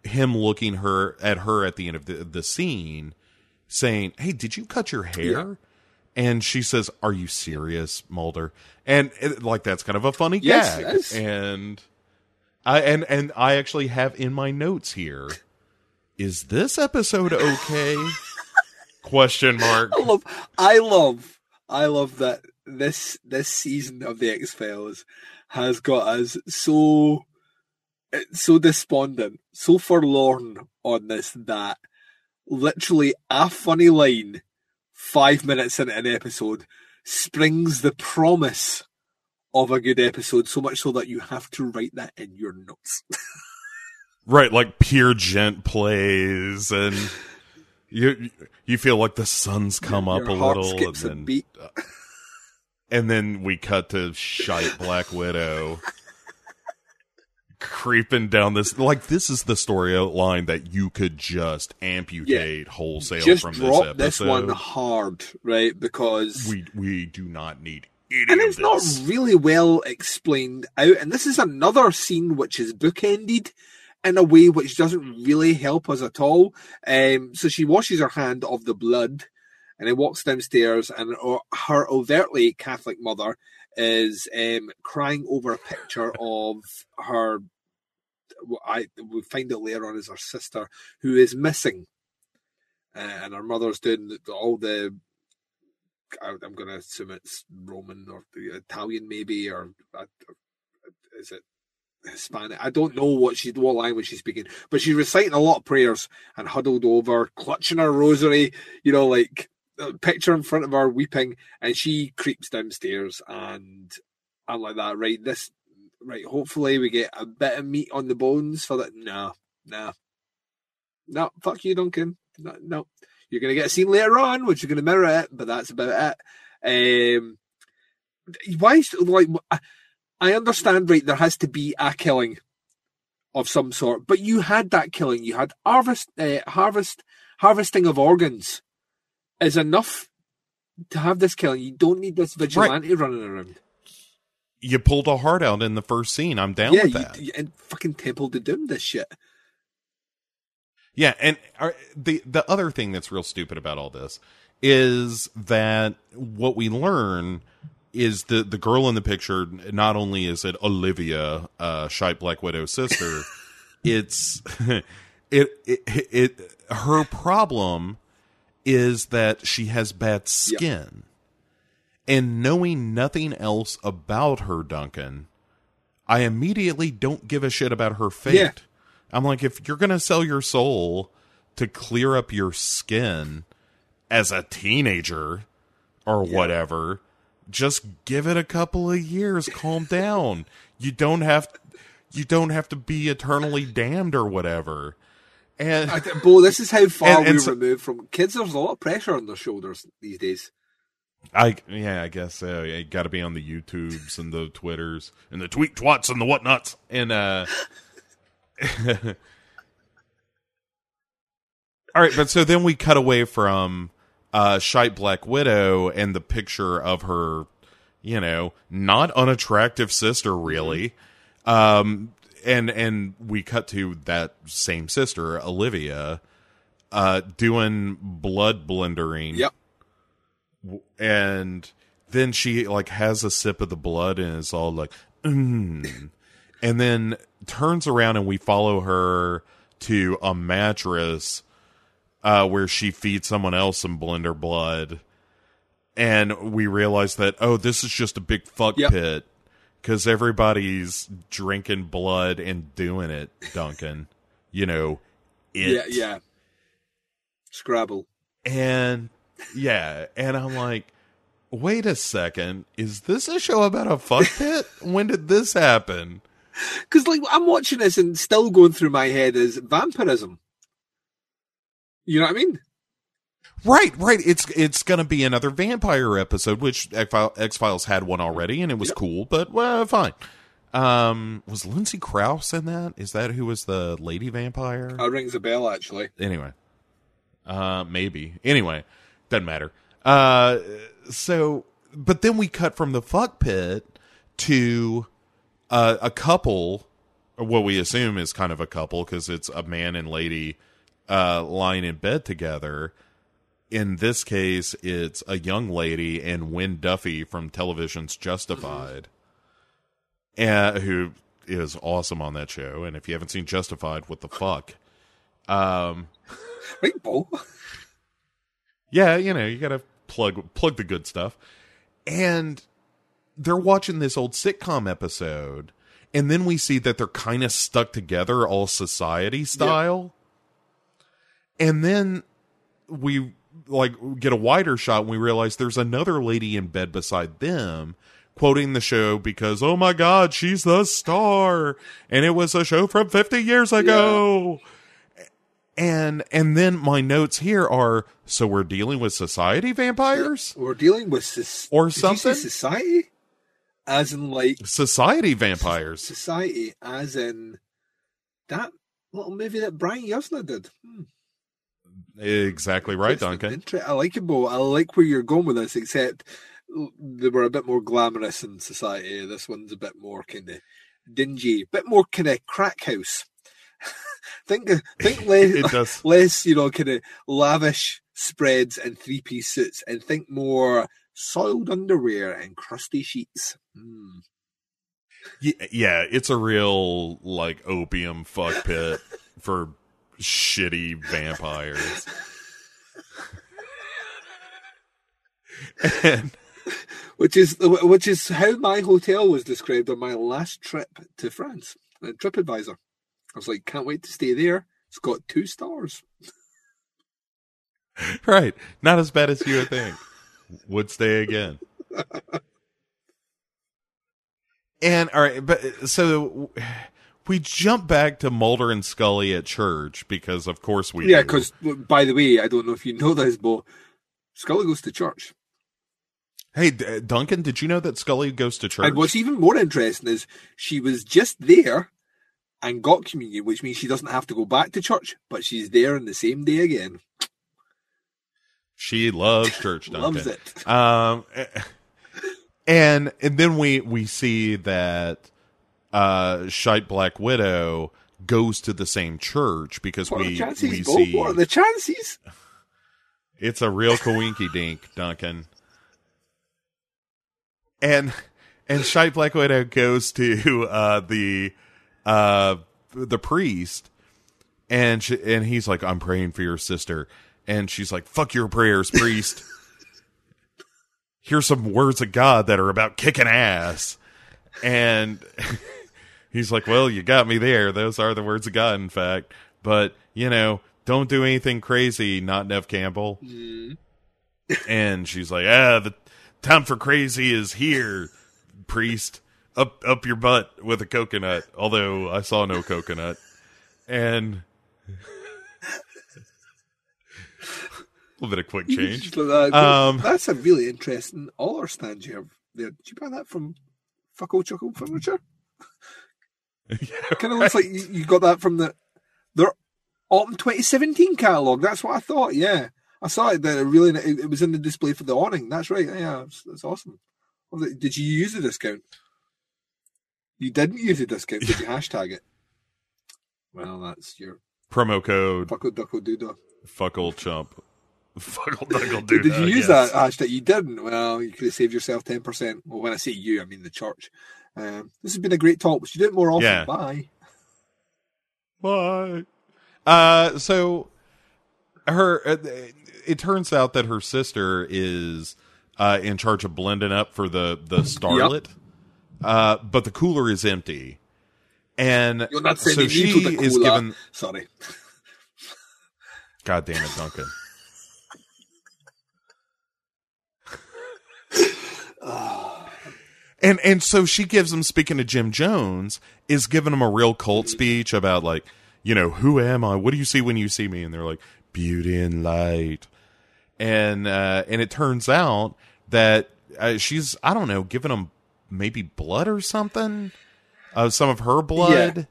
him looking her at her at the end of the, the scene saying, "Hey, did you cut your hair?" And she says, "Are you serious, Mulder?" And it, like that's kind of a funny Yes, gag. yes. And I and and I actually have in my notes here, is this episode okay? Question mark. I love, I love, I love that this this season of the X Files has got us so it's so despondent, so forlorn on this that literally a funny line five minutes into an episode springs the promise of a good episode so much so that you have to write that in your notes. Right, like Peer Gynt plays, and you you feel like the sun's come up a little, and skips a beat. and then we cut to shite Black Widow creeping down this. Like this is the storyline that you could just amputate wholesale Just from drop this this, one hard, right? Because we we do not need any and it's not really well explained out. And this is another scene which is bookended in a way which doesn't really help us at all. Um, so she washes her hand of the blood and then walks downstairs, and her overtly Catholic mother is um, crying over a picture of her. I we find it later on is her sister who is missing, uh, and her mother's doing all the I- I'm going to assume it's Roman or Italian, maybe, or uh, is it Hispanic? I don't know what she, what language she's speaking, but she's reciting a lot of prayers and huddled over, clutching her rosary, you know, like picture in front of her, weeping, and she creeps downstairs, and I'm like that. Right, this, right. Hopefully, we get a bit of meat on the bones for that. No, no, no. Fuck you, Duncan. No. You're to get a scene later on, which going to mirror it, but that's about it. Um, why? is- Like, I- I understand, right? There has to be a killing of some sort, but you had that killing. You had harvest, uh, harvest, harvesting of organs is enough to have this killing. You don't need this vigilante running around. You pulled a heart out in the first scene. I'm down yeah, with that. you- and fucking Temple to Doom this shit. Yeah, and uh, the the other thing that's real stupid about all this is that what we learn is the the girl in the picture. Not only is it Olivia, uh, Shite Black Widow's sister, it's it, it it her problem is that she has bad skin, and knowing nothing else about her, Duncan, I immediately don't give a shit about her fate. Yeah. I'm like, if you're gonna sell your soul to clear up your skin as a teenager or whatever, just give it a couple of years. Calm down. You don't have you don't have to be eternally damned or whatever. And I, Bo, this is how far And- and we're so- removed from kids. There's a lot of pressure on their shoulders these days. I yeah, I guess so. You got to be on the YouTubes and the Twitters and the tweet twats and the whatnots and uh. All right, but so then we cut away from uh Shite Black Widow and the picture of her, you know, not unattractive sister really. Um and and we cut to that same sister, Olivia, uh doing blood blendering Yep. and then she like has a sip of the blood and is all like mm. and then turns around and we follow her to a mattress uh where she feeds someone else some blender blood and we realize that oh this is just a big fuck Yep. pit because everybody's drinking blood and doing it duncan you know it Yeah, yeah. Scrabble. and yeah, and I'm like, wait a second, is this a show about a fuck pit? when did this happen? Because like I'm watching this and still going through my head is vampirism. You know what I mean? Right, right. It's it's gonna be another vampire episode, which X Files had one already, and it was cool, but well, fine. Um, was Lindsay Krause in that? Is that who was the lady vampire? That rings a bell actually. anyway uh maybe anyway doesn't matter uh so but then we cut from the fuck pit to uh, a couple what we assume is kind of a couple because it's a man and lady uh lying in bed together in this case it's a young lady and Wynn Duffy from television's Justified uh, who is awesome on that show and if you haven't seen Justified what the fuck um Bo. yeah, you know, you got to plug plug the good stuff. and they're watching this old sitcom episode and then we see that they're kind of stuck together all society style and then we like get a wider shot and we realize there's another lady in bed beside them quoting the show because oh my god she's the star and it was a show from 50 years ago and and then my notes here are so we're dealing with society vampires We're dealing with soc- Or did you say something? society, as in like society vampires society, as in that little movie that Brian Yuzna did. Hmm. Exactly right That's duncan I like it, Bo. I like where you're going with this, except they were a bit more glamorous in society. This one's a bit more kind of dingy, A bit more kind of crack house. think, think less, it does less, you know, kind of lavish spreads and three piece suits, and think more soiled underwear and crusty sheets. Mm. Ye- yeah it's a real like opium fuck pit for shitty vampires and Which is which is how my hotel was described on my last trip to France. Uh, TripAdvisor. I was like, can't wait to stay there. It's got two stars. right not as bad as you would think would stay again and all right but so we jump back to mulder and scully at church because of course we yeah, because by the way, I don't know if you know this, but Scully goes to church. hey D- duncan did you know that scully goes to church And what's even more interesting is she was just there and got communion, which means she doesn't have to go back to church, but she's there on the same day again. she loves church duncan Loves it. Um, and and then we we see that uh, Shite Black Widow goes to the same church because we we see are the chances? it's a real coinky dink, Duncan. And and Shite Black Widow goes to uh, the uh, the priest, and she, and he's like, "I'm praying for your sister," and she's like, "Fuck your prayers, priest." Here's some words of God that are about kicking ass, and he's like, "Well, you got me there. Those are the words of God, in fact. But you know, don't do anything crazy, not Neve Campbell." and she's like, "Ah, the time for crazy is here, priest. Up up your butt with a coconut." Although I saw no coconut, and a little bit of quick change. Like that. Um, That's a really interesting Aller stand you have there. Did you buy that from Fuckle Chuckle Furniture? Kind of looks like you, you got that from the their autumn 2017 catalog. That's what I thought. Yeah, I saw it. there. really it, it was in the display for the awning. That's right. Yeah, that's, that's awesome. Did you use the discount? You didn't use the discount. Did you hashtag it? Well, that's your Promo code Fuckle Duckle Doodah. fuckle chump. Fuckle duckle dude. Did you use that hashtag? You didn't. Well, you could have saved yourself ten percent. Well, when I say you, I mean the church. Um, this has been a great talk. We should do it more often. Yeah. Bye. Bye. Uh, so her, uh, it turns out that her sister is uh, in charge of blending up for the the starlet, uh, but the cooler is empty, and You're not so she is given. Sorry. God damn it, Duncan. and and so she gives him speaking to Jim Jones is giving him a real cult speech about like you know who am I? What do you see when you see me? And they're like beauty and light, and uh, and it turns out that uh, she's I don't know giving him maybe blood or something, uh, some of her blood,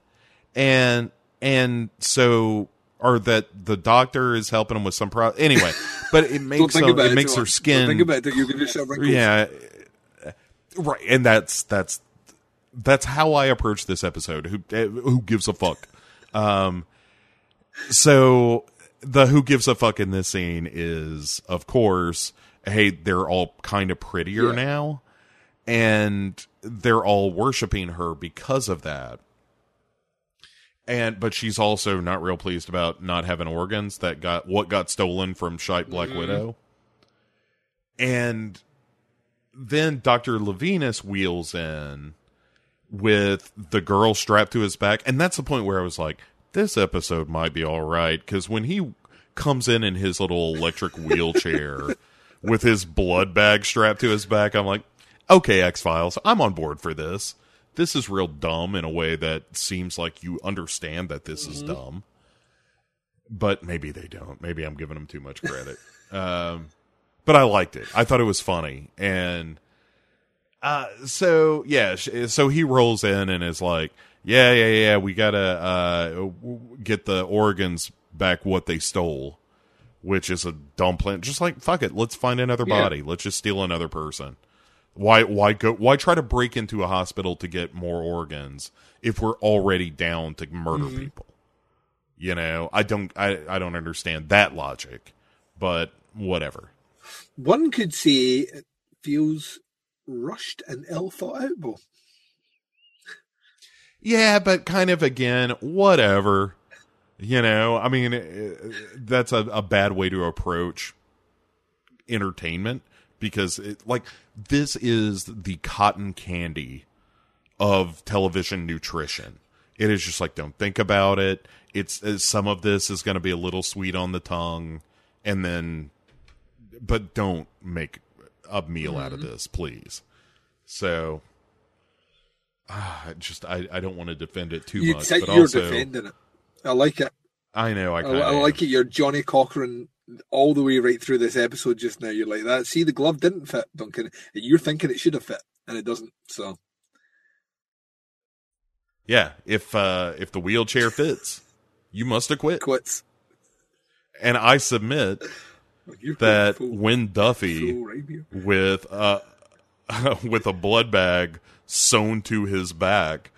and and so or that the doctor is helping him with some pro anyway but it makes her, it it. makes her skin Don't think about it. You'll give yourself wrinkles. yeah right and that's that's that's how i approach this episode who eh, who gives a fuck um so the who gives a fuck in this scene is of course hey they're all kind of prettier Yeah. now and they're all worshiping her because of that and but she's also not real pleased about not having organs that got what got stolen from Shite Black Mm-hmm. Widow. And then Dr. Levinus wheels in with the girl strapped to his back. And that's the point where I was like, this episode might be all right. Because when he comes in in his little electric wheelchair with his blood bag strapped to his back, I'm like, okay, X Files, I'm on board for this. This is real dumb in a way that seems like you understand that this is dumb. But maybe they don't. Maybe I'm giving them too much credit. um, but I liked it. I thought it was funny. And uh, so yeah, so he rolls in and is like, "Yeah, yeah, yeah, we gotta uh, get the organs back what they stole," which is a dumb plan. Just like fuck it, let's find another Yeah. body. Let's just steal another person. Why? Why go? Why try to break into a hospital to get more organs if we're already down to murder Mm-hmm. people? You know, I don't. I I don't understand that logic, but whatever. One could say it feels rushed and ill thought out, Bo. Yeah, but kind of again, whatever. You know, I mean, eh, that's a, a bad way to approach entertainment because, it, like, this is the cotton candy of television nutrition. It is just like, don't think about it. It's uh, some of this is going to be a little sweet on the tongue, and then, but don't make a meal out of this, please. So, ah, just I, I don't want to defend it too You much, but you're also defending it. I like it. I know I I, I like it. You're Johnnie Cochran all the way right through this episode just now. You're like that. See, the glove didn't fit, Duncan. You're thinking it should have fit, and it doesn't. So Yeah, if uh if the wheelchair fits, you must acquit. quits. And I submit Like, that Wynn Duffy right here. with uh with a blood bag sewn to his back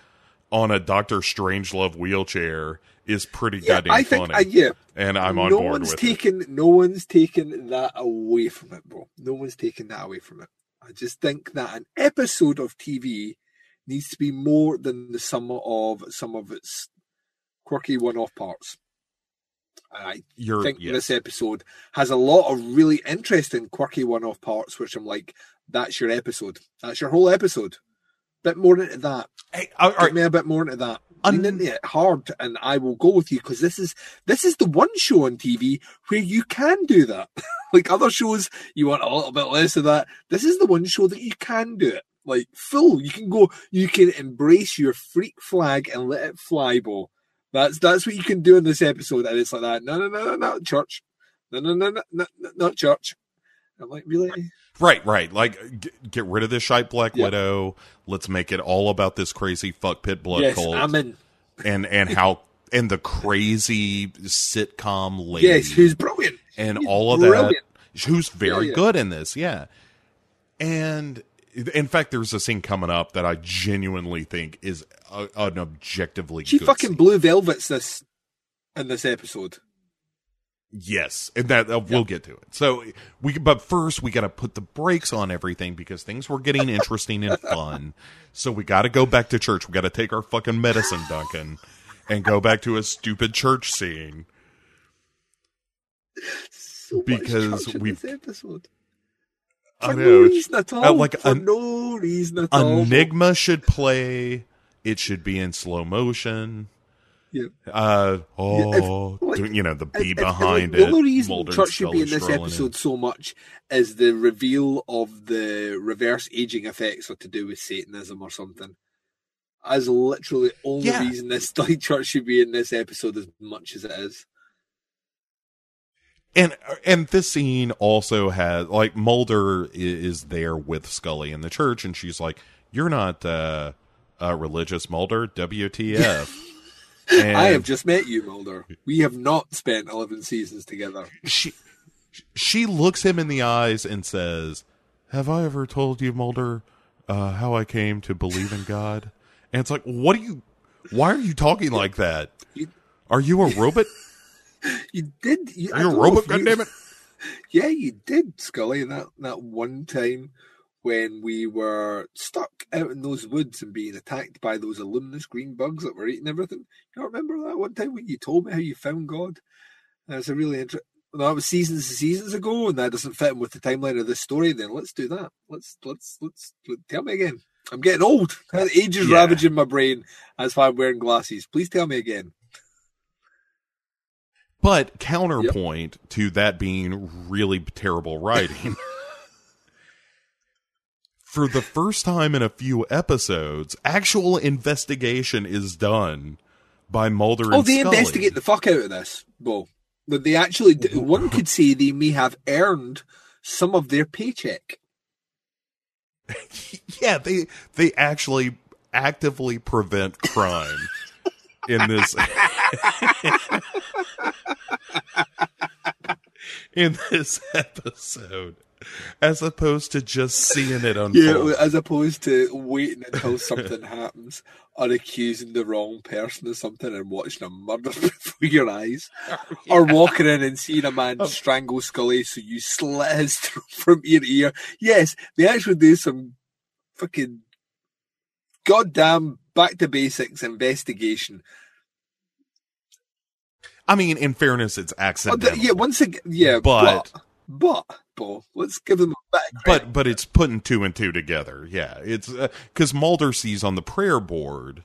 on a Doctor Strangelove wheelchair is pretty Yeah, goddamn I think. funny. I, yeah, and I'm on no board one's with it. taken. No one's taken that away from it, bro. No one's taken that away from it. I just think that an episode of TV needs to be more than the sum of some of its quirky one-off parts. I You're think yes. this episode has a lot of really interesting, quirky one-off parts, which I'm like, that's your episode. That's your whole episode. Bit more into that. Hey, all Get right, me a bit more into that. Un- Lean into it hard, and I will go with you because this is this is the one show on TV where you can do that. like other shows, you want a little bit less of that. This is the one show that you can do it. Like full, you can go, you can embrace your freak flag and let it fly, Bo. That's that's what you can do in this episode, and it's like that. No, no, no, no, not church. No, no, no, no, no, no not church. I'm like, really? Right, right. Like, get, get rid of this shite Black Yeah. Widow. Let's make it all about this crazy fuck pit blood yes, cult I'm in. and and how and the crazy sitcom lady. Yes, who's brilliant. and He's all of brilliant. that. Who's very good in this, yeah. And in fact, there's a scene coming up that I genuinely think is a, an objectively She fucking scene. blue velvets this in this episode. Yes, and that uh, we'll get to it. So we, but first we got to put the brakes on everything because things were getting interesting and fun. So we got to go back to church. We got to take our fucking medicine, Duncan, and go back to a stupid church scene. So Because this episode. I For no reason at all. like for an- no reason at all. Enigma should play. It should be in slow motion. Yeah. Uh oh, like- you know the If- beat if- behind like, it. The only reason Mulder church should be in this episode so much is the reveal of the reverse aging effects are to do with Satanism or something. As literally the only Yeah. reason this like church should be in this episode as much as it is. And and this scene also has like Mulder is there with Scully in the church, and she's like, "You're not uh, a religious Mulder, WTF?" and I have just met you, Mulder. We have not spent eleven seasons together. she she looks him in the eyes and says, "Have I ever told you, Mulder, uh, how I came to believe in God?" And it's like, what are you? Why are you talking like that? Are you a robot? You did. You, I Are you a robot? Goddammit! Yeah, you did, Scully. That that one time when we were stuck out in those woods and being attacked by those luminous green bugs that were eating everything. You don't remember that one time when you told me how you found God? That's a really interesting. that was seasons and seasons ago, and that doesn't fit in with the timeline of this story, then let's do that. Let's let's let's, let tell me again. I'm getting old. Age is Yeah. ravaging my brain. That's why I'm wearing glasses. Please tell me again. But counterpoint to that being really terrible writing. For the first time in a few episodes, actual investigation is done by Mulder and Oh, they Scully. investigate the fuck out of this, Bo. That they actually, do, one could say they may have earned some of their paycheck. yeah, they they actually actively prevent crime in this in this episode as opposed to just seeing it unfold. Yeah, as opposed to waiting until something happens or accusing the wrong person of something and watching a murder before your eyes. Or walking in and seeing a man oh. strangle Scully so you slit his throat from ear to ear. Yes, they actually do some fucking goddamn back to basics investigation. I mean, in fairness, it's Oh, accidental. yeah, once again, yeah, But- but, but, let's give them a credit. but but it's putting two and two together. Yeah, it's because Mulder sees on the prayer board,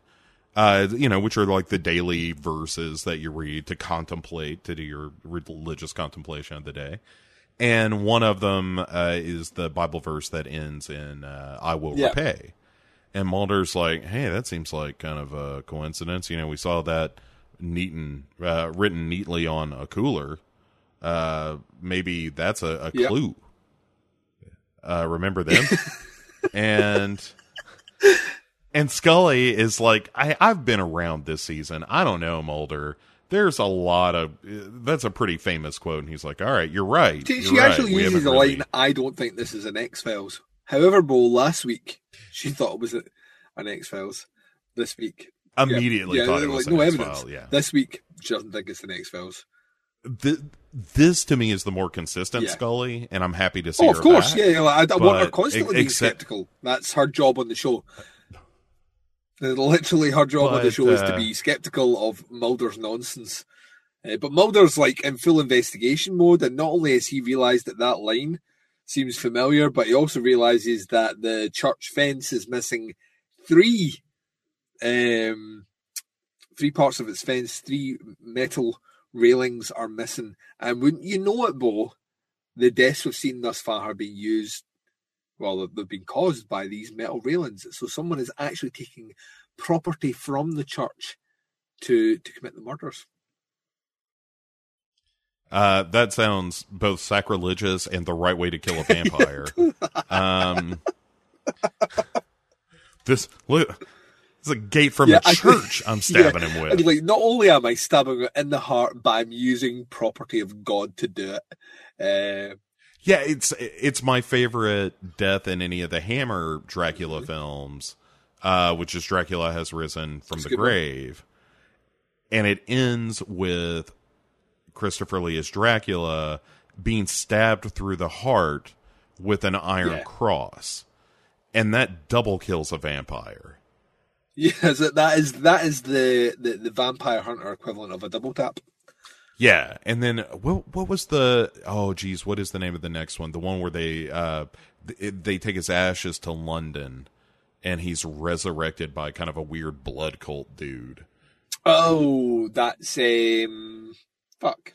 uh, you know, which are like the daily verses that you read to contemplate to do your religious contemplation of the day, and one of them uh, is the Bible verse that ends in uh, "I will Yeah. repay." And Mulder's like, "Hey, that seems like kind of a coincidence." You know, we saw that neat and uh, written neatly on a cooler. Uh, maybe that's a, a Yeah. clue. Uh, remember them? and and Scully is like, I, I've been around this season. I don't know, Mulder. There's a lot of that's a pretty famous quote, and he's like, "All right, you're right." She, You're she right. actually We uses the really- line, I don't think this is an X Files. However, Bo, last week, she thought it was an X Files. This week. immediately yeah, thought it like, was no an evidence. Yeah, This week, she doesn't think it's an X Files. Th- this to me is the more consistent Yeah. Scully, and I'm happy to see Oh, her of course, back. yeah. yeah, like, I, I want her constantly ex- being skeptical. That's her job on the show. Uh, Literally, her job on the But, show is to uh, be skeptical of Mulder's nonsense. Uh, but Mulder's like in full investigation mode, and not only has he realised that that line seems familiar, but he also realizes that the church fence is missing three, um, three parts of its fence. Three metal railings are missing, and wouldn't you know it, Bo? The deaths we've seen thus far have been used. Well, they've been caused by these metal railings. So someone is actually taking property from the church to to commit the murders. Uh, that sounds both sacrilegious and the right way to kill a vampire. um, this look, it's a gate from Yeah, a I- church. I'm stabbing Yeah, him with. like, not only am I stabbing it in the heart, but I'm using property of God to do it. Uh, Yeah, it's it's my favorite death in any of the Hammer Dracula films, uh, which is Dracula has risen from That's the good one. grave, and it ends with Christopher Lee as Dracula being stabbed through the heart with an iron Yeah. cross, and that double kills a vampire. yes, that is that is the, the the vampire hunter equivalent of a double tap. Yeah, and then what what was the oh geez, what is the name of the next one? The one where they uh they take his ashes to London and he's resurrected by kind of a weird blood cult dude. Oh, that's um, fuck.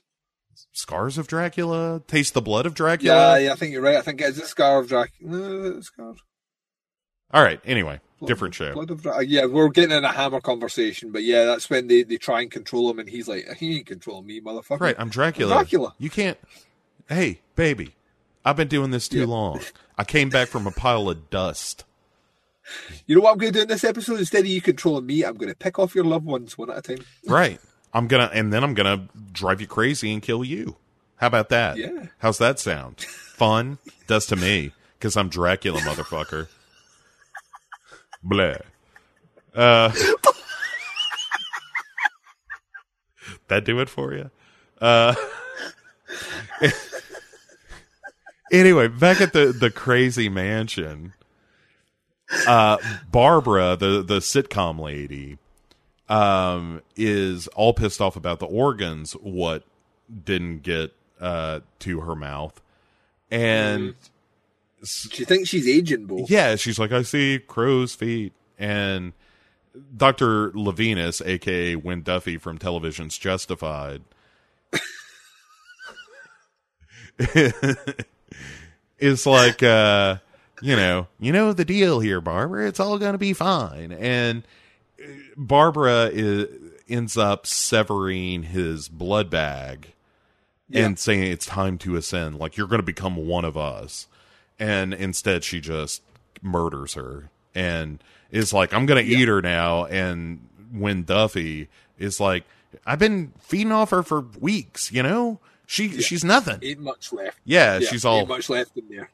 Scars of Dracula? Taste the blood of Dracula? yeah, I think you're right. I think it's a scar of Dracula. No, Scar. All right, anyway, Blood- different show. Blood of Dra- uh, yeah, we're getting in a hammer conversation, but yeah, that's when they, they try and control him, and he's like, "He ain't controlling me, motherfucker." Right, I'm Dracula. Dracula. You can't Hey, baby. I've been doing this too Yeah. long. I came back from a pile of dust. You know what I'm going to do in this episode? Instead of you controlling me, I'm going to pick off your loved ones one at a time. Right. I'm gonna and then I'm gonna drive you crazy and kill you. How about that? Yeah. How's that sound? Fun? Does to me, because I'm Dracula, motherfucker. Blah. Uh That do it for you? Uh Anyway, back at the the crazy mansion. Uh Barbara, the the sitcom lady, um, is all pissed off about the organs. What didn't get uh, to her mouth, and She thinks she's aging, Bo. yeah, she's like, I see crow's feet, and Doctor Luvenis, aka Wynn Duffy from Television's Justified, is like, uh, you know, you know the deal here, Barbara. It's all gonna be fine, and Barbara is, ends up severing his blood bag and saying it's time to ascend. Like you're going to become one of us. And instead, she just murders her and is like, I'm going to eat her now. And when Duffy is like, I've been feeding off her for weeks, you know? She she's nothing. Ain't much left. Yeah, she's all ain't much left in there.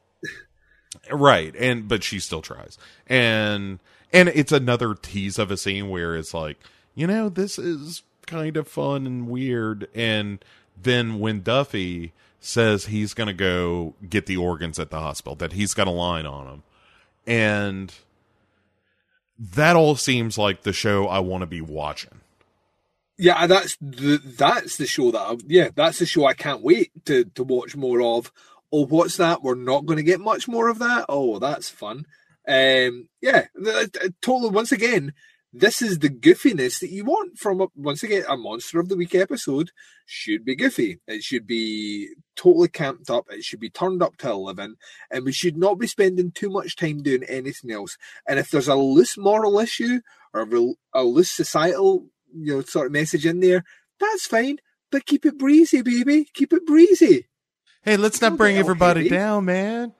right and but she still tries and and it's another tease of a scene where it's like you know this is kind of fun and weird and then when duffy says he's gonna go get the organs at the hospital that he's got a line on him and that all seems like the show i want to be watching Yeah, that's the that's the show that I, yeah, that's the show I can't wait to to watch more of. Oh, what's that? We're not going to get much more of that. Oh, that's fun. Um, yeah, th- th- totally. Once again, this is the goofiness that you want from a, once again a monster of the week episode. Should be goofy. It should be totally camped up. It should be turned up to eleven, and we should not be spending too much time doing anything else. And if there's a loose moral issue or a, a loose societal you know sort of message in there, that's fine. But keep it breezy, baby. Keep it breezy. Hey, let's not Don't bring everybody heavy. down, man.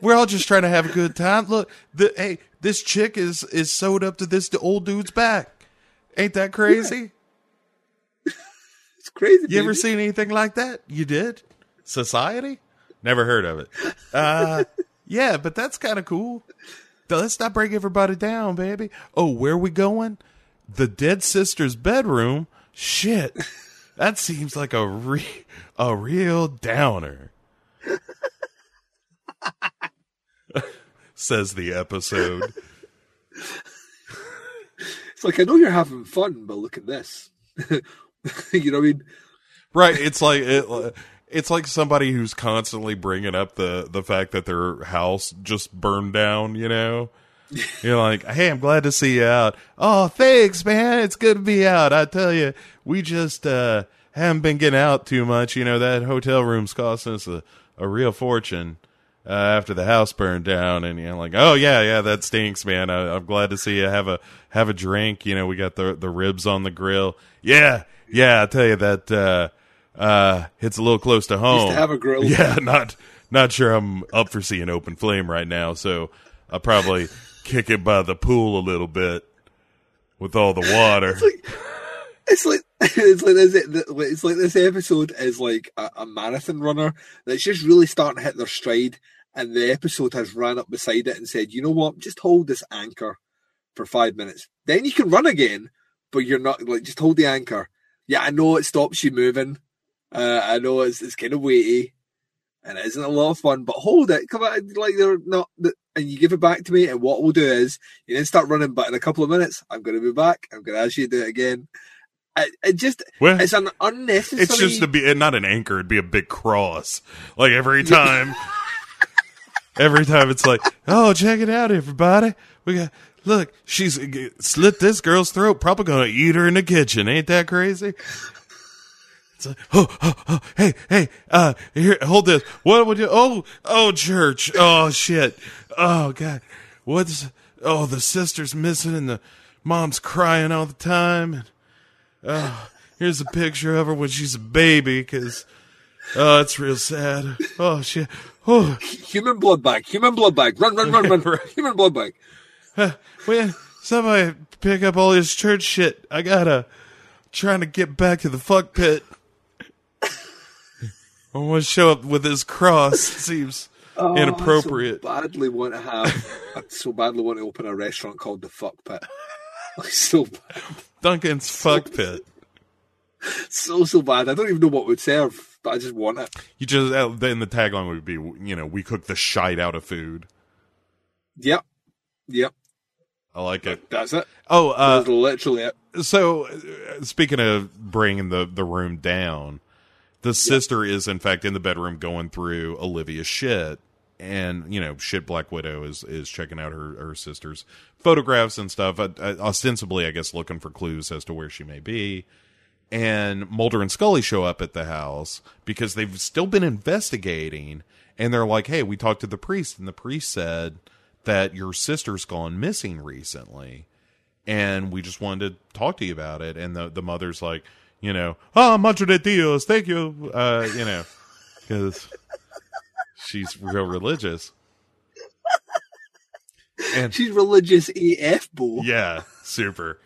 We're all just trying to have a good time. Look, the hey, this chick is is sewed up to this old dude's back. Ain't that crazy? It's crazy. You ever seen anything like that? You did? Society? Never heard of it. Uh yeah, but that's kind of cool. Let's not break everybody down, baby. Oh, where we going? The dead sister's bedroom? Shit. That seems like a re- a real downer. Says the episode. It's like I know you're having fun, but look at this. you know what I mean? Right. It's like it, it's like somebody who's constantly bringing up the the fact that their house just burned down. You know, you're like, hey, I'm glad to see you out. Oh, thanks, man. It's good to be out. I tell you, we just uh haven't been getting out too much. You know, that hotel room's costing us a, a real fortune. Uh, after the house burned down, and you're like, oh yeah, yeah, that stinks, man. I, I'm glad to see you have a have a drink. You know, we got the the ribs on the grill. Yeah, yeah, I tell you that uh, uh, it's a little close to home. have a grill. Yeah, not not sure I'm up for seeing open flame right now, so I'll probably kick it by the pool a little bit with all the water. It's like it's like this. It's like this episode is like a, a marathon runner that's just really starting to hit their stride, and the episode has ran up beside it and said, "You know what? Just hold this anchor for five minutes. Then you can run again, but you're not like just hold the anchor. Yeah, I know it stops you moving. Uh, I know it's it's kind of weighty, and it isn't a lot of fun. But hold it. Come on, like they're not. And you give it back to me, and what we'll do is you then start running. But in a couple of minutes, I'm going to be back. I'm going to ask you to do it again. It, just Well, it's an unnecessary. It's just to be not an anchor; it'd be a big cross. Like every time, every time it's like, "Oh, check it out, everybody! We got look. She's g- slit this girl's throat. Probably gonna eat her in the kitchen. Ain't that crazy?" It's like, oh, oh, oh, hey, hey, uh, here, hold this. What would you? Oh, oh, church. Oh, shit. Oh, God. What's? Oh, the sister's missing and the mom's crying all the time. And oh, here's a picture of her when she's a baby because oh, it's real sad. Oh shit. Oh, human blood bag. Human blood bag. Run, run, run, run. Right. Human blood bag. man, somebody pick up all this church shit. I gotta trying to get back to the fuck pit. I want to show up with this cross. It seems Oh, inappropriate. I so badly want to have. I so badly want to open a restaurant called the Fuck Pit. Like so bad. Duncan's fuck pit. so so bad. I don't even know what would serve, but I just want it. You just uh, then the tagline would be, you know, we cook the shite out of food. Yep, yep. I like it. That's it. Oh, uh, That's literally it. so uh, speaking of bringing the the room down the sister is in fact in the bedroom going through Olivia's shit, and you know, shit. Black Widow is is checking out her her sister's photographs and stuff. Uh, uh, ostensibly, I guess, looking for clues as to where she may be. And Mulder and Scully show up at the house because they've still been investigating, and they're like, "Hey, we talked to the priest, and the priest said that your sister's gone missing recently." and we just wanted to talk to you about it. And the the mother's like, you know, oh, mucho de Dios, thank you, uh, you know, because she's real religious. And She's religious AF, bo. yeah, super.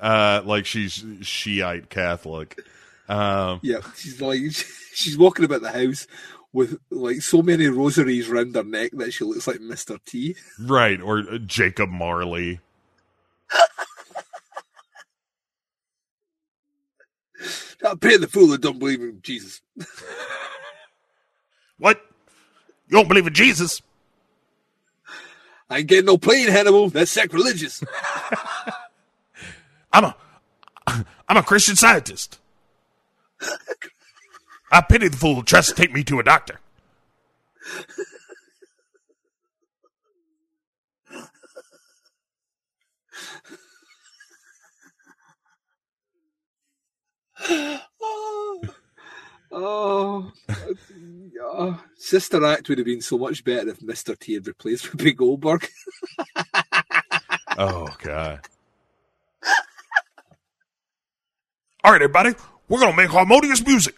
Uh, like she's Shiite Catholic. Um, Yeah, she's like she's walking about the house with like so many rosaries round her neck that she looks like Mr. T. right, or uh, Jacob Marley. I pay the fool that don't believe in Jesus. What? You don't believe in Jesus? I ain't getting no plane, Hannibal. That's sacrilegious. I'm a I'm a Christian scientist. I pity the fool who tries to take me to a doctor. oh, oh. Sister Act would have been so much better if Mr. T had replaced Whoopi Goldberg. Oh god. All right, everybody, we're gonna make harmonious music.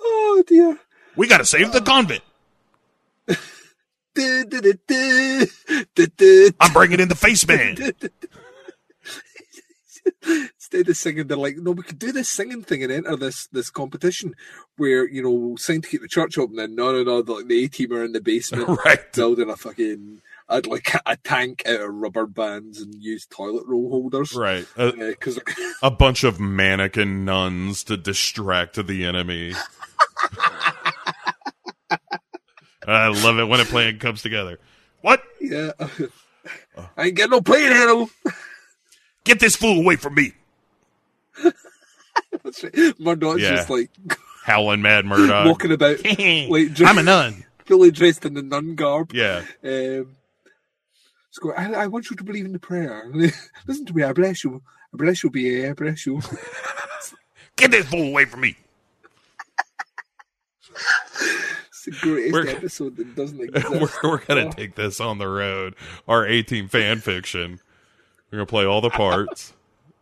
Oh dear. We gotta save the convent. I'm bringing in the face man. Instead of singing, they're like, no, we could do this singing thing and enter this this competition where, you know, we'll sign to keep the church open. And no, no, no, the, like, the A team are in the basement right. building a fucking, I'd like a tank out of rubber bands and use toilet roll holders. Right. A, Because a bunch of mannequin nuns to distract the enemy. I love it when a plan comes together. What? yeah, I ain't getting no plane, Hannibal. Get this fool away from me. That's right. Murdock's Yeah. just like Howling Mad Murdock. walking about, like, just I'm a nun. fully dressed in the nun garb. Yeah. Um, going, I, I want you to believe in the prayer. Listen to me. I bless you. I bless you, BA. I bless you. Get this fool away from me. It's the greatest We're- episode that doesn't exist. we're, we're gonna Oh. take this on the road. A-Team fan fiction. We're gonna play all the parts.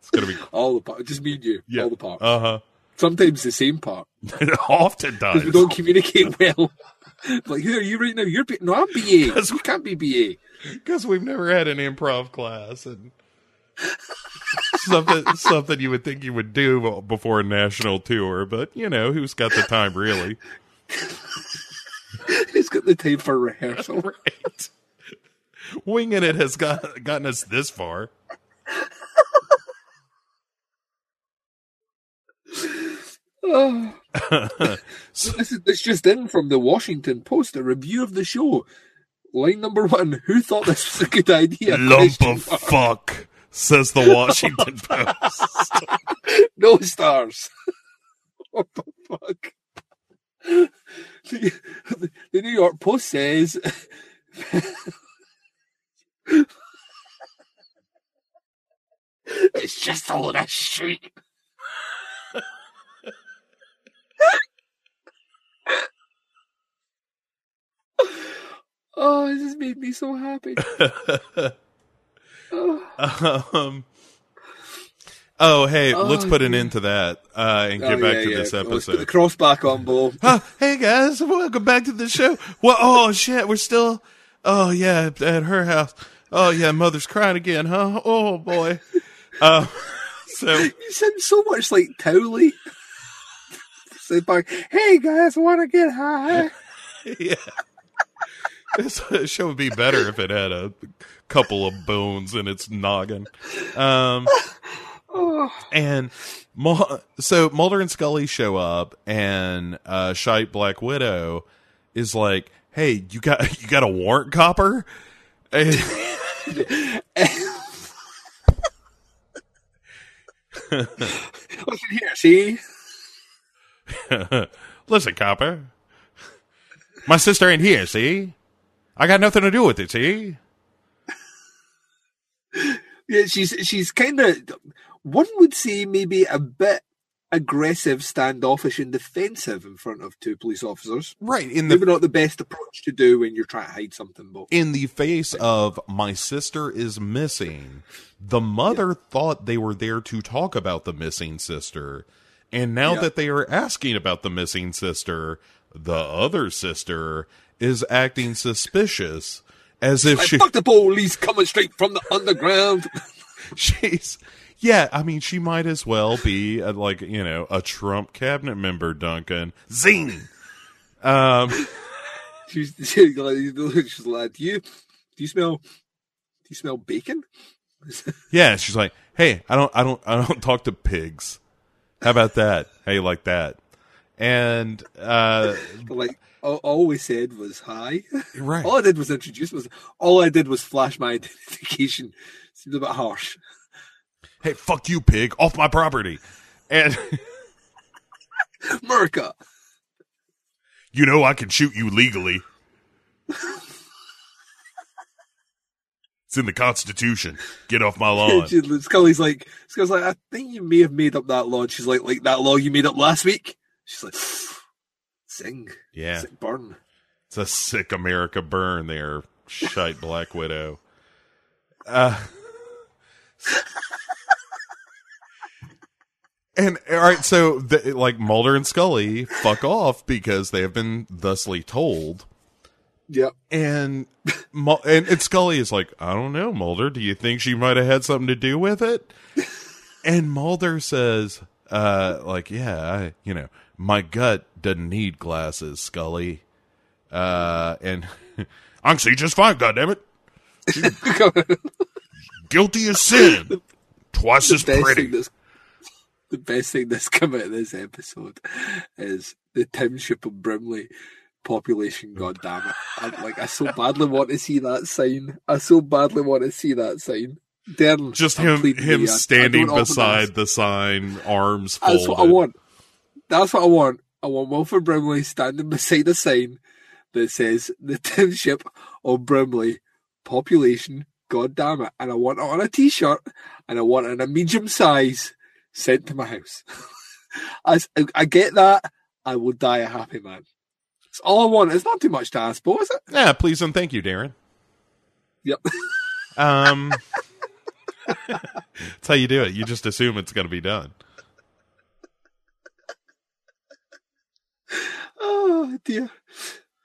It's gonna be All the parts. Just me and you. yeah. All the parts. Uh huh. Sometimes the same part. Often does. we don't communicate well. like, who are you right now? You're B- No, I'm BA. Because You can't be BA. Because we've never had an improv class and something something you would think you would do before a national tour, but you know who's got the time really? He's got the time for rehearsal. Right. Winging it has got gotten us this far. Oh. So this is this just in from the Washington Post, a review of the show. Line number one: Who thought this was a good idea? Lump Question of mark. fuck, says the Washington Post. no stars. what the fuck? The, the New York Post says. it's just a of shit. oh, this has made me so happy. Oh. um, oh, hey, let's Oh, put an end to that uh, and get Oh, back yeah, to yeah. this Let's put the episode. cross back on, Bo. Huh, hey guys, welcome back to the show. Well, oh shit, we're still. Oh yeah, at her house. Oh yeah, mother's crying again, huh? Oh boy. Uh, so You sound so much like Towelie. Sit back. Hey guys, want to get high? yeah, this show would be better if it had a couple of bones in its noggin. Um, Oh, and Mul- so Mulder and Scully show up, and uh, Shite Black Widow is like, "Hey, you got you got a warrant, copper?" And- listen here, see? Listen, copper. My sister ain't here, see? I got nothing to do with it, see? Yeah, she's she's kind of one would say maybe a bit aggressive, standoffish, and defensive in front of two police officers. Right. In the Maybe not the best approach to do when you're trying to hide something, but in the face of my sister is missing, the mother thought they were there to talk about the missing sister. And now Yeah. that they are asking about the missing sister, the other sister is acting suspicious as if like, she fuck the police coming straight from the underground. she's yeah, I mean she might as well be a, like, you know, a Trump cabinet member Duncan. Zing. Um she's, she's like, she's like, do you do you smell do you smell bacon? Yeah, she's like, "Hey, I don't, I don't, I don't talk to pigs. How about that? How you like that?" And uh, like all, we said was hi. right, All I did was introduce was all I did was flash my identification. Seems a bit harsh. hey, fuck you, pig, off my property. And America. you know I can shoot you legally. It's in the Constitution. Get off my lawn. Scully's like, Scully's like, I think you may have made up that law. And she's like, like that law you made up last week. She's like, sing, Yeah, sing, burn. it's a sick America burn there, shite Black Widow. Uh, and all right, so the, like Mulder and Scully fuck off because they have been thusly told, Yep. and Mul- and, and Scully is like, I don't know, Mulder. Do you think she might have had something to do with it? And Mulder says, uh, like, yeah, I, you know, my gut doesn't need glasses, Scully. Uh, and I can see just fine, goddammit. Guilty as sin. Twice as best pretty. the best thing that's come out of this episode is the township of Brimley population. God damn it! I, like I so badly want to see that sign. I so badly want to see that sign. Darren, Just I'm him, him with. I- I standing beside the sign, arms folded. That's what I want. That's what I want. I want Wilford Brimley standing beside a sign that says the township of Brimley population. God damn it! And I want it on a T-shirt, and I want it in a medium size sent to my house. As I, I get that, I will die a happy man. It's all I want. It's not too much to ask for, is it? Yeah, please and thank you, Darren. Yep. Um, that's how you do it. You just assume it's going to be done. oh dear.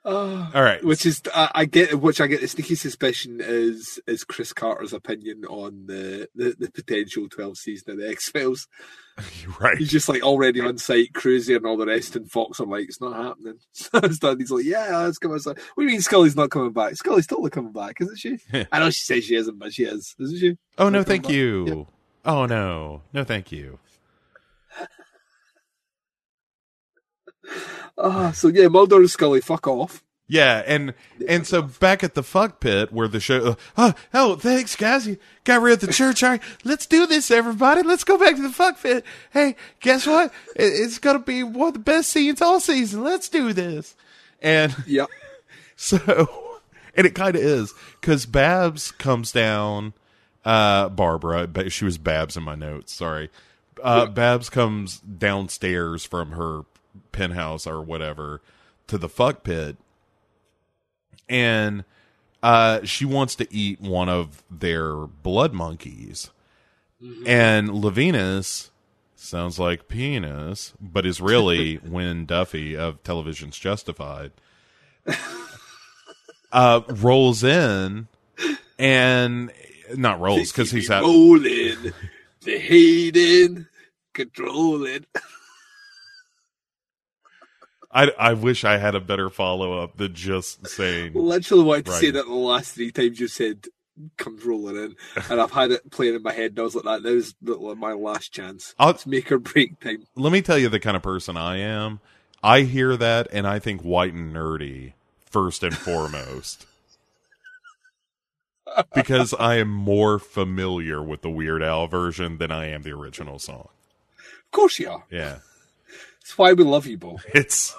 Oh. All right. Which is I, I get, which I get the sneaky suspicion is is Chris Carter's opinion on the the, the potential twelve season of the X Files. right. He's just like already on site, cruising and all the rest, and Fox are like, it's not happening. So he's like, yeah, it's coming. What do you mean Scully's not coming back? Scully's totally coming back, isn't she? I know she says she isn't, but she is, isn't she? Oh no, thank back. you. Oh no, no, thank you. Ah, so yeah, Mulder and Scully, fuck off. Yeah, and and so back at the fuck pit where the show. Oh, oh, thanks guys, you got rid of the church. All right, let's do this, everybody. Let's go back to the fuck pit. Hey, guess what? It's gonna be one of the best scenes all season. Let's do this. And yeah, So, and it kind of is because Babs comes down. Uh, Barbara, but she was Babs in my notes. Sorry. Uh, Babs comes downstairs from her penthouse or whatever to the fuck pit, and uh, she wants to eat one of their blood monkeys. And Luvenis sounds like penis, but is really Wynn Duffy of Television's Justified uh, rolls in and not rolls because he's out. rolling, the hating, controlling. I, I wish I had a better follow up than just saying. Literally wanted to say Right. that the last three times you said comes rolling in, and I've had it playing in my head. And I was like, that was my last chance. I'll- It's make or break time. Let me tell you the kind of person I am. I hear that and I think white and nerdy first and foremost. because I am more familiar with the Weird Al version than I am the original song. Of course you are. Yeah. It's why we love you, Bo. it's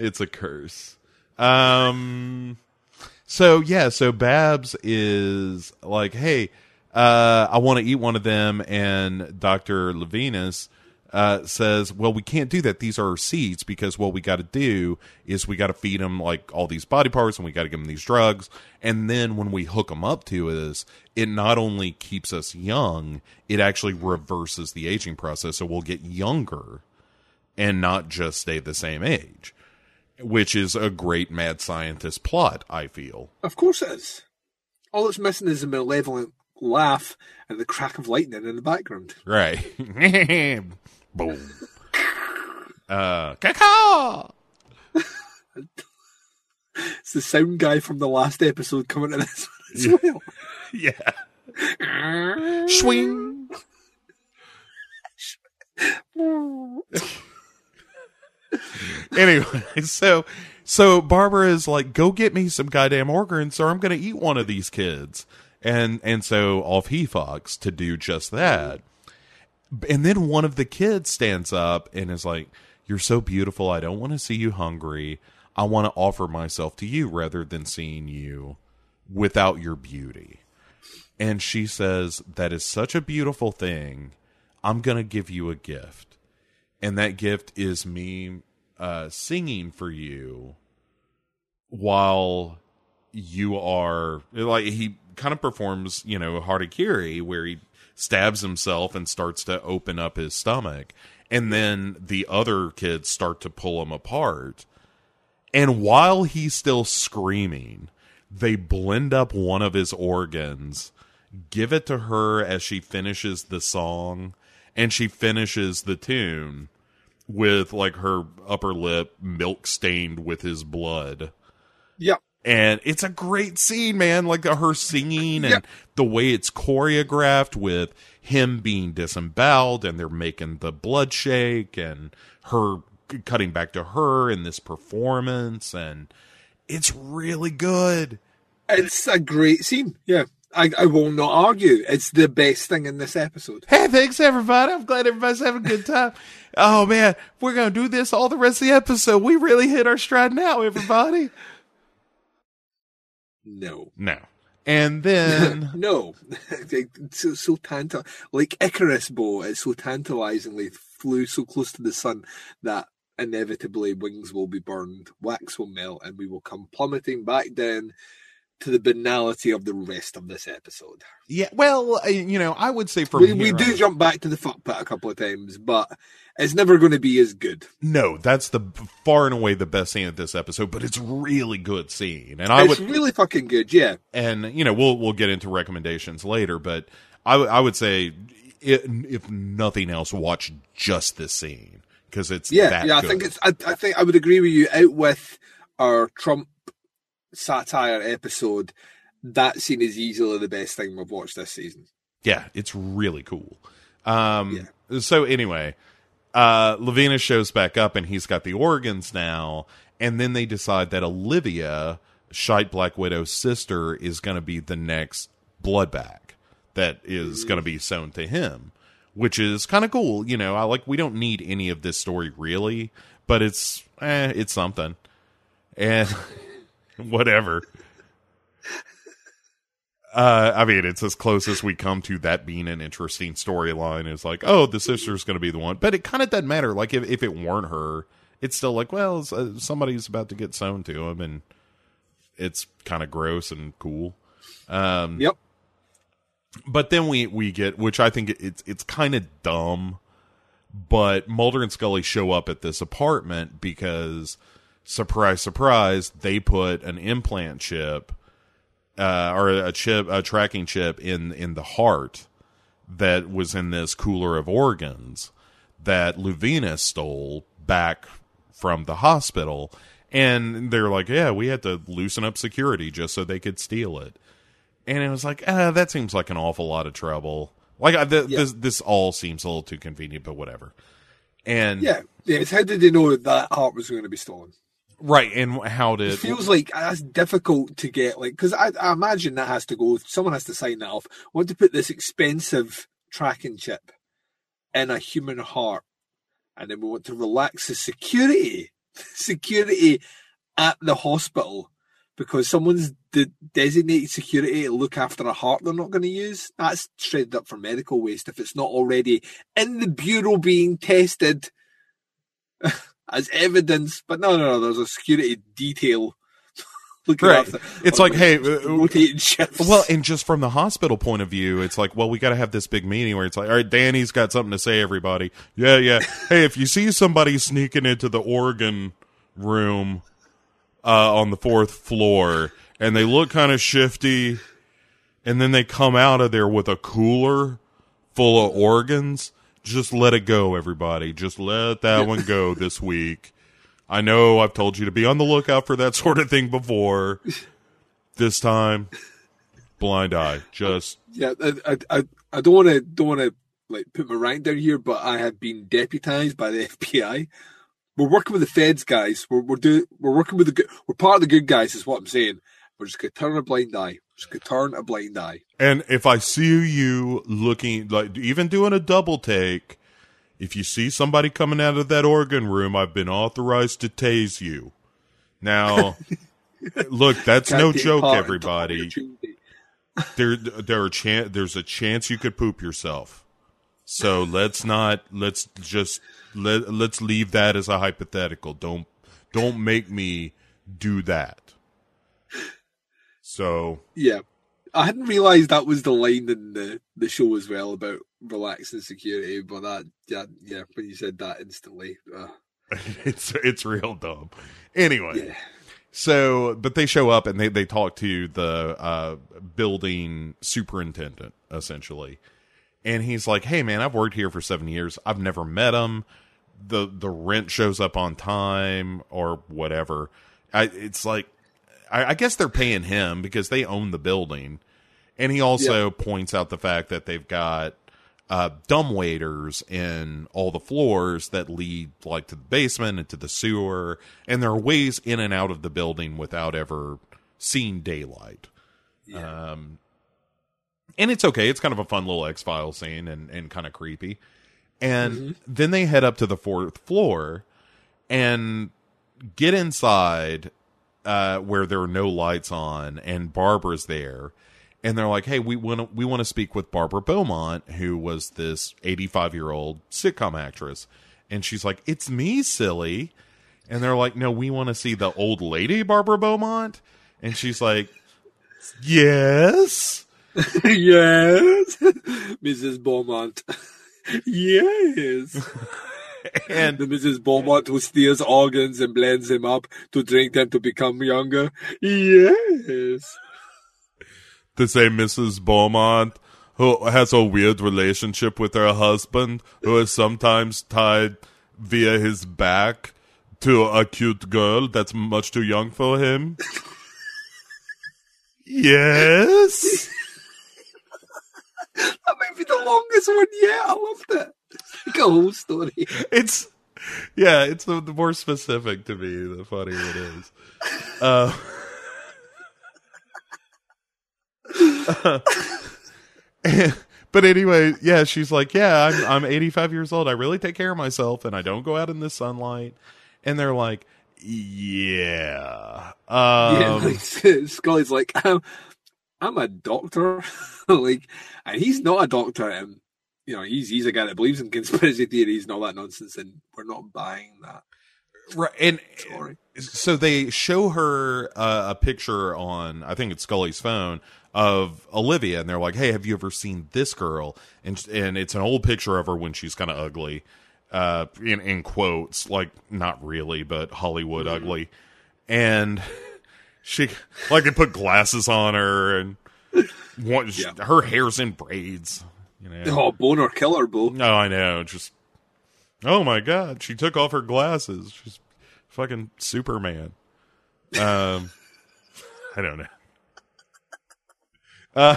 it's a curse. Um so yeah, so Babs is like, "Hey, uh I want to eat one of them." And Dr. Luvenis uh says, "Well, we can't do that. These are seeds because what we got to do is we got to feed them like all these body parts and we got to give them these drugs. And then when we hook them up to this, it not only keeps us young, it actually reverses the aging process so we'll get younger." and not just stay the same age, which is a great mad scientist plot, I feel. Of course it is. All it's missing is a malevolent laugh and the crack of lightning in the background. Right. Boom. Uh, caca! It's the sound guy from the last episode coming to this one as well. Yeah. Swing. anyway, so so Barbara is like, "Go get me some goddamn organs, or I'm going to eat one of these kids." And and so off he fucks to do just that. And then one of the kids stands up and is like, "You're so beautiful. I don't want to see you hungry. I want to offer myself to you rather than seeing you without your beauty." And she says, "That is such a beautiful thing. I'm going to give you a gift." And that gift is me uh, singing for you while you are like he kind of performs you know harakiri where he stabs himself and starts to open up his stomach. And then the other kids start to pull him apart. And while he's still screaming they blend up one of his organs give it to her as she finishes the song and she finishes the tune with like her upper lip milk stained with his blood Yep. and it's a great scene man like uh, her singing and Yep. the way it's choreographed with him being disemboweled and they're making the blood shake and her cutting back to her in this performance and it's really good It's a great scene. Yeah. I, I will not argue. It's the best thing in this episode. Hey, thanks everybody. I'm glad everybody's having a good time. oh man, we're gonna do this all the rest of the episode. We really hit our stride now, everybody. No. no. And then No. so, so tantal like Icarus Bo, it's so tantalizingly flew so close to the sun that inevitably wings will be burned, wax will melt, and we will come plummeting back down to the banality of the rest of this episode. Yeah, well, uh, you know, I would say from We, we do on- jump back to the fuck pit a couple of times, but it's never going to be as good. No, that's the far and away the best scene of this episode, but it's really good scene, and I it's would really fucking good, yeah. and you know we'll we'll get into recommendations later, but I would- I would say i if nothing else, watch just this scene because it's Yeah, that yeah. I good. think it's. I, I think I would agree with you. Out with our Trump satire episode, that scene is easily the best thing we've watched this season. Yeah, it's really cool. Um, So anyway, uh, Lavina shows back up and he's got the organs now, and then they decide that Olivia, Shite Black Widow's sister, is going to be the next bloodback that is going to be sewn to him, which is kind of cool. You know, I like we don't need any of this story really, but it's eh, it's something, and whatever. Uh, I mean, it's as close as we come to that being an interesting storyline. Is like, oh, the sister's going to be the one, but it kind of doesn't matter. Like, if if it weren't her, it's still like, well, uh, somebody's about to get sewn to him, and it's kind of gross and cool. Um, Yep. but then we we get, which I think it's it's kind of dumb, but Mulder and Scully show up at this apartment because, surprise, surprise, they put an implant chip uh, or a chip, a tracking chip in in the heart that was in this cooler of organs that Luvina stole back from the hospital. And they're like, yeah, we had to loosen up security just so they could steal it. And it was like, ah, that seems like an awful lot of trouble. Like I, th- Yeah. this, this all seems a little too convenient, but whatever. And Yeah. Yeah. It's how did they know that heart was going to be stolen? Right, and how did It feels like uh, that's difficult to get, like, because I, I imagine that has to go. Someone has to sign that off. Want to put this expensive tracking chip in a human heart and then we want to relax the security, security at the hospital because someone's de- designated security to look after a heart they're not going to use. That's shredded up for medical waste if it's not already in the bureau being tested as evidence. But no, no, no. There's a security detail looking Right. after. It's like, hey, uh. Well, and just from the hospital point of view, it's like, well, we got to have this big meeting where it's like, all right, Danny's got something to say, everybody. Yeah, yeah. hey, if you see somebody sneaking into the organ room uh, on the fourth floor and they look kind of shifty, and then they come out of there with a cooler full of organs, just let it go, everybody. Just let that one go this week. I know I've told you to be on the lookout for that sort of thing before. This time, blind eye. Just yeah, I, I, I, don't want to, don't want to like put my rank down here, but I have been deputized by the FBI. We're working with the feds, guys. We're we're doing, we're working with the good. We're part of the good guys, is what I'm saying. We're just gonna turn a blind eye. Just gonna turn a blind eye. And if I see you looking like even doing a double take, if you see somebody coming out of that organ room, I've been authorized to tase you. Now, look, that's no joke, everybody. There, there are chan- There's a chance you could poop yourself. So let's not. Let's just let let's leave that as a hypothetical. Don't don't make me do that. So Yeah, I hadn't realised that was the line in the the show as well about relaxing security. But that, yeah, yeah, when you said that instantly, uh, it's it's real dumb. Anyway, yeah, so but they show up and they they talk to the uh, building superintendent essentially, and he's like, "Hey man, I've worked here for seven years. I've never met him. the The rent shows up on time or whatever. I, it's like, I, I guess they're paying him because they own the building, and he also points out the fact that they've got uh, dumb waiters in all the floors that lead like to the basement and to the sewer, and there are ways in and out of the building without ever seeing daylight. Um, and it's okay. It's kind of a fun little X Files scene and, and kind of creepy. And then they head up to the fourth floor and get inside uh, where there are no lights on, and Barbara's there, and they're like, "Hey, we want to we want to speak with Barbara Beaumont, who was this eighty five year old sitcom actress," and she's like, "It's me, silly," and they're like, "No, we want to see the old lady Barbara Beaumont," and she's like, "Yes." yes, Mrs. Beaumont. yes. And the Mrs. Beaumont who steals organs and blends them up to drink them to become younger. Yes. to say Mrs. Beaumont, who has a weird relationship with her husband, who is sometimes tied via his back to a cute girl that's much too young for him. yes. That might be the longest one yet. I loved it. Like a whole story. It's yeah, it's the, the more specific to me, the funnier it is. Uh, but anyway, yeah, she's like, yeah, I'm I'm 85 years old. I really take care of myself, and I don't go out in the sunlight. And they're like, yeah, um, yeah, like, Scully's like, I'm, I'm a doctor. like, and he's not a doctor. And, you know, he's he's a guy that believes in conspiracy theories and all that nonsense, and we're not buying that. right, and Sorry. so they show her uh, a picture on I think it's Scully's phone of Olivia, and they're like, "Hey, have you ever seen this girl?" And and it's an old picture of her when she's kind of ugly, uh, in in quotes, like not really, but Hollywood ugly, and she like they put glasses on her and one, Yeah. her hair's in braids, you know. Oh, boner killer, Bo. No, I know. Just oh my god, she took off her glasses. She's fucking Superman. Um, I don't know. Uh,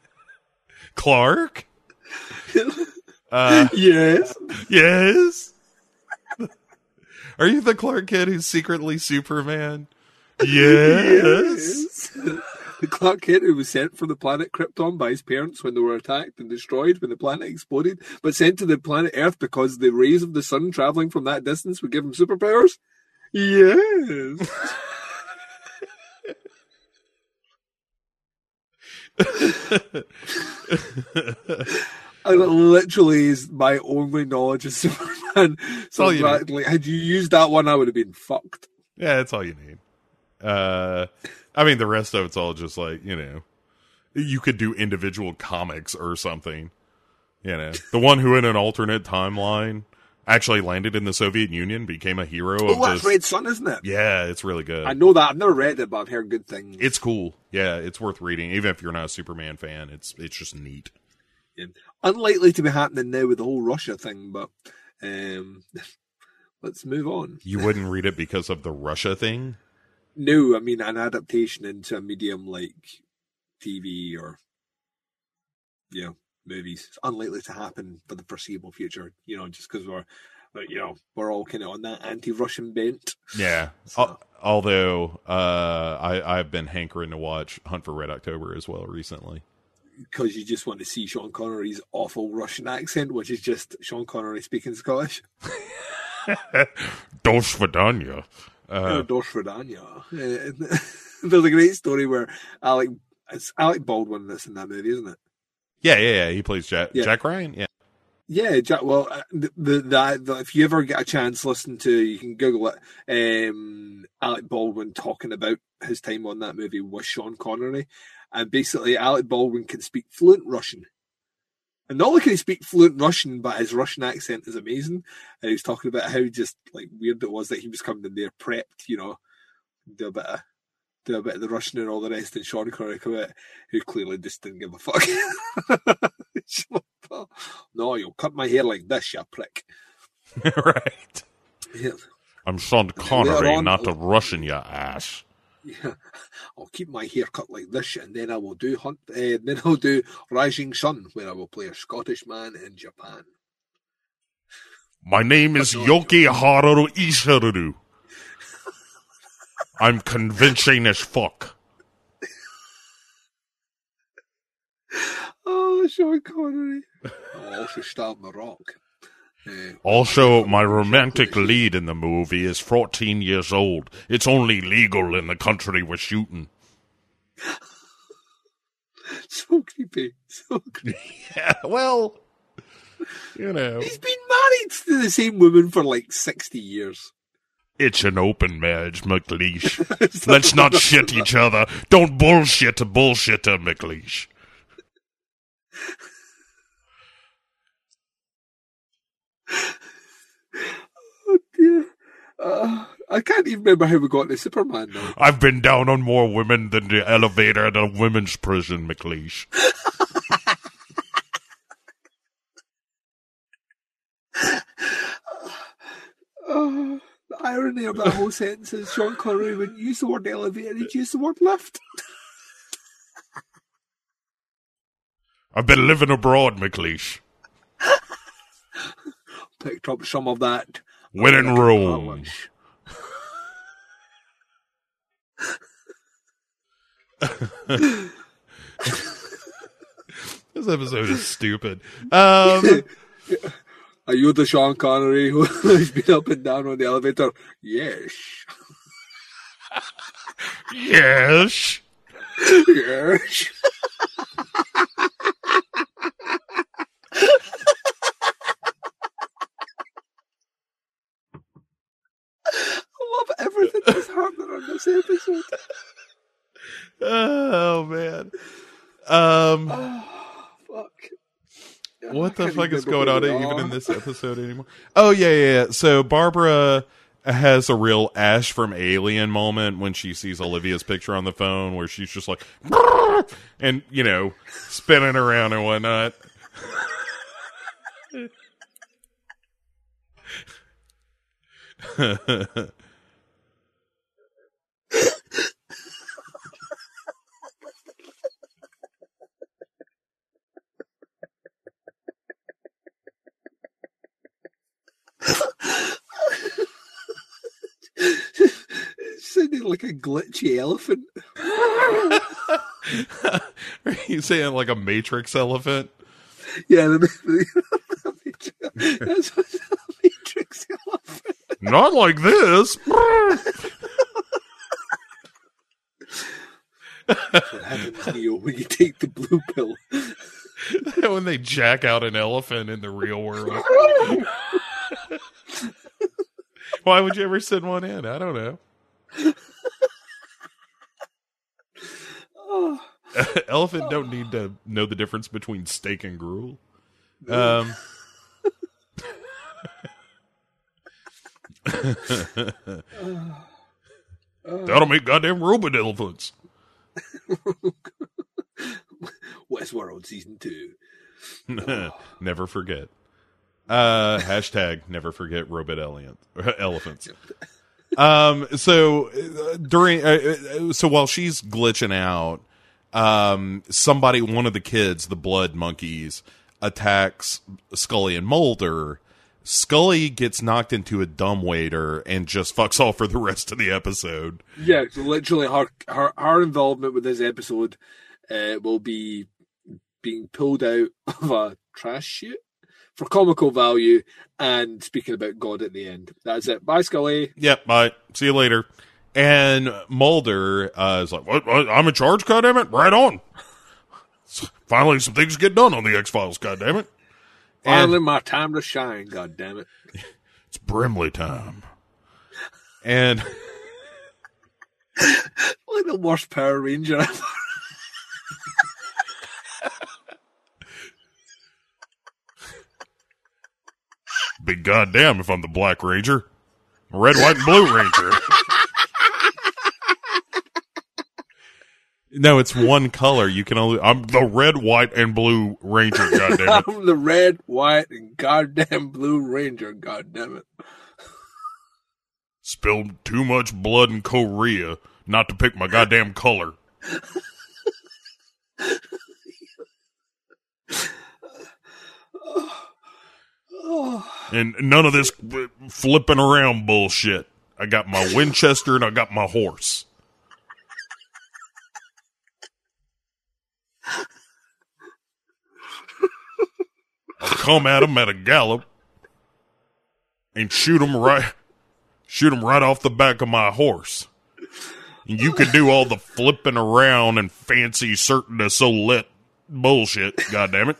Clark. Uh, Yes. yes. Are you the Clark kid who's secretly Superman? Yes. Yes. Clark Kent, who was sent from the planet Krypton by his parents when they were attacked and destroyed when the planet exploded, but sent to the planet Earth because the rays of the sun traveling from that distance would give him superpowers? Yes. I literally is my only knowledge of Superman. So all you that, like, had you used that one, I would have been fucked. Yeah, that's all you need. Uh, I mean, the rest of it's all just like you know, you could do individual comics or something. You know, the one who in an alternate timeline actually landed in the Soviet Union became a hero of Oh, that's this. Red Sun, isn't it? Yeah, it's really good. I know that. I've never read it, but I've heard good things. It's cool. Yeah, it's worth reading, even if you're not a Superman fan. It's it's just neat. Unlikely to be happening now with the whole Russia thing, but um, let's move on. You wouldn't read it because of the Russia thing. No, I mean an adaptation into a medium like TV or you know movies. It's unlikely to happen for the foreseeable future. You know, just because we're you know we're all kind of on that anti-Russian bent. Yeah. So- Al- although uh, I I've been hankering to watch Hunt for Red October as well recently. because you just want to see Sean Connery's awful Russian accent, which is just Sean Connery speaking Scottish. Do Svidanya. Uh, Dorsfordania. Uh, There's a great story where Alec it's Alec Baldwin that's in that movie, isn't it? yeah, yeah, yeah. He plays Jack Yeah. Jack Ryan. Yeah. Yeah, Jack. Well, uh, the, the, the, if you ever get a chance, listen to you can Google it. Um, Alec Baldwin talking about his time on that movie with Sean Connery, and basically Alec Baldwin can speak fluent Russian. And not only can he speak fluent Russian, but his Russian accent is amazing. And he was talking about how just like weird it was that he was coming in there prepped, you know, do a bit of do a bit of the Russian and all the rest, and Sean Connery come out, who clearly just didn't give a fuck. He's like, "Oh, no, you'll cut my hair like this, you prick. right. Yeah, I'm Sean Connery, on- not a Russian, you ass. Yeah. I'll keep my hair cut like this, and then I will do hunt. Uh, then I'll do Rising Sun, where I will play a Scottish man in Japan. My name is Yoki Haru Ishiru. I'm convincing as fuck. Oh, Sean Connery. I'll also star in The Rock. Also, my romantic lead in the movie is 14 years old. It's only legal in the country we're shooting. so creepy. So creepy. Yeah, well, you know. He's been married to the same woman for like 60 years. It's an open marriage, McLeish. Let's not shit each other. Don't bullshit a bullshitter, McLeish. Oh, dear. Uh, I can't even remember how we got to Superman now. I've been down on more women than the elevator at a women's prison, McLeish. Oh, the irony of that whole sentence is Sean Connery wouldn't use the word elevator, he'd use the word lift. I've been living abroad, McLeish. Picked up some of that. When in Rome. This episode is stupid. Um, Are you the Sean Connery who's been up and down on the elevator? Yes. yes. yes. I love everything that's happening on this episode. Oh man. Um, Fuck. what the fuck is going on even in this episode anymore? Oh yeah, yeah. yeah. So Barbara has a real Ash from Alien moment when she sees Olivia's picture on the phone, where she's just like, and you know, spinning around and whatnot. it sounded like a glitchy elephant. Are you saying like a matrix elephant? Yeah, the, the, the that's what the Matrix elephant. Not like this. What happens, Neo, when you take the blue pill. when they jack out an elephant in the real world. Why would you ever send one in? I don't know. Oh, Elephant don't need to know the difference between steak and gruel. Um, that'll make goddamn robot elephants. Westworld season two. never forget. Uh, hashtag never forget robot elephant, elephants. Um, so uh, during, uh, uh, so while she's glitching out, um, somebody, one of the kids, the blood monkeys, attacks Scully and Mulder. Scully gets knocked into a dumbwaiter and just fucks off for the rest of the episode. Yeah, so literally her her, her involvement with this episode uh, will be being pulled out of a trash chute for comical value and speaking about God at the end. That's it. Bye, Scully. Yep, bye. See you later. And Mulder uh, is like, what, what? I'm in charge, goddammit? Right on. Finally, some things get done on the X Files, goddammit. Finally, my time to shine. God damn it! It's Brimley time. And Like the worst Power Ranger ever. Be goddamn if I'm the Black Ranger. Red, white, and blue ranger. no, it's one color. You can only. I'm the red, white, and blue ranger. Goddamn it! I'm the red, white, and goddamn blue ranger. Goddamn it! Spilled too much blood in Korea not to pick my goddamn color. Oh, And none of this flipping around bullshit. I got my Winchester and I got my horse. I'll come at him at a gallop and shoot him right, shoot him right off the back of my horse. And you can do all the flipping around and fancy certain to so lit bullshit. God damn it.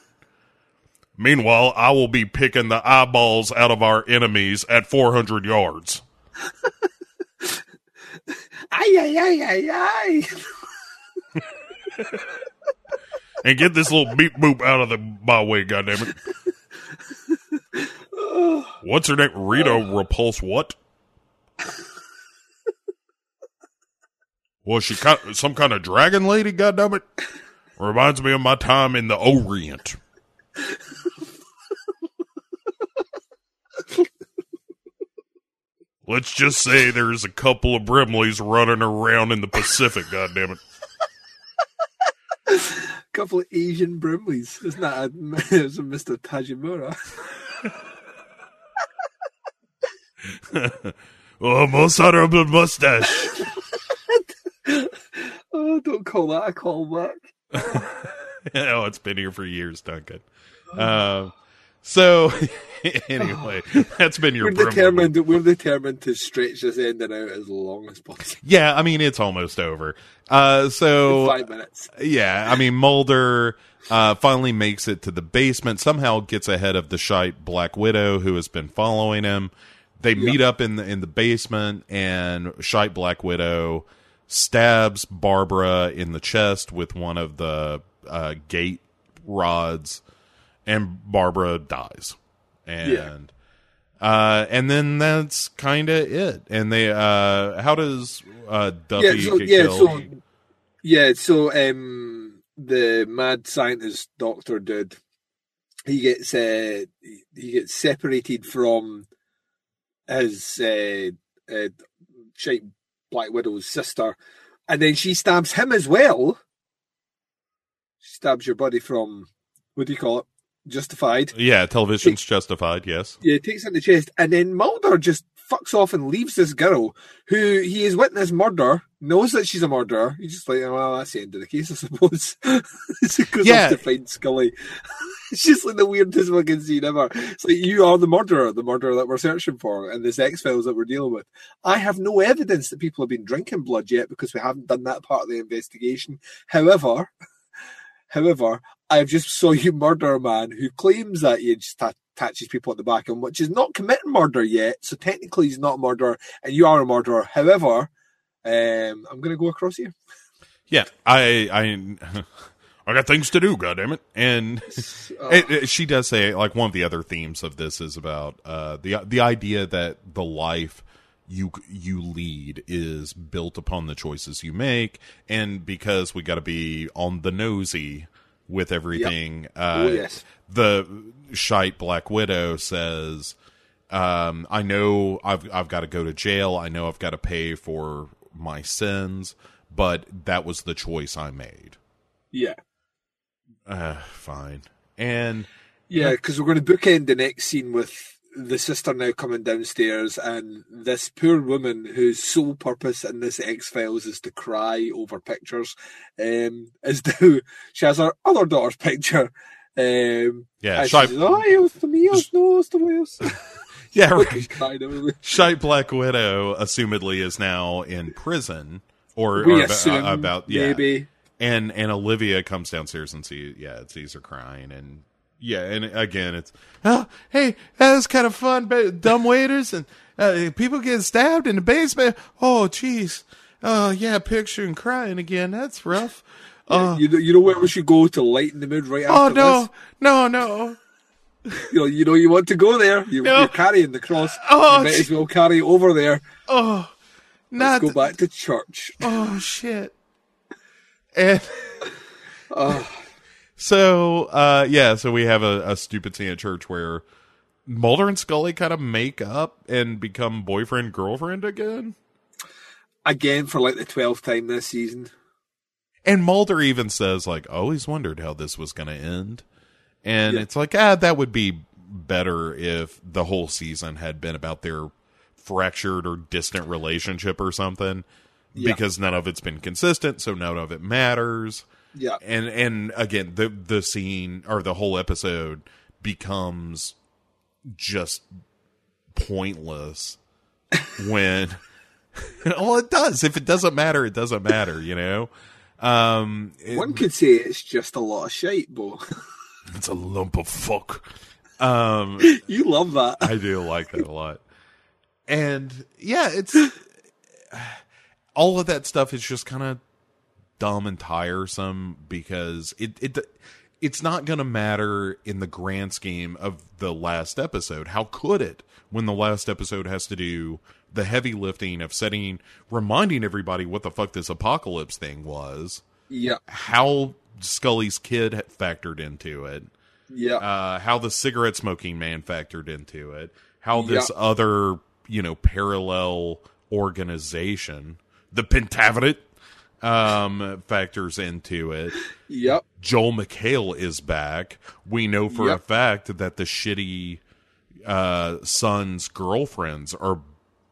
Meanwhile, I will be picking the eyeballs out of our enemies at 400 yards. ay ay ay ay ay! And get this little beep boop out of the my way, goddammit. What's her name? Rita Repulse what? Was she kind some kind of dragon lady, goddammit? Reminds me of my time in the Orient. Let's just say there's a couple of Brimleys running around in the Pacific, goddammit. A couple of Asian Brimleys. Isn't that a, it's a Mr. Tajimura? oh, most honorable mustache. Oh, don't call that a callback. oh, it's been here for years, Duncan. Um, so anyway, that's been your We're determined. We're determined to stretch this ending out as long as possible. Yeah, I mean it's almost over. Uh, so Five minutes. yeah, I mean Mulder uh, finally makes it to the basement. Somehow gets ahead of the shite Black Widow who has been following him. They meet up in the in the basement, and shite Black Widow stabs Barbara in the chest with one of the uh, gate rods, and Barbara dies. And uh, and then that's kind of it. And they uh, how does uh, Duffy Yeah, so, get yeah, killed? so yeah, so um, the mad scientist doctor dude, he gets uh, he- gets separated from his uh, uh, Black Widow's sister, and then she stabs him as well. She stabs your buddy from what do you call it? Justified. Yeah, television's justified. Yes. Yeah, takes it in the chest, and then Mulder just fucks off and leaves this girl who he has witnessed murder, knows that she's a murderer. He's just like, oh, well, that's the end of the case, I suppose. so he goes Yeah. off to find Scully. it's just like the weirdest fucking scene ever. It's like, you are the murderer, the murderer that we're searching for, and this X Files that we're dealing with. I have no evidence that people have been drinking blood yet because we haven't done that part of the investigation. However, however, I've just saw you murder a man who claims that he just ta- attaches people at the back him, which is not committing murder yet. So technically, he's not a murderer, and you are a murderer. However, um, I'm going to go across here. Yeah, I I I got things to do, goddammit. And it, it- she does say like one of the other themes of this is about uh the the idea that the life you you lead is built upon the choices you make and because we got to be on the nosy with everything uh Oh, yes. the shite black widow says um, I know I've I've got to go to jail. I know I've got to pay for my sins, but that was the choice I made. Yeah. Uh, fine. And Yeah, because we're going to bookend the next scene with the sister now coming downstairs, and this poor woman whose sole purpose in this X Files is to cry over pictures, um, is now she has her other daughter's picture. Um, yeah, shite, says, "Oh, it was the meals, no, it's the meals." yeah, right. Shite Black Widow, assumedly, is now in prison, or, or about, uh, about yeah. maybe. And and Olivia comes downstairs and see yeah sees her crying and yeah and again it's oh hey that was kind of fun but dumb waiters and uh, people getting stabbed in the basement oh jeez oh yeah picture picturing crying again that's rough uh, you know, you know where we should go to lighten the mood right after. oh after no this. no no You know, you know, you want to go there. You, No. You're carrying the cross. Oh, you might as well carry it over there. oh Let's go back to church. oh shit and Oh, So, uh, yeah, so we have a, a stupid scene at church where Mulder and Scully kind of make up and become boyfriend girlfriend again. again for like the twelfth time this season. And Mulder even says, like, I always wondered how this was going to end. And Yeah. it's like, ah, that would be better if the whole season had been about their fractured or distant relationship or something. Yeah. Because none of it's been consistent, so none of it matters. Yeah, and and again the the scene or the whole episode becomes just pointless when well it does. If it doesn't matter it doesn't matter you know? Um it- one could say it's just a lot of shite, but it's a lump of fuck. Um you love that. I do like that a lot. And yeah, it's all of that stuff is just kind of dumb and tiresome because it it it's not going to matter in the grand scheme of the last episode. How could it when the last episode has to do the heavy lifting of setting reminding everybody what the fuck this apocalypse thing was, Yeah, how Scully's kid factored into it. Yeah, uh, how the cigarette smoking man factored into it, how this Yeah. other, you know, parallel organization, the Pentaverate, um, factors into it. yep, Joel McHale is back. We know for a fact that the shitty uh, son's girlfriends are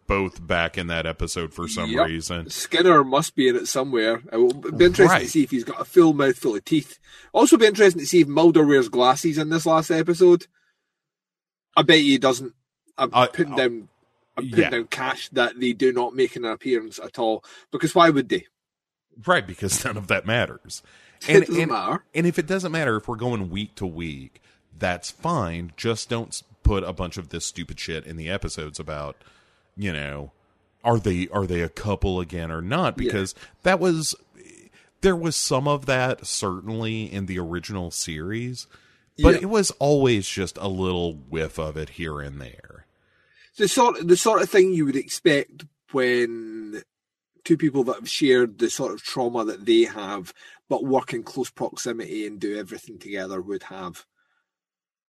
both back in that episode for some Yep. reason. Skinner must be in it somewhere. It will be interesting Right. to see if he's got a full mouthful of teeth. Also, be interesting to see if Mulder wears glasses in this last episode. I bet he doesn't. I'm I- putting down. I'm putting yeah. down cash that they do not make an appearance at all. Because why would they? Right, because none of that matters. doesn't matter. And if it doesn't matter if we're going week to week, that's fine. Just don't put a bunch of this stupid shit in the episodes about, you know, are they are they a couple again or not? Yeah. Because that was there was some of that certainly in the original series, but Yeah. it was always just a little whiff of it here and there. the sort the sort of thing you would expect when two people that have shared the sort of trauma that they have but work in close proximity and do everything together would have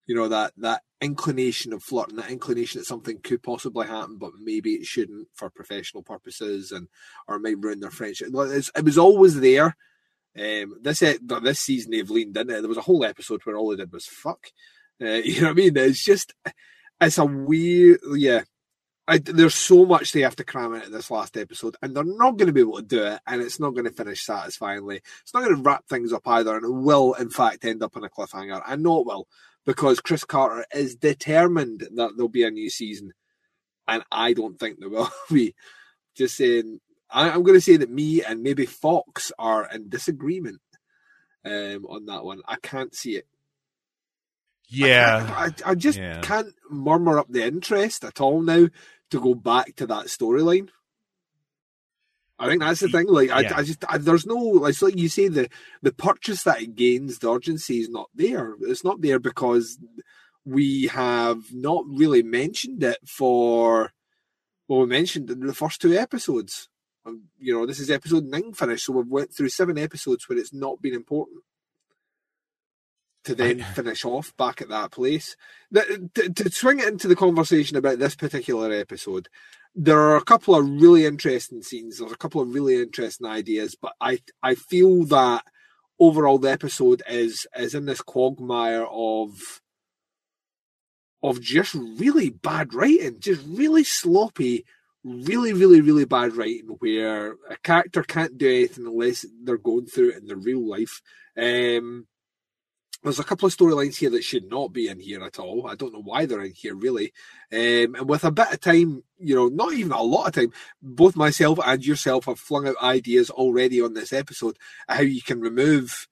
you know that that inclination of flirting that inclination that something could possibly happen but maybe it shouldn't for professional purposes and or might ruin their friendship. It was always there. Um this this season they've leaned in it. There was a whole episode where all they did was fuck. Uh, you know what i mean? It's just it's a weird, yeah. I, there's so much they have to cram into this last episode, and they're not going to be able to do it, and it's not going to finish satisfyingly. It's not going to wrap things up either, and it will, in fact, end up on a cliffhanger. I know it will, because Chris Carter is determined that there'll be a new season, and I don't think there will be. Just saying, I, I'm going to say that me and maybe Fox are in disagreement um, on that one. I can't see it. Yeah. I, I just Yeah. can't murmur up the interest at all now to go back to that storyline. I think that's the thing. Like, I, Yeah. I just I, there's no like, it's like you say the the purchase that it gains, the urgency is not there. It's not there because we have not really mentioned it for. Well, we mentioned in the first two episodes. Um, You know, this is episode nine finished, so we've went through seven episodes where it's not been important to then finish off back at that place. To, to swing it into the conversation about this particular episode, there are a couple of really interesting scenes. There's a couple of really interesting ideas, but I I feel that overall the episode is is in this quagmire of of just really bad writing, just really sloppy, really, really, really bad writing where a character can't do anything unless they're going through it in their real life. Um, there's a couple of storylines here that should not be in here at all. I don't know why they're in here really. Um, and with a bit of time, you know, not even a lot of time, both myself and yourself have flung out ideas already on this episode how you can remove,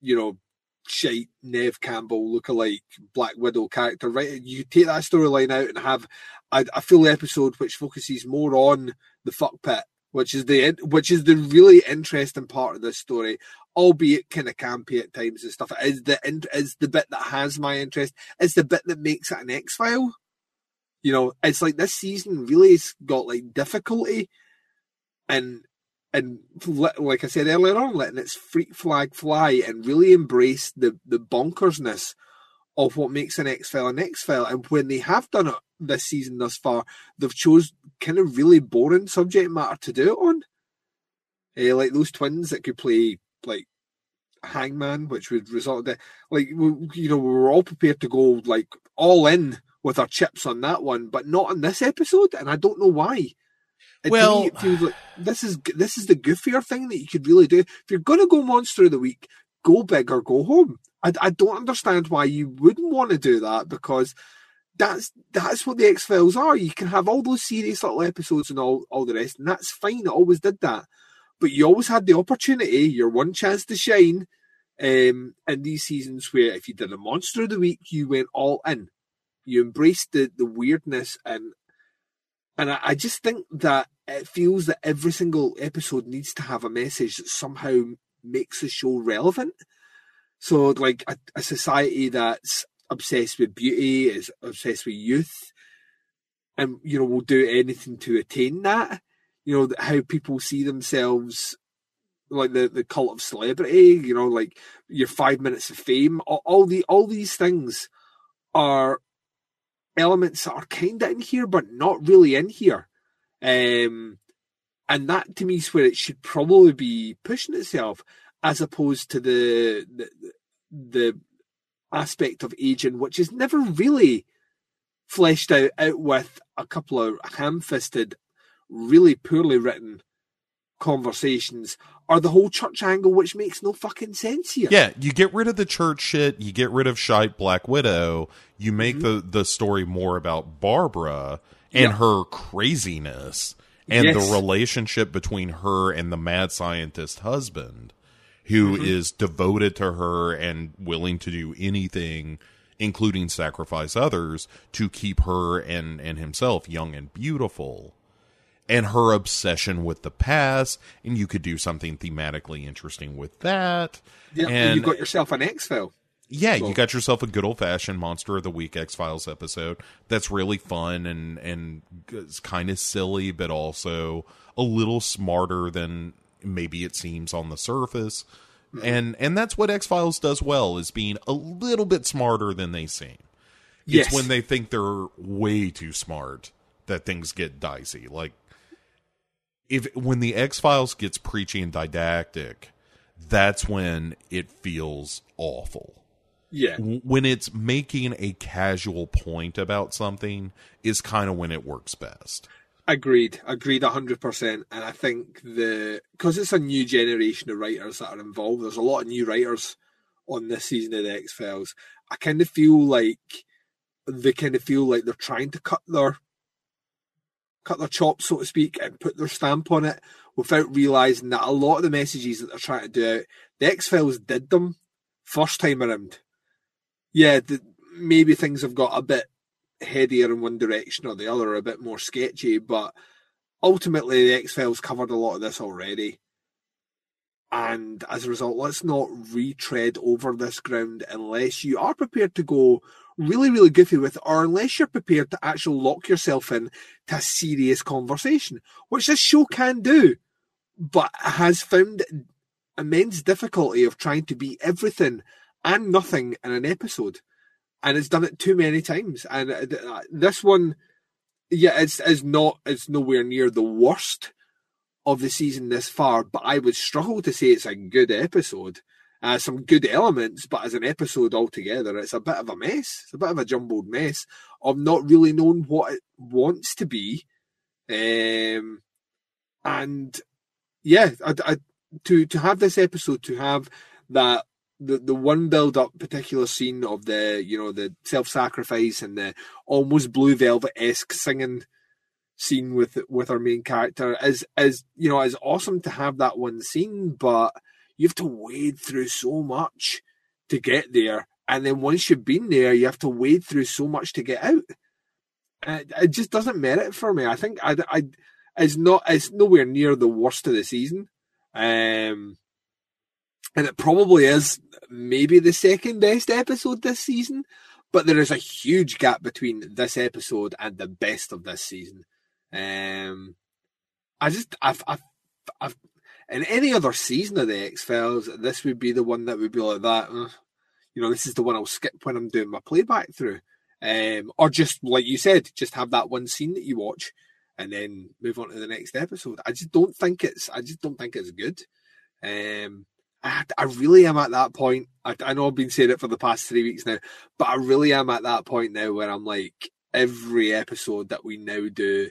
you know, shite Neve Campbell lookalike Black Widow character, right? You take that storyline out and have a, a full episode which focuses more on the fuck pit, which is the which is the really interesting part of this story, albeit kind of campy at times and stuff. Is the is the bit that has my interest. It's the bit that makes it an X file. You know, it's like this season really has got like difficulty and and like I said earlier on, letting its freak flag fly and really embrace the the bonkersness of what makes an X file an X file. And when they have done it this season thus far, they've chose kind of really boring subject matter to do it on. Eh, like those twins that could play like Hangman, which would result in like we- you know we were all prepared to go like all in with our chips on that one, but not on this episode, and I don't know why. And Well- me, it feels like this is this is the goofier thing that you could really do. If you're going to go monster of the week, go big or go home. I, I don't understand why you wouldn't want to do that because that's that's what the X Files are. You can have all those serious little episodes and all all the rest, and that's fine. It always did that, but you always had the opportunity, your one chance to shine, um, in these seasons where if you did a monster of the week, you went all in. You embraced the the weirdness and and I, I just think that it feels that every single episode needs to have a message that somehow makes the show relevant. So, like a, a society that's obsessed with beauty, is obsessed with youth, and you know will do anything to attain that. You know how people see themselves, like the the cult of celebrity. You know, like your five minutes of fame. All, all the all these things are elements that are kind of in here, but not really in here. Um, and that to me is where it should probably be pushing itself, as opposed to the the, the aspect of aging, which is never really fleshed out out with a couple of ham-fisted, really poorly written conversations, or the whole church angle, which makes no fucking sense here. Yeah, you get rid of the church shit, you get rid of shite Black Widow, you make Mm-hmm. the the story more about Barbara and Yeah. her craziness and Yes. the relationship between her and the mad scientist husband who is Mm-hmm. devoted to her and willing to do anything including sacrifice others to keep her and and himself young and beautiful and her obsession with the past, and you could do something thematically interesting with that. Yeah, and you got yourself an X file. yeah, so- you got yourself a good old fashioned Monster of the Week X Files episode that's really fun and and it's kind of silly, but also a little smarter than maybe it seems on the surface. Mm-hmm. And and that's what X Files does well is being a little bit smarter than they seem. Yes. It's when they think they're way too smart that things get dicey. Like if when the X Files gets preachy and didactic, that's when it feels awful. Yeah. When it's making a casual point about something, is kind of when it works best. Agreed, agreed, hundred percent. And I think the because it's a new generation of writers that are involved. There's a lot of new writers on this season of the X Files. I kind of feel like they kind of feel like they're trying to cut their cut their chops, so to speak, and put their stamp on it without realizing that a lot of the messages that they're trying to do out, the X Files did them first time around. Yeah, the, maybe things have got a bit headier in one direction or the other, a bit more sketchy, but ultimately the X Files covered a lot of this already. And as a result, let's not retread over this ground unless you are prepared to go really, really goofy with or unless you're prepared to actually lock yourself in to a serious conversation, which this show can do, but has found immense difficulty of trying to be everything and nothing in an episode. And it's done it too many times. And uh, uh, this one, yeah, it's, is not, it's nowhere near the worst of the season this far, but I would struggle to say it's a good episode. Uh, some good elements, but as an episode altogether, it's a bit of a mess. It's a bit of a jumbled mess of not really knowing what it wants to be. Um, and yeah, I, I, to to have this episode, to have that the the one build up particular scene of the you know the self sacrifice and the almost blue velvet esque singing scene with with our main character is is you know is awesome to have that one scene, but you have to wade through so much to get there, and then once you've been there, you have to wade through so much to get out. It, it just doesn't merit for me. I think I, I it's not it's nowhere near the worst of the season, um, and it probably is maybe the second best episode this season. But there is a huge gap between this episode and the best of this season. Um, I just, I've, I've, I've, in any other season of the X Files, this would be the one that would be like that. uh, you know, this is the one I'll skip when I'm doing my playback through. Um, or just like you said, just have that one scene that you watch and then move on to the next episode. I just don't think it's, I just don't think it's good. Um, I, I really am at that point. I, I know I've been saying it for the past three weeks now, but I really am at that point now where I'm like, every episode that we now do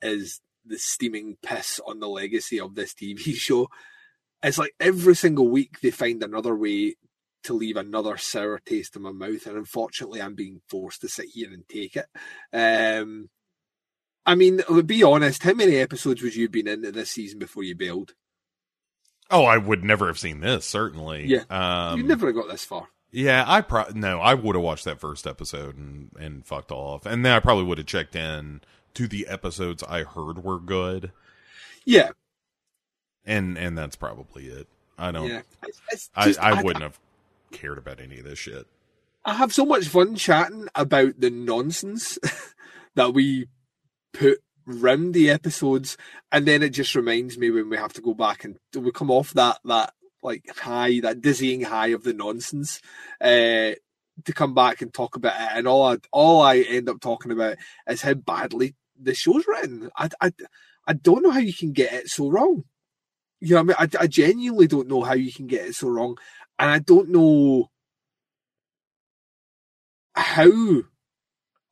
is the steaming piss on the legacy of this TV show. It's like every single week they find another way to leave another sour taste in my mouth, and unfortunately, I'm being forced to sit here and take it. Um, I mean, be honest, how many episodes would you have been into this season before you bailed? Oh, I would never have seen this. Certainly, Yeah. Um, you never have got this far. Yeah, I pro no, I would have watched that first episode and and fucked off, and then I probably would have checked in to the episodes I heard were good, Yeah, and and that's probably it. I don't. yeah. It's, it's I I wouldn't have cared about any of this shit. I have so much fun chatting about the nonsense that we put round the episodes, and then it just reminds me when we have to go back and we come off that that like high, that dizzying high of the nonsense, uh, to come back and talk about it. And all I all I end up talking about is how badly the show's written. I I, I don't know how you can get it so wrong. You know, I mean, I, I genuinely don't know how you can get it so wrong, and I don't know how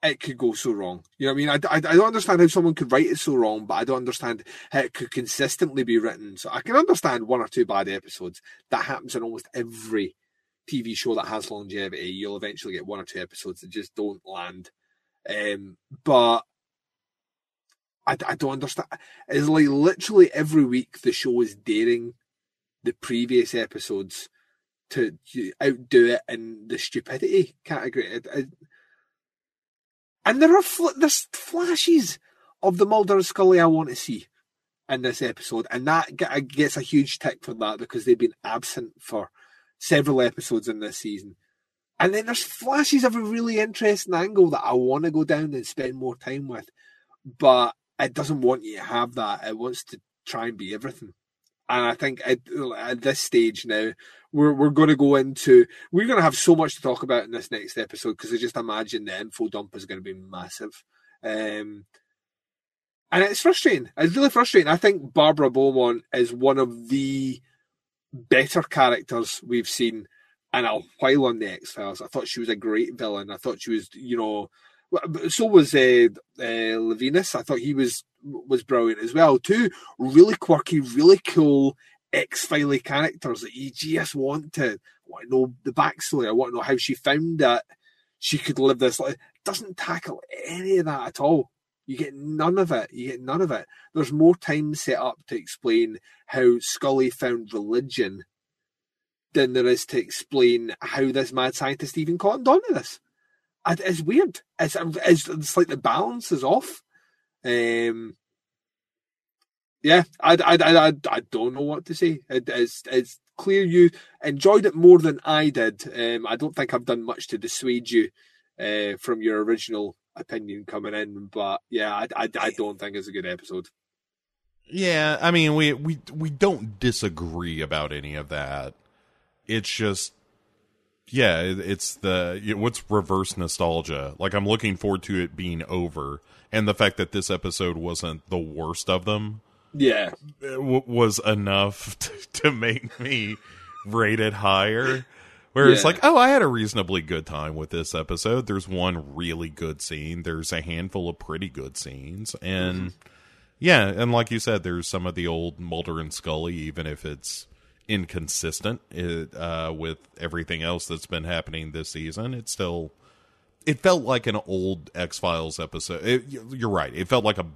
it could go so wrong. You know what I mean? I, I, I don't understand how someone could write it so wrong, but I don't understand how it could consistently be written. So I can understand one or two bad episodes. That happens in almost every TV show that has longevity. You'll eventually get one or two episodes that just don't land. Um, but I, I don't understand. It's like literally every week the show is daring the previous episodes to outdo it in the stupidity category. It- it- and there are fl- there's flashes of the Mulder and Scully I want to see in this episode, and that ge- gets a huge tick for that because they've been absent for several episodes in this season. And then there's flashes of a really interesting angle that I want to go down and spend more time with, but it doesn't want you to have that. It wants to try and be everything. And I think at, at this stage now, we're we're going to go into we're going to have so much to talk about in this next episode because I just imagine the info dump is going to be massive. Um, and it's frustrating. It's really frustrating. I think Barbara Beaumont is one of the better characters we've seen and a while on the X Files. I thought she was a great villain. I thought she was, you know, so was uh, uh, Luvenis. I thought he was was brilliant as well. Two really quirky, really cool X Filey characters that you just want to want to know the backstory. I want to know how she found that she could live this life. Doesn't tackle any of that at all. You get none of it. You get none of it. There's more time set up to explain how Scully found religion than there is to explain how this mad scientist even cottoned on to this. It- It's weird. It's, it's, it's like the balance is off. Um, yeah, I, I, I, I, I don't know what to say. It, it's, it's clear you enjoyed it more than I did. Um, I don't think I've done much to dissuade you uh, from your original opinion coming in, but yeah, I, I, I don't think it's a good episode. Yeah, I mean, we we we don't disagree about any of that. It's just, yeah, it's the it- what's reverse nostalgia. Like I'm looking forward to it being over, and the fact that this episode wasn't the worst of them Yeah, uh, w- was enough to, to make me rate it higher. Where it's like, oh, I had a reasonably good time with this episode. There's one really good scene. There's a handful of pretty good scenes, and yeah, and like you said, there's some of the old Mulder and Scully, even if it's inconsistent it, uh, with everything else that's been happening this season. It still it felt like an old X Files episode. It, you're right. It felt like a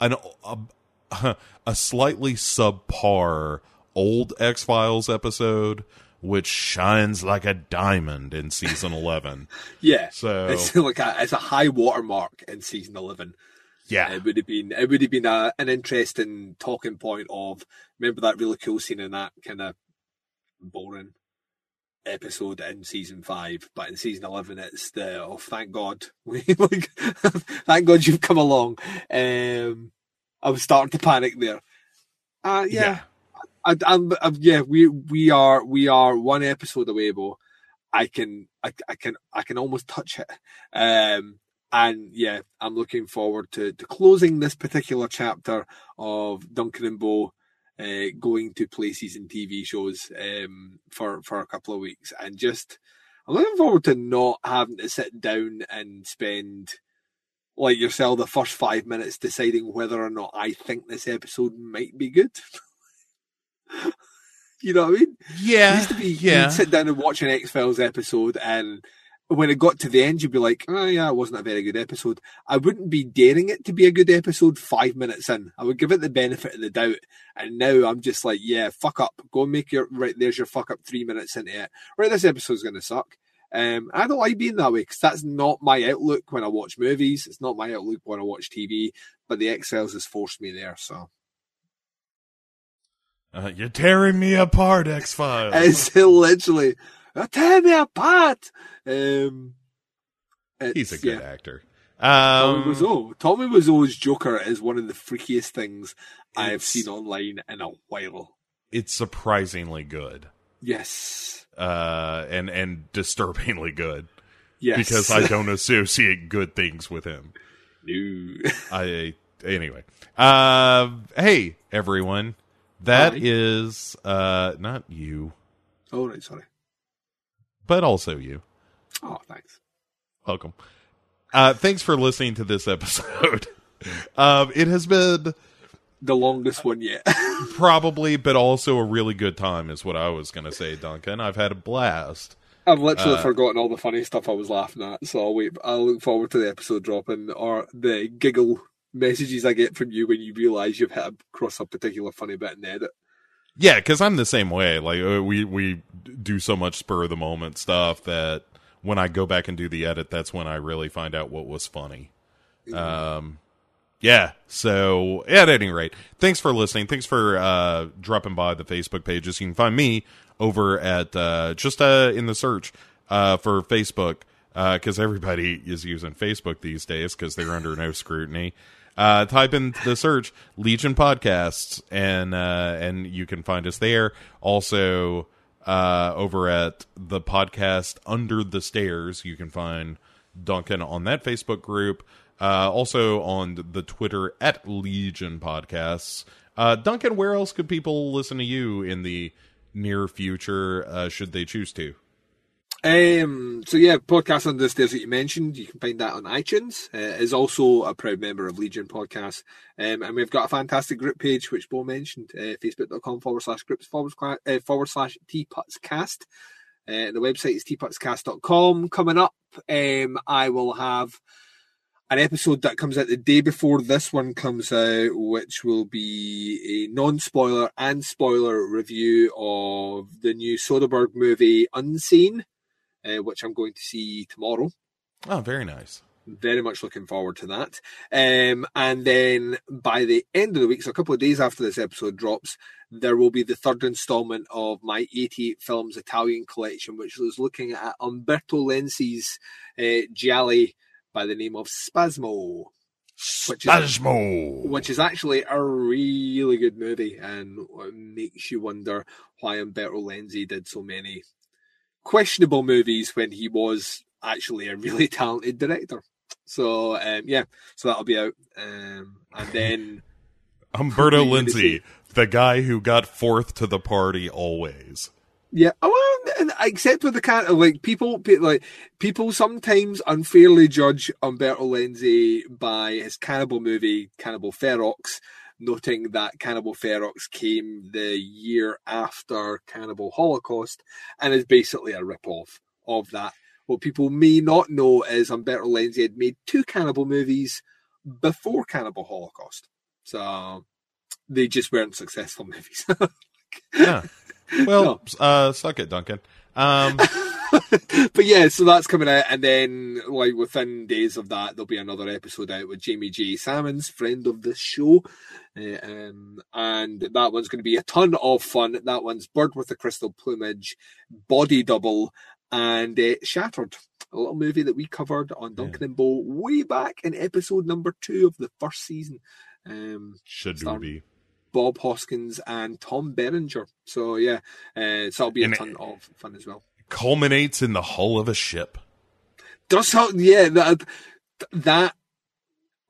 an a, a slightly subpar old X Files episode, which shines like a diamond in season eleven. yeah. So- it's like a, it's a high watermark in season eleven. Yeah, It would have been it would have been a, an interesting talking point of remember that really cool scene in that kind of boring episode in season five, but in season eleven it's the oh thank God we like thank God you've come along. Um, I was starting to panic there. Uh, yeah, I, I'm, I'm, yeah, we we are we are one episode away, Bo. I can I, I can I can almost touch it. Um, and yeah, I'm looking forward to, to closing this particular chapter of Duncan and Bo uh, going to places and TV shows um, for for a couple of weeks, and just I'm looking forward to not having to sit down and spend like yourself the first five minutes deciding whether or not I think this episode might be good. you know what I mean? It yeah, used to be yeah. you'd sit down and watch an X Files episode, and when it got to the end, you'd be like, "Oh yeah, it wasn't a very good episode." I wouldn't be daring it to be a good episode five minutes in. I would give it the benefit of the doubt, and now I'm just like, "Yeah, fuck up. Go and make your right. There's your fuck up. Three minutes into it. Right, this episode's gonna suck." Um, I don't like being that way because that's not my outlook when I watch movies. It's not my outlook when I watch TV. But the X Files has forced me there, so Uh, you're tearing me apart, X Files. It's literally "Oh, tear me apart. Um, He's a good yeah. actor. Tommy Um, Wiseau. Tommy Wiseau's Joker is one of the freakiest things I have seen online in a while. it's surprisingly good, Yes, uh, and and disturbingly good yes. because I don't associate good things with him. no. I anyway. Uh, hey everyone, that Hi. is uh not you, oh right, sorry. But also you. Oh, thanks. Welcome. Uh, thanks for listening to this episode. um, it has been The longest one yet. probably, but also a really good time, is what I was going to say, Duncan. I've had a blast. I've literally Uh, forgotten all the funny stuff I was laughing at, so I'll wait. I'll look forward to the episode dropping or the giggle messages I get from you when you realise you've hit across a particular funny bit in the edit. Yeah, because I'm the same way. Like uh, we we do so much spur of the moment stuff that when I go back and do the edit, that's when I really find out what was funny. Um, yeah. So at any rate, thanks for listening. Thanks for uh, dropping by the Facebook pages. You can find me over at uh, just uh, in the search uh, for Facebook because everybody is using Facebook these days because they're under no scrutiny. Uh, type in the search Legion Podcasts and uh, and you can find us there. Also uh, over at the podcast Under the Stairs, you can find Duncan on that Facebook group. Uh, also on the Twitter at Legion Podcasts. Uh, Duncan, where else could people listen to you in the near future? Uh, should they choose to? Um, so yeah, podcast under the stairs that you mentioned, you can find that on iTunes. Uh, is also a proud member of Legion Podcast, um, and we've got a fantastic group page which Bo mentioned, uh, facebook.com forward slash groups forward, uh, forward slash tputscast. Uh, the website is tputscast.com. Coming up, um, I will have an episode that comes out the day before this one comes out, which will be a non-spoiler and spoiler review of the new Soderbergh movie Unsane, uh, which I'm going to see tomorrow. Oh, very nice. Very much looking forward to that. Um, and then by the end of the week, so a couple of days after this episode drops, there will be the third installment of my 88 films Italian collection, which was looking at Umberto Lenzi's uh, Gialli by the name of Spasmo. Which is- Spasmo. which is actually a really good movie and makes you wonder why Umberto Lenzi did so many questionable movies when he was actually a really talented director. So um, yeah, so that'll be out, um, and then Umberto Who are you gonna Lindsay, the guy who got fourth to the party always. yeah, oh, well, and except with the kind of like people, like people sometimes unfairly judge Umberto Lenzi by his cannibal movie Cannibal Ferox, noting that Cannibal Ferox came the year after Cannibal Holocaust and is basically a rip-off of that. What people may not know is Umberto Lenzi had made two cannibal movies before Cannibal Holocaust, so they just weren't successful movies. Yeah. Well, No. uh, suck it, Duncan. Um, but yeah, so that's coming out, and then like within days of that, there'll be another episode out with Jamie J. Salmons, friend of the show, uh, um, and that one's going to be a ton of fun. That one's Bird with the Crystal Plumage, Body Double, and uh, Shattered, a little movie that we covered on Duncan and Bo way back in episode number two of the first season. Um, should be. Bob Hoskins and Tom Berenger. So yeah, uh, so that'll be a And- ton of fun as well. Culminates in the hull of a ship. Does help, yeah. That that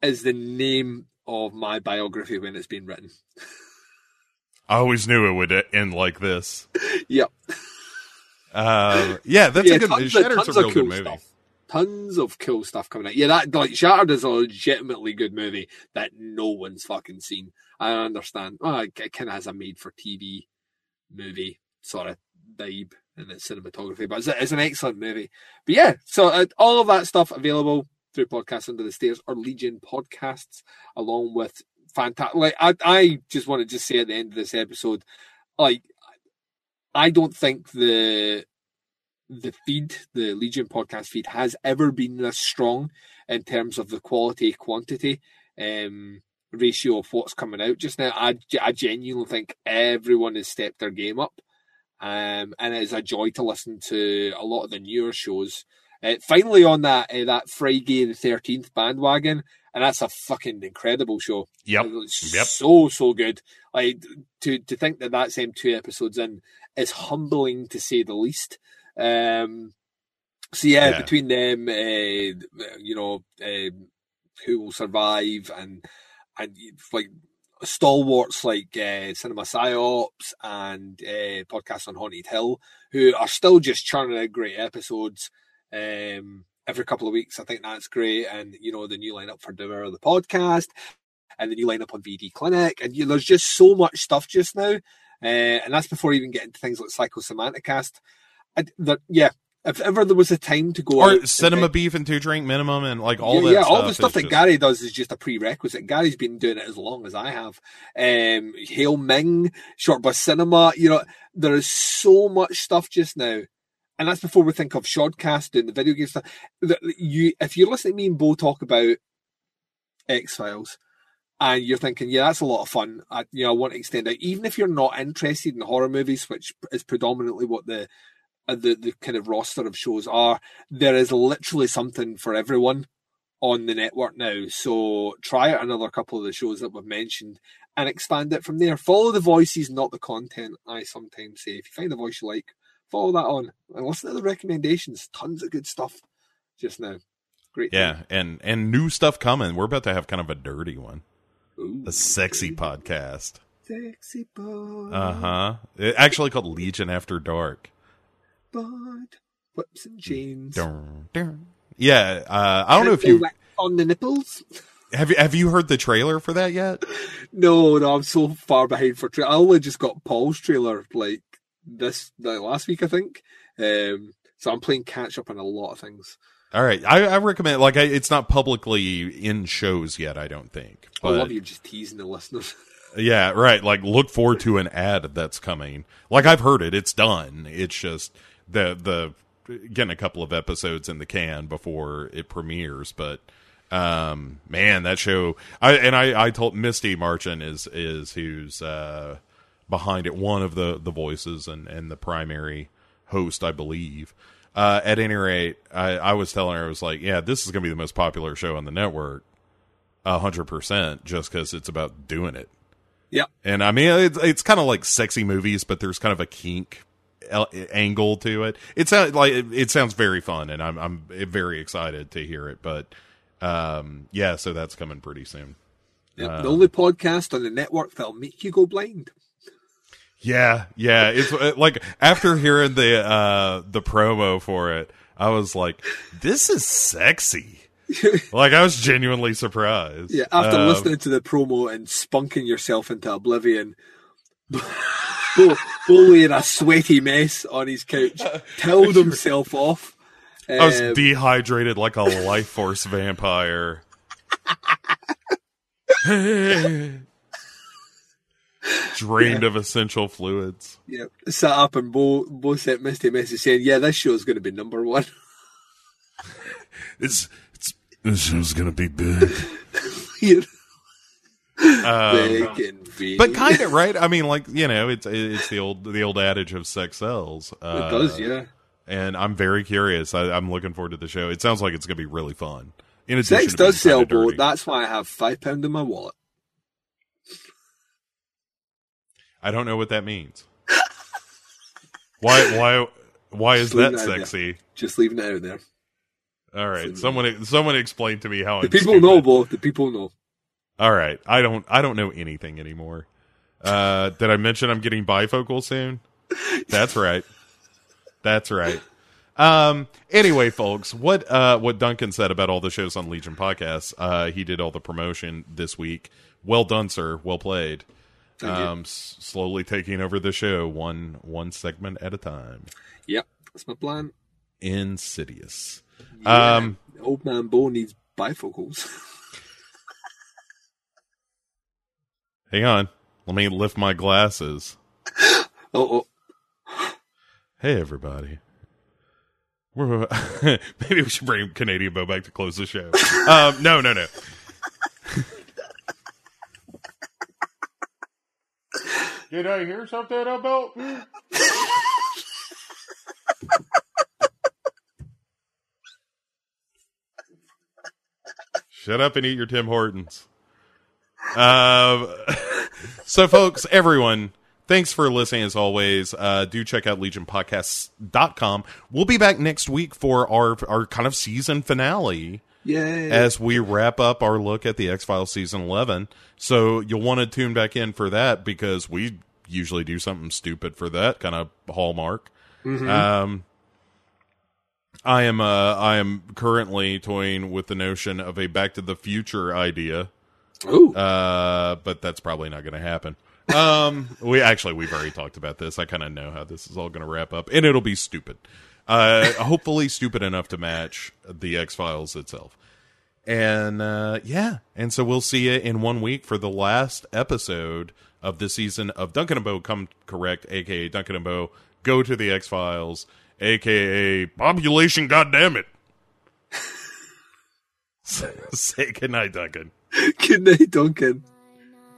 is the name of my biography when it's been written. I always knew it would end like this. Yep. Uh, yeah, that's yeah, a good. tons, of, Shattered's tons a real cool good movie. stuff. Tons of cool stuff coming out. Yeah, that like Shattered is a legitimately good movie that no one's fucking seen. I understand. Oh, it kind of has a made-for-TV movie sort of vibe in its cinematography, but it's, it's an excellent movie. But yeah, so uh, all of that stuff available through Podcasts Under the Stairs or Legion Podcasts, along with fantastic. Like I, I just want to just say at the end of this episode, like I don't think the the feed, the Legion podcast feed, has ever been this strong in terms of the quality quantity um, ratio of what's coming out just now. I, I genuinely think everyone has stepped their game up, um, and it is a joy to listen to a lot of the newer shows. Uh, finally, on that uh, that Friday the Thirteenth bandwagon, and that's a fucking incredible show. Yep. It's Yep. So so good. Like to to think that that's um, two episodes in is humbling to say the least. Um, so yeah, Yeah. between them, uh, you know, um, who will survive and and like stalwarts like uh, Cinema Psyops and uh, podcasts on Haunted Hill, who are still just churning out great episodes um, every couple of weeks. I think that's great, and you know the new lineup for Devour the podcast and the new lineup on VD Clinic, and you know, there's just so much stuff just now, uh, and that's before even getting to things like Psychosemanticast. I, yeah, if ever there was a time to go Or cinema beef and two drink minimum and like all yeah, that. yeah, all the stuff that just- Gary does is just a prerequisite. Gary's been doing it as long as I have. Um, Hail Ming, Short Bus Cinema, you know, there is so much stuff just now. And that's before we think of Shodcast doing the video game stuff. That you, if you're listening to me and Bo talk about X Files, and you're thinking, yeah, that's a lot of fun. I, you know, I want to extend out. Even if you're not interested in horror movies, which is predominantly what the the the kind of roster of shows are, there is literally something for everyone on the network now. So try out another couple of the shows that we've mentioned and expand it from there. Follow the voices, not the content. I sometimes say, if you find a voice you like, follow that on and listen to the recommendations. Tons of good stuff just now. Great. Yeah, and and new stuff coming. We're about to have kind of a dirty one, Ooh, a sexy podcast. sexy boy. Uh huh. Actually called Legion After Dark. But whips and chains. Dun, dun. Yeah, uh, I don't know if you on the nipples. have you have you heard the trailer for that yet. No, no, I'm so far behind for trailer. I only just got Paul's trailer like this like last week, I think. Um, so I'm playing catch up on a lot of things. All right, I, I recommend. Like, I, it's not publicly in shows yet. I don't think. I love you just teasing the listeners. yeah, right. Like, look forward to an ad that's coming. Like, I've heard it. It's done. It's just the the getting a couple of episodes in the can before it premieres. But um, man, that show. I and I I told Misty Marchant is is who's uh behind it. One of the the voices and and the primary host, I believe. Uh, at any rate, I, I was telling her, I was like, yeah, this is going to be the most popular show on the network, a hundred percent, just because it's about doing it. Yeah. And I mean, it's, it's kind of like sexy movies, but there's kind of a kink angle to it. It sounds like it, it sounds very fun, and I'm I'm very excited to hear it. But um, yeah, so that's coming pretty soon. Yep, the only podcast on the network that'll make you go blind. Yeah, yeah. It's uh, like after hearing the uh the promo for it, I was like, "This is sexy." like I was genuinely surprised. Yeah, after Um, listening to the promo and spunking yourself into oblivion, Bo, Boley in a sweaty mess on his couch, tilled himself off. I was Um, dehydrated like a life force vampire. Drained of essential fluids. yeah, sat up and Bo, Bo sent Misty a message saying, "Yeah, this show's going to be number one." It's it's this show's gonna be big. Um, but kind of right. I mean, like you know, it's it's the old the old adage of sex sells. Uh, it does, yeah. and I'm very curious. I, I'm looking forward to the show. It sounds like it's going to be really fun. In addition, Sex does sell, dirty. That's why I have five pound in my wallet. I don't know what that means. why? Why? Why is that it out there. sexy? Just leaving it out there. All right, someone someone explain to me how The I'm people stupid. know, Bo. The people know. All right, I don't I don't know anything anymore. Uh, did I mention I'm getting bifocal soon? That's right. That's right. Um. Anyway, folks, what uh what Duncan said about all the shows on Legion podcasts. Uh, he did all the promotion this week. Well done, sir. Well played. Um, s- slowly taking over the show one one segment at a time. Yep, that's my plan. Insidious. Yeah, Um, old man Bo needs bifocals. Hang on. Let me lift my glasses. oh, oh, Hey, everybody. We're, maybe we should bring Canadian Bo back to close the show. Um, no, no, no. Did I hear something about? Shut up and eat your Tim Hortons. Um, so, folks, everyone, thanks for listening as always. Uh, do check out legionpodcasts.com. We'll be back next week for our, our kind of season finale yeah. as we wrap up our look at the X Files season 11. So, you'll want to tune back in for that because we usually do something stupid for that kind of hallmark. Um, I am uh, I am currently toying with the notion of a Back to the Future idea oh, uh, but that's probably not going to happen. Um, we actually we've already talked about this. I kind of know how this is all going to wrap up, and it'll be stupid. Uh, hopefully stupid enough to match the X Files itself. And uh, yeah, and so we'll see you in one week for the last episode of the season of Duncan and Bo Come Correct, aka Duncan and Bo Go to the X Files, aka Population. Goddamn it! Say goodnight, Duncan. good night, Duncan.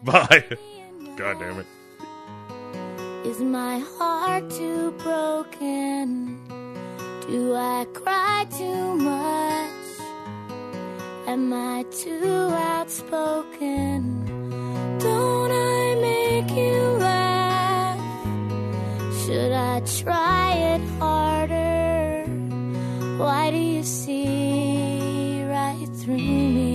Bye. God damn it. Is my heart too broken? Do I cry too much? Am I too outspoken? Don't I make you laugh? Should I try it harder? Why do you see right through